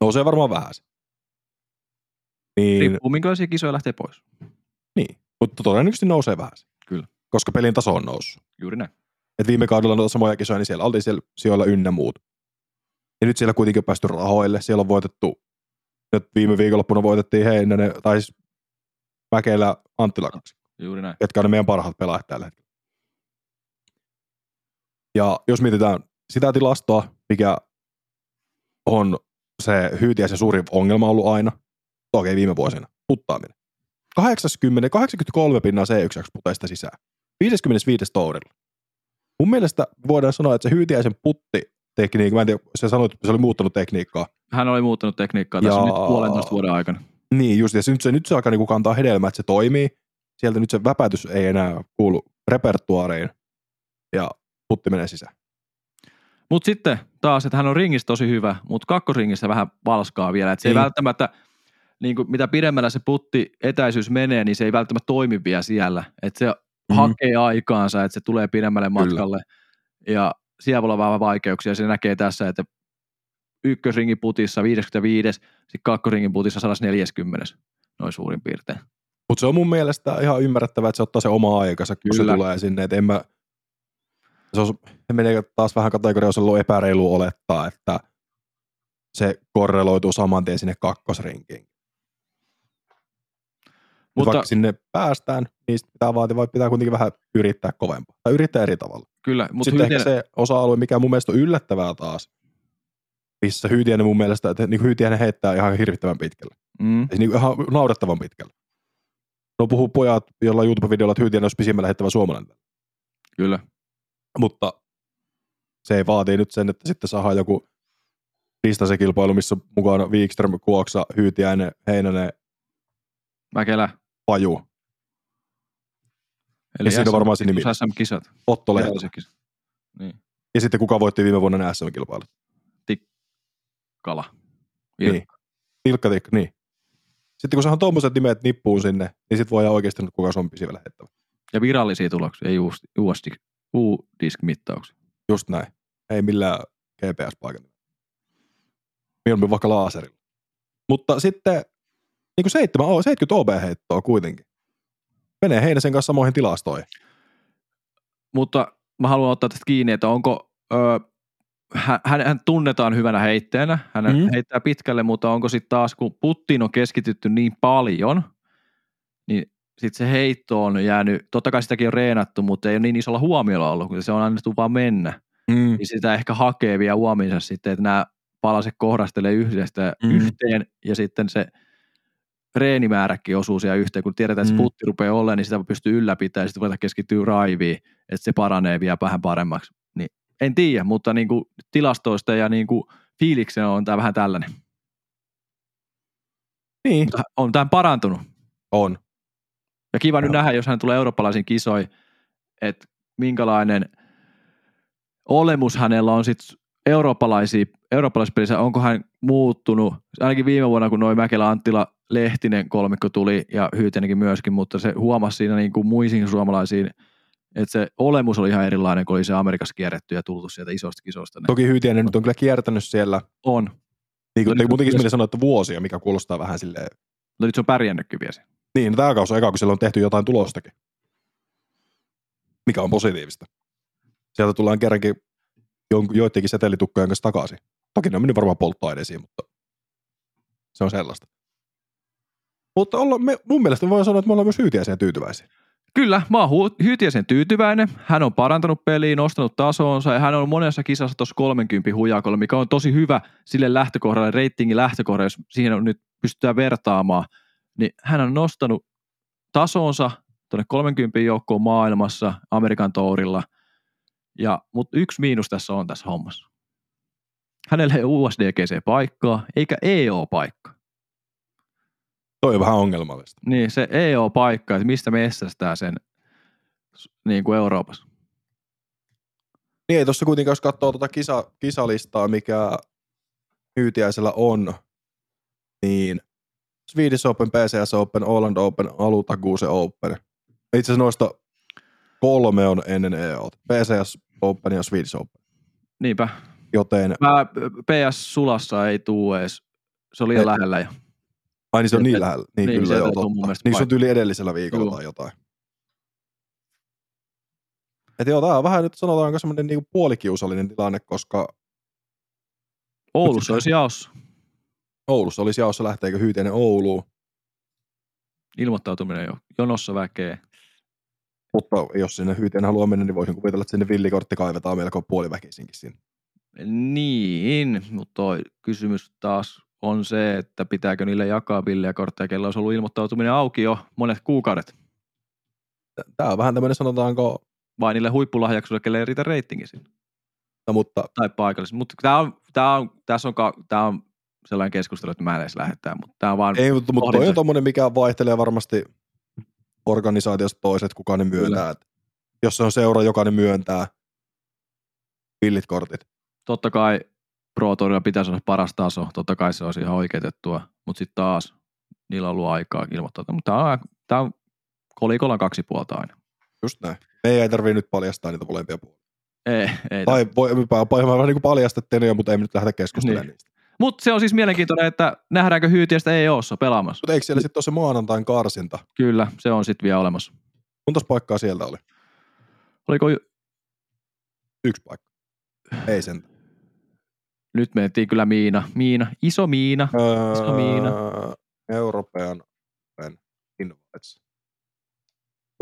Nousee varmaan vähän. Niin, Riippuu minkälaisia kisoja lähtee pois. niin, mutta todennäköisesti nousee vähän. Kyllä. koska pelin taso on noussut. Juuri näin. Et viime kaudella noita samoja kisoja, niin siellä oltiin siellä sijoilla ynnä muut. Ja nyt siellä kuitenkin on päästy rahoille. Siellä on voitettu, nyt viime viikonloppuna voitettiin Heinänen, tai siis Mäkelä Anttila kaksi, Juuri näin. ketkä on ne meidän parhaat pelaajat tällä hetkellä. Ja jos mietitään sitä tilastoa, mikä on se hyytiäisen suuri ongelma ollut aina, okei viime vuosina, puttaaminen. 80, 83 pinnaa C1 puteista sisään. 55 tourilla. Mun mielestä voidaan sanoa, että se hyytiäisen puttitekniikka, mä en tiedä, se sanoi, että se oli muuttanut tekniikkaa. Hän oli muuttanut tekniikkaa tässä Ja- nyt puolentoista vuoden aikana. Niin just, ja se, nyt, se, nyt se alkaa niinku kantaa hedelmää, että se toimii. Sieltä nyt se väpätys ei enää kuulu repertuaariin ja putti menee sisään. Mutta sitten taas, että hän on ringissä tosi hyvä, mutta kakkosringissä vähän valskaa vielä. Että se ei Niin. välttämättä, niin kuin mitä pidemmällä se putti etäisyys menee, niin se ei välttämättä toimi vielä siellä. Että se Mhm. hakee aikaansa, että se tulee pidemmälle Kyllä. matkalle. Ja siellä voi olla vähän vaikeuksia. Se näkee tässä, että ykkösringin putissa 55, sitten kakkosringin putissa 140, noin suurin piirtein. Mutta se on mun mielestä ihan ymmärrettävää, että se ottaa se oma aikansa, kun Kyllä. se tulee sinne. Että en mä, se, on, se menee taas vähän kategoriaa, jos on epäreilu olettaa, että se korreloituu saman tien sinne kakkosrinkiin. Mutta vaikka sinne päästään, niin pitää vaatia, vai pitää kuitenkin vähän yrittää kovempaa. Tai yrittää eri tavalla. kyllä, Mutta Sitten hyvin, ehkä se osa-alue, mikä mun mielestä on yllättävää taas, missä Hyytiäinen mun mielestä, että niin Hyytiäinen heittää ihan hirvittävän pitkälle. mm, Siis niin ihan naurettavan pitkälle. No puhuu pojat jolla YouTube-videolla, että Hyytiäinen olisi pisimmällä heittävä suomalainen. kyllä. Mutta se ei vaatii nyt sen, että sitten saadaan joku listasen kilpailu, missä on mukana Wikström, Kuoksa, Hyytiäinen, Heinänen, Mäkelä. Paju, Eli Ja siinä on varmaan se nimi. SM-kisat. Otto. Niin. Ja sitten kuka voitti viime vuonna nämä SM-kilpailut? Kala. Niin. Tilkka Tikka, niin. Sitten kun saadaan tuommoiset nimet nippuun sinne, niin sitten voidaan oikeasti nyt kuka se on pisivällä heittävä. Ja virallisia tuloksia, ei U-disk-mittauksia. Just näin. Ei millään GPS-paikan. Mieluummin vaikka laaserilla. Mutta sitten niin kuin 7, 70 OB-heittoa kuitenkin. Menee Heinäsen kanssa samoihin tilastoihin. Mutta mä haluan ottaa tästä kiinni, että onko, ö, hän, hän tunnetaan hyvänä heittäjänä, hän Mm. heittää pitkälle, mutta onko sitten taas, kun puttiin on keskitytty niin paljon, sitten se heitto on jäänyt, totta kai sitäkin on reenattu, mutta ei ole niin isolla huomiolla ollut, kun se on annettu vaan mennä. Mm. Niin sitä ehkä hakee vielä huomiinsa sitten, että nämä palaset kohdastelee yhdestä Mm. yhteen ja sitten se reenimääräkin osuu siellä yhteen, kun tiedetään, että Mm. se putti rupeaa olemaan, niin sitä pystyy ylläpitämään ja sitten voidaan keskittyä raiviin, että se paranee vielä vähän paremmaksi. Niin, en tiedä, mutta niin kuin tilastoista ja niin kuin fiiliksen on tämä vähän tällainen. Niin, On tämä parantunut. on. Ja kiva nyt Joo. nähdä, jos hän tulee eurooppalaisiin kisoihin, että minkälainen olemus hänellä on sitten eurooppalaisia, eurooppalaisissa onko hän muuttunut, ainakin viime vuonna, kun noin Mäkelä Anttila Lehtinen kolmikko tuli ja Hyytenenkin myöskin, mutta se huomasi siinä niin kuin muisiin suomalaisiin, että se olemus oli ihan erilainen, kun oli se Amerikassa kierretty ja tultu sieltä isosta kisosta. Toki Hyytiäinen nyt on kyllä kiertänyt siellä, on. niin kuin No nyt muutenkin meni sanoa, että vuosia, mikä kuulostaa vähän silleen. No nyt se on pärjännytkin vielä. Niin, tämä kausi on eka, kun siellä on tehty jotain tulostakin. Mikä on positiivista. Sieltä tullaan kerrankin joidenkin setelitukkojen kanssa takaisin. Toki ne on mennyt varmaan polttoaineisiin, mutta se on sellaista. Mutta olla, me, mun mielestä voi sanoa, että me ollaan myös hyytiäiseen tyytyväisiä. Kyllä, mä oon hu- Hyytiäisen tyytyväinen. Hän on parantanut peliä, nostanut tasoonsa ja hän on monessa kisassa tuossa 30 hujakolla, mikä on tosi hyvä sille lähtökohdalle, reitingin lähtökohdalle, jos siihen on nyt pystytään vertaamaan. Niin hän on nostanut tasonsa tuonne 30 joukkoon maailmassa, Amerikan tourilla. Ja, mutta yksi miinus tässä on tässä hommassa. Hänellä ei ole USDGC-paikkaa, eikä EO-paikkaa. Toi on vähän ongelmallista. Niin, se EO-paikka, että mistä messästää sen s- niin kuin Euroopassa. Niin ei tuossa kuitenkaan, jos katsoo tuota kisa, kisalistaa, mikä Hyytiäisellä on, niin Swedish Open, PCS Open, Holland Open, Alutakuuse Open. Itse asiassa noista kolme on ennen EO. PCS Open ja Swedish Open. Niinpä. Joten, Mä PS Sulassa ei tuu edes. Se oli liian lähellä jo. ai niin se on niin lähellä. Niin, niin, kyllä joo, mun totta. Niin se on tyyli edellisellä viikolla Juu. tai jotain. Et joo, tää on vähän nyt sanotaanko semmoinen niinku puolikiusallinen tilanne, koska Oulussa olisi jaossa. Oulussa olisi jaossa lähteekö Hyytiäinen Ouluun, Ilmoittautuminen jo. Jonossa väkeä. mutta jos sinne Hyytiäinen haluaa mennä, niin voisin kuvitella, että sinne villikortti kaivetaan melko puoliväkisinkin sinne. Niin, mutta toi kysymys taas on se, että pitääkö niille jakaa villejä kortteja, kello olisi ollut ilmoittautuminen auki jo monet kuukaudet. Tää on vähän tämmöinen sanotaanko, Vai niille huippulahjaksuille, kelle ei riitä reitingi sinne. no, mutta Tai paikallisille. Mutta tää on, tää on, tässä on, tää on sellainen keskustelu, että mä en edes lähdetään, mutta tämä on vaan Ei, mutta, mutta toi on tommonen, mikä vaihtelee varmasti organisaatiosta toiset, kuka ne myöntää. Et Jos se on seura, joka ne myöntää villit kortit. totta kai Pro Tourilla pitäisi olla paras taso, totta kai se olisi ihan oikeutettua, mutta sitten taas niillä on ollut aikaa ilmoittaa. Mutta tämä on, tää on kolikolla kaksi puolta aina. Just näin. Me ei tarvii nyt paljastaa niitä molempia puolia. Ei, ei. Tai voi, voi vähän niin kuin paljastettiin jo, mutta ei nyt lähdetä keskustelemaan Niin. niistä. Mutta se on siis mielenkiintoinen, että nähdäänkö Hyytiästä ei oossa pelaamassa. Mutta eikö siellä sitten ole se maanantain karsinta? Kyllä, se on sitten vielä olemassa. Montas paikkaa sieltä oli? Oliko, ju- Yksi paikka. Ei sen. nyt mentiin kyllä Miina. Miina, iso Miina. Öö, Miina. European Open Invites.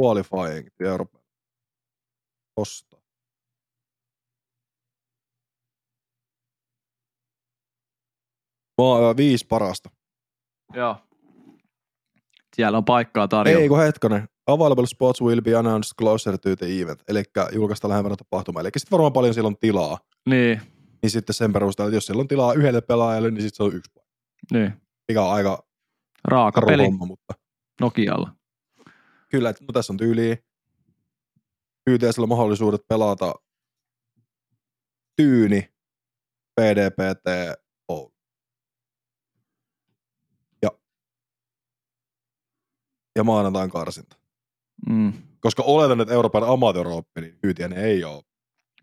Qualifying to European. Osta. Maa, viisi parasta. Joo. Siellä on paikkaa tarjolla. Ei kun hetkonen. Available spots will be announced closer to the event. Eli julkaista lähempänä tapahtuma. Eli sitten varmaan paljon siellä on tilaa. Niin, Niin sitten sen perusteella, että jos siellä on tilaa yhdelle pelaajalle, niin sitten se on yksi paikka. niin. Mikä on aika Raaka peli homma, mutta Nokialla. kyllä, että no tässä on tyyliä YTSllä mahdollisuudet pelata Tyyni, PDPT, Oulu. Ja, ja maanantain karsinta. Mm. Koska oletan, että Euroopan Amateur Open, niin Hyytiäinen ei ole.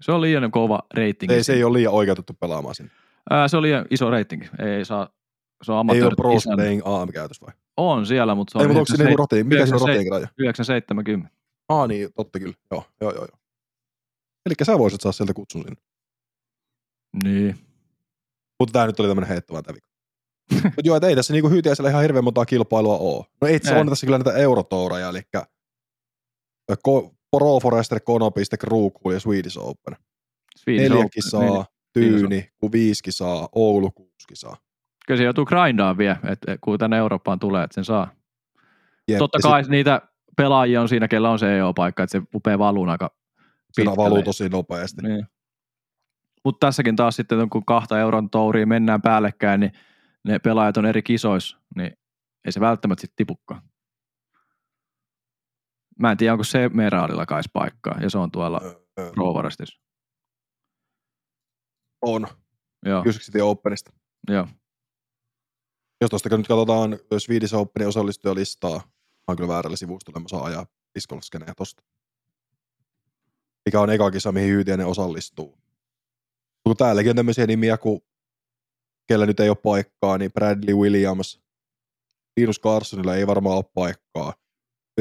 Se on liian kova reitingi. Ei, se ei ole liian oikeutettu pelaamaan sinne. Ää, se on liian iso reitingi. Ei saa, se on Ei amateur. ole Pro Playing AM käytös vai? On siellä, mutta se Ei, on mutta onko se niinku rotiin? Mikä siinä on 97 rotiin raja? 970. Aa niin, totta kyllä. Joo, joo, joo. joo. Eli sä voisit saada sieltä kutsun sinne. Niin. Mutta tää nyt oli tämmönen heitto vaan tävikko. Mutta joo, et ei tässä niinku hyytiäisellä ihan hirveän montaa kilpailua oo. No itse on tässä kyllä näitä eurotoureja, eli Ko- Pro Forester, Konopiste, Kruukul ja Swedish Open. Swedish Neljä Open, kisaa, niin. Tyyni, kun viisi kisaa, Oulu kuusi kisaa. Kyllä se joutuu grindaan vielä, että kun tänne Eurooppaan tulee, että sen saa. Jep, Totta kai niitä pelaajia on siinä, kellä on se EO-paikka, että se rupeaa valuun aika sit Siinä pitkälle. valuu tosi nopeasti. Niin. Mutta tässäkin taas sitten, kun kahta euron touria mennään päällekkäin, niin ne pelaajat on eri kisoissa, niin ei se välttämättä sitten tipukkaan. Mä en tiedä, onko se Meraalilla kais paikkaa, ja se on tuolla Ö, ö, Pro Forestissa. On. Joo, sitten Openista. joo. Jos tuosta nyt katsotaan Swedish Openin osallistujalistaa, mä oon kyllä väärällä sivustolla, mä saan ajaa piskolskenejä tosta. Mikä on eka kisa, mihin Hyytiäinen osallistuu. Mutta täälläkin on tämmöisiä nimiä, kuin kellä nyt ei ole paikkaa, niin Bradley Williams, Linus Carsonilla ei varmaan ole paikkaa,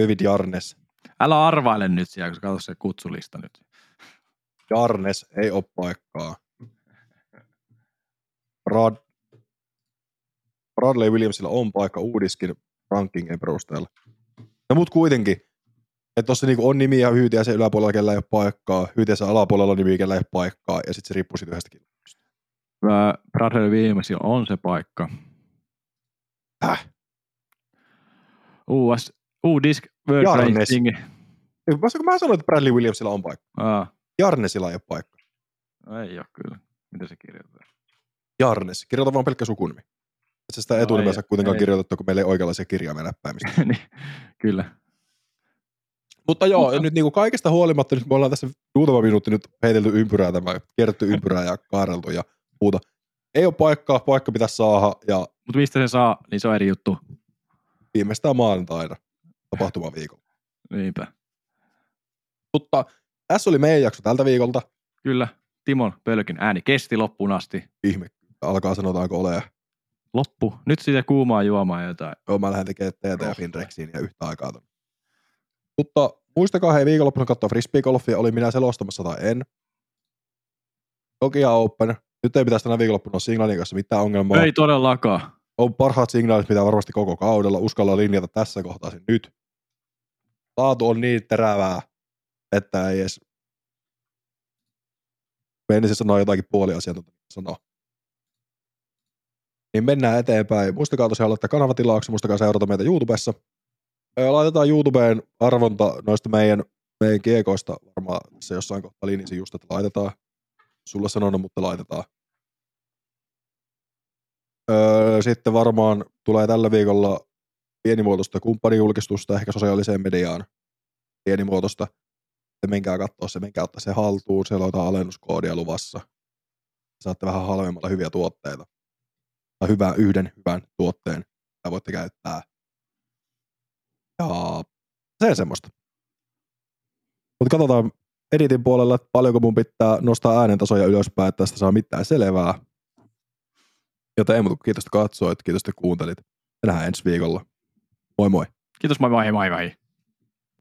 David Jarnes, Älä arvaile nyt siellä, sä katso se kutsulista nyt. Jarnes ei ole paikkaa. Brad, Bradley Williamsilla on paikka uudiskin rankingin perusteella. No mut kuitenkin, että tuossa niinku on nimiä hyytiäisen yläpuolella, kellä ei ole paikkaa, hyytiäisen alapuolella on nimiä, kellä ei ole paikkaa, ja sitten se riippuu siitä yhdestä kilpailusta. Ää, Bradley Williamsilla on se paikka. Häh? US, U-Disc World Jarnes. Racing. Mä, mä sanoin, että Bradley Williamsilla on paikka. Aa, Jarnesilla ei ole paikka. ei ole kyllä. Mitä se kirjoitetaan? Jarnes. Kirjoita vaan pelkkä sukunimi. Sä sitä No etunimeä ei- saa kuitenkaan ei. kirjoitettua, kun meillä ei oikeanlaisia kirjaimia näppäimistä. niin, kyllä. Mutta joo, Mutta- nyt niinku kaikesta huolimatta, nyt me ollaan tässä muutama minuutti nyt heitelty ympyrää tämä, kierretty ympyrää ja kaareltu ja muuta. Ei ole paikkaa, paikka pitäisi saada ja Mutta mistä se saa, niin se on eri juttu. viimeistään maanantaina tapahtuma viikolla. Niinpä. Mutta tässä oli meidän jakso tältä viikolta. Kyllä, Timon Pölkin ääni kesti loppuun asti. Ihme, alkaa sanotaanko ole. Loppu. Nyt sitä kuumaa juomaa jotain. Joo, mä lähden tekemään teetä ja. Finrexiin ja yhtä aikaa. Ton. Mutta muistakaa hei viikonloppuna katsoa frisbeegolfia, oli minä selostamassa tai en. Nokia Open. Nyt ei pitäisi tänä viikonloppuna olla signaalin kanssa mitään ongelmaa. Ei todellakaan. On parhaat signaalit, mitä varmasti koko kaudella. Uskalla linjata tässä kohtaa sen nyt. Laatu on niin terävää, että ei edes menisin sanoa jotakin puoliasiantuntijaa sanoa. Niin mennään eteenpäin. Muistakaa tosiaan laittaa kanavatilauksia, muistakaa seurata meitä YouTubessa. Laitetaan YouTubeen arvonta noista meidän, meidän kiekoista. Varmaan se jossain kohtaa linjasi just, että laitetaan. Sulla sanonut, mutta laitetaan. Öö, sitten varmaan tulee tällä viikolla pienimuotoista kumppanijulkistusta ehkä sosiaaliseen mediaan pienimuotoista. Ja menkää katsoa se, menkää ottaa se haltuun, siellä on alennuskoodia luvassa. Saatte vähän halvemmalla hyviä tuotteita. Tai hyvän, yhden hyvän tuotteen, mitä voitte käyttää. Ja se semmoista. Mutta katsotaan editin puolella, että paljonko mun pitää nostaa äänentasoja ylöspäin, että tästä saa mitään selvää. Joten ei muuta kiitos, että katsoit, kiitos, että kuuntelit. Nähdään ensi viikolla. Moi moi. Kiitos, moi moi moi moi.